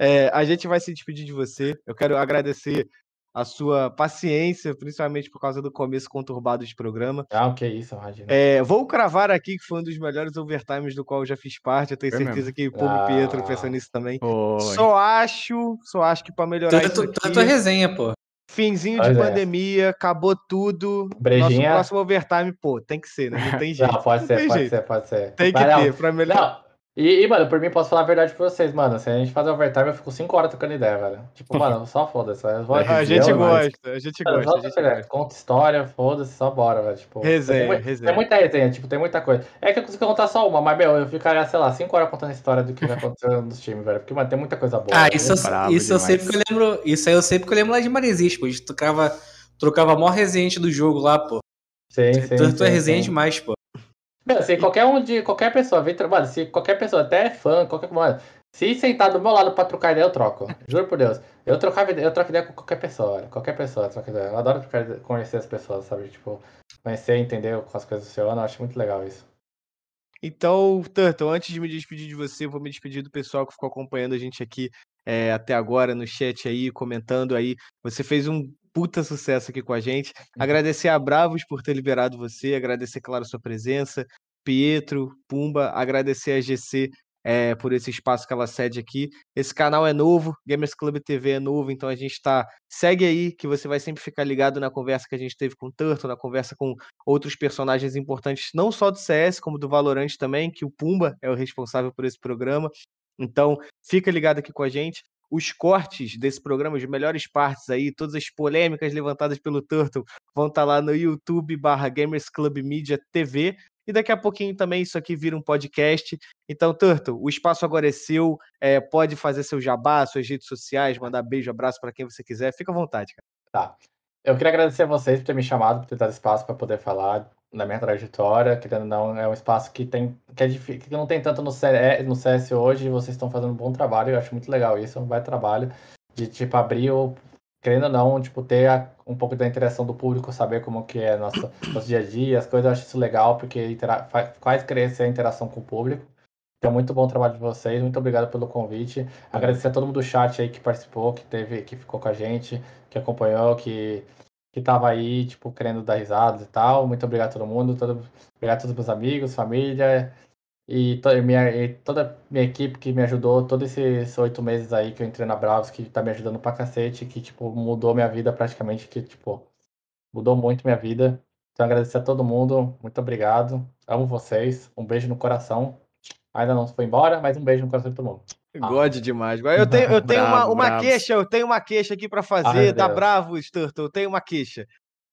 é, a gente vai se despedir de você. Eu quero agradecer a sua paciência, principalmente por causa do começo conturbado de programa. Ah, o que isso, imagina. É, vou cravar aqui que foi um dos melhores overtimes do qual eu já fiz parte. Eu tenho certeza mesmo. que o Povo e Pietro Ah. pensam nisso também. Foi. Só acho, só acho que para melhorar isso Tanto, aqui, tanto a resenha, pô. finzinho de Pois é. pandemia, acabou tudo. Brejinha. Nosso próximo overtime, pô, tem que ser, né? Não tem jeito. Não, pode não ser, tem pode jeito. ser, pode ser. Tem que Mas não, ter, pra melhorar. Não, e, e, mano, por mim, posso falar a verdade pra vocês, mano. Se a gente fazer overtime, eu fico 5 horas trocando ideia, velho. Tipo, mano, só foda-se. vou- A gente gosta, a gente Mano, gosta, só a gente. Conta história, foda-se, só bora, velho. Tipo, Resenha, tem, resenha. tem muita resenha, tipo, tem muita coisa. É que eu consigo contar só uma, mas, meu, eu ficaria, sei lá, 5 horas contando a história do que vai acontecer nos times, velho. Porque, mano, tem muita coisa boa. Ah, velho. isso, eu, isso eu sempre que eu lembro. Isso aí eu sempre que eu lembro lá de Maresias, pô. A gente trocava, trocava a maior resenha do jogo lá, pô. Sim, sim, Tanto sim, é resenha sim. demais, pô. Meu, se qualquer um de qualquer pessoa vem trabalhar, se qualquer pessoa, até fã, qualquer mano, se sentar do meu lado pra trocar ideia, eu troco. Juro por Deus. Eu trocava eu troco ideia com qualquer pessoa. Qualquer pessoa troca ideia. Eu adoro trocar conhecer as pessoas, sabe? Tipo, conhecer, entender como as coisas funcionam, eu acho muito legal isso. Então, Turtle, antes de me despedir de você, eu vou me despedir do pessoal que ficou acompanhando a gente aqui é, até agora no chat aí, comentando aí. Você fez um puta sucesso aqui com a gente. Agradecer a Bravos por ter liberado você, agradecer, claro, a sua presença, Pietro, Pumba, agradecer a GC é, por esse espaço que ela cede aqui. Esse canal é novo, Gamers Club TV é novo, então a gente tá. Segue aí, que você vai sempre ficar ligado na conversa que a gente teve com o Turtle, na conversa com outros personagens importantes, não só do CS, como do Valorant também, que o Pumba é o responsável por esse programa. Então, fica ligado aqui com a gente. Os cortes desse programa, as melhores partes aí, todas as polêmicas levantadas pelo Turtle vão estar lá no YouTube barra Gamers Club Media TV. E daqui a pouquinho também isso aqui vira um podcast. Então, Turtle, o espaço agora é seu. é, pode fazer seu jabá, suas redes sociais, mandar beijo, abraço para quem você quiser. Fica à vontade, cara. Tá. Eu queria agradecer a vocês por ter me chamado, por ter dado espaço para poder falar da minha trajetória. Querendo ou não, é um espaço que tem que é difícil, que não tem tanto no, CS, no CS hoje. e Vocês estão fazendo um bom trabalho. Eu acho muito legal isso, é um bom trabalho de tipo abrir querendo ou não, tipo ter a- um pouco da interação do público, saber como que é nosso, nosso dia a dia, as coisas. Eu acho isso legal porque intera- fa- faz crescer a interação com o público. É muito bom o trabalho de vocês. Muito obrigado pelo convite. Agradecer a todo mundo do chat aí que participou, que teve, que ficou com a gente, que acompanhou, que que tava aí, tipo, querendo dar risadas e tal. Muito obrigado a todo mundo, todo, obrigado a todos os meus amigos, família e, to, minha, e toda a minha equipe que me ajudou todos esses oito meses aí que eu entrei na Bravos, que tá me ajudando pra cacete, que, tipo, mudou minha vida praticamente, que, tipo, mudou muito minha vida. Então, agradecer a todo mundo, muito obrigado. Amo vocês, um beijo no coração. Ainda não foi embora, mas um beijo no coração de todo mundo. God demais. Eu tenho, eu tenho uma, Bravo, uma bravos. queixa, eu tenho uma queixa aqui pra Ai, fazer meu da Deus. Bravos, Turtle. Eu tenho uma queixa.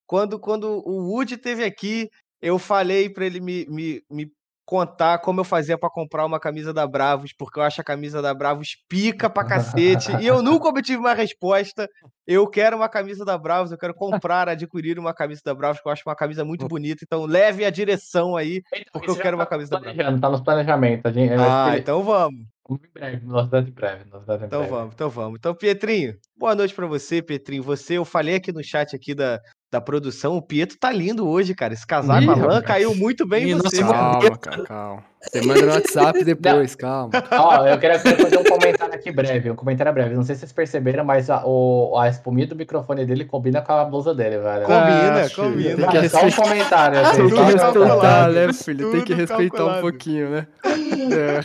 Quando, quando o Woody teve aqui, eu falei pra ele me, me, me contar como eu fazia pra comprar uma camisa da Bravos, porque eu acho a camisa da Bravos pica pra cacete. e eu nunca obtive uma resposta. Eu quero uma camisa da Bravos, eu quero comprar, adquirir uma camisa da Bravos, que eu acho uma camisa muito bonita. Então leve a direção aí. Porque eu quero uma tá camisa da Bravos. Tá nos planejamentos. A gente, Ah, então vamos. Em breve, novidade em breve. Novidade em Então breve. vamos, então vamos. Então, Pietrinho, boa noite pra você, Pietrinho. Você, eu falei aqui no chat aqui da, da produção, o Pietro tá lindo hoje, cara. Esse casaco, Ih, a lã rapaz. caiu muito bem em Ih, você, nossa, cara. Calma, cara, calma. Você manda no WhatsApp depois, calma. Ó, eu queria, queria fazer um comentário aqui breve, um comentário breve. Não sei se vocês perceberam, mas a, o, a espuminha do microfone dele combina com a blusa dele, velho. Combina, Ah, combina. Tem que Ah, só um comentário, tem assim, que um respeitar, calculado, né, filho? Tem que respeitar um calculado. pouquinho, né? É.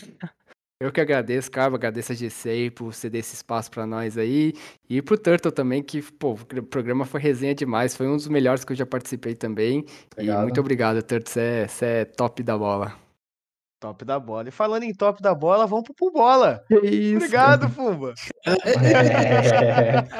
Eu que agradeço, Carlos, agradeço a GC por ceder esse espaço pra nós aí. E pro Turtle também, que, pô, o programa foi resenha demais. Foi um dos melhores que eu já participei também. Obrigado. E muito obrigado, Turtle. Você é, você é top da bola. Top da bola. E falando em top da bola, vamos pro Pumbola. Isso. Obrigado, Pumba. É.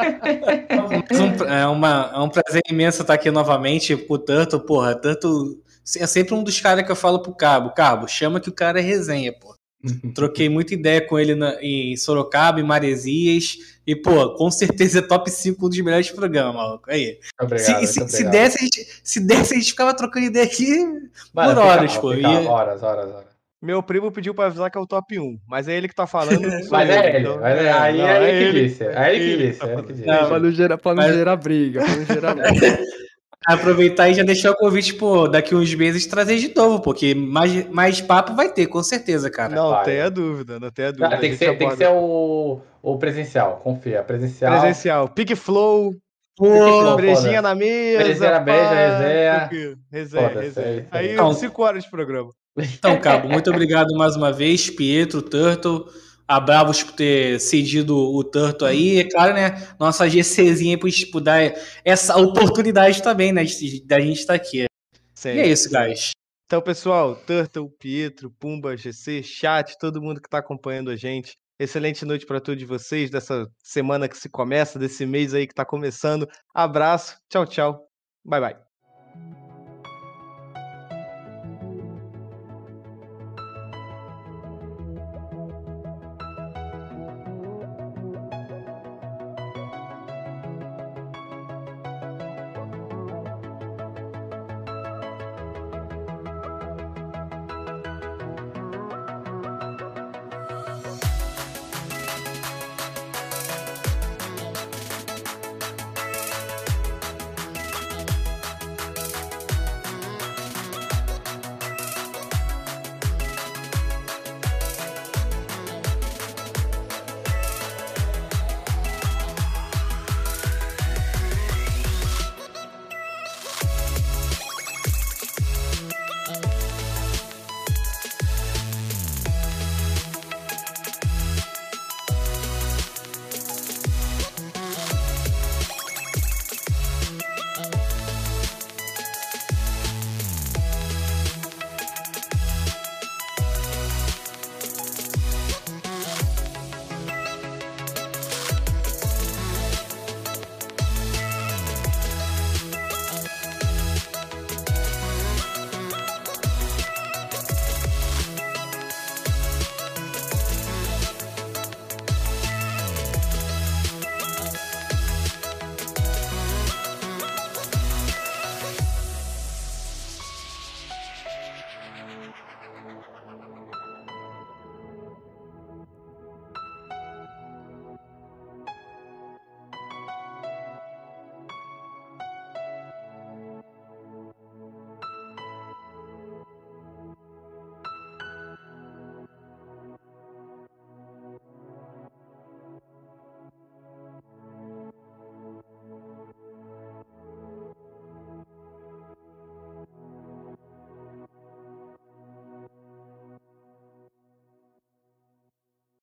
Um- é, uma, é um prazer imenso estar aqui novamente com o Tanto, porra. Tanto é sempre um dos caras que eu falo pro Cabo. Cabo, chama que o cara é resenha, pô. Troquei muita ideia com ele na- em Sorocaba, em Maresias. E, pô, com certeza é top 5 dos melhores programas, maluco. Aí. Obrigado, se, se, se desse, a gente, se desse, a gente ficava trocando ideia aqui. Mano, por horas, pô, e- Horas, horas, horas. Meu primo pediu pra avisar que é o top 1, mas é ele que tá falando. não Mas é ele, então- mas é- aí não, é disse. é É ele que disse, tá é ele falando. que disse. Não, Pra não não gerar briga, pra não gerar briga. Aproveitar e já deixar o convite, pô, daqui uns meses trazer de novo, porque mais, mais papo vai ter, com certeza, cara. Não Vai. tenha dúvida, não tenha dúvida. Não, a tem, que ser, tem que ser o, o presencial, confia. Presencial. presencial. Pick Flow, Pô, brejinha na mesa. Resenha. tranquilo. Resenha, Foda-se, é resenha. aí. Então- 5 horas de programa. Então, Cabo, muito obrigado mais uma vez, Pietro, Turtle. A Bravos por ter cedido o Turtle aí. É claro, né? Nossa GCzinha por tipo, dar essa oportunidade também, né? Da gente estar aqui. E é isso, guys. Então, pessoal, Turtle, Pietro, Pumba, GC, chat, todo mundo que está acompanhando a gente. Excelente noite para todos vocês dessa semana que se começa, desse mês aí que está começando. Abraço, tchau, tchau. Bye, bye.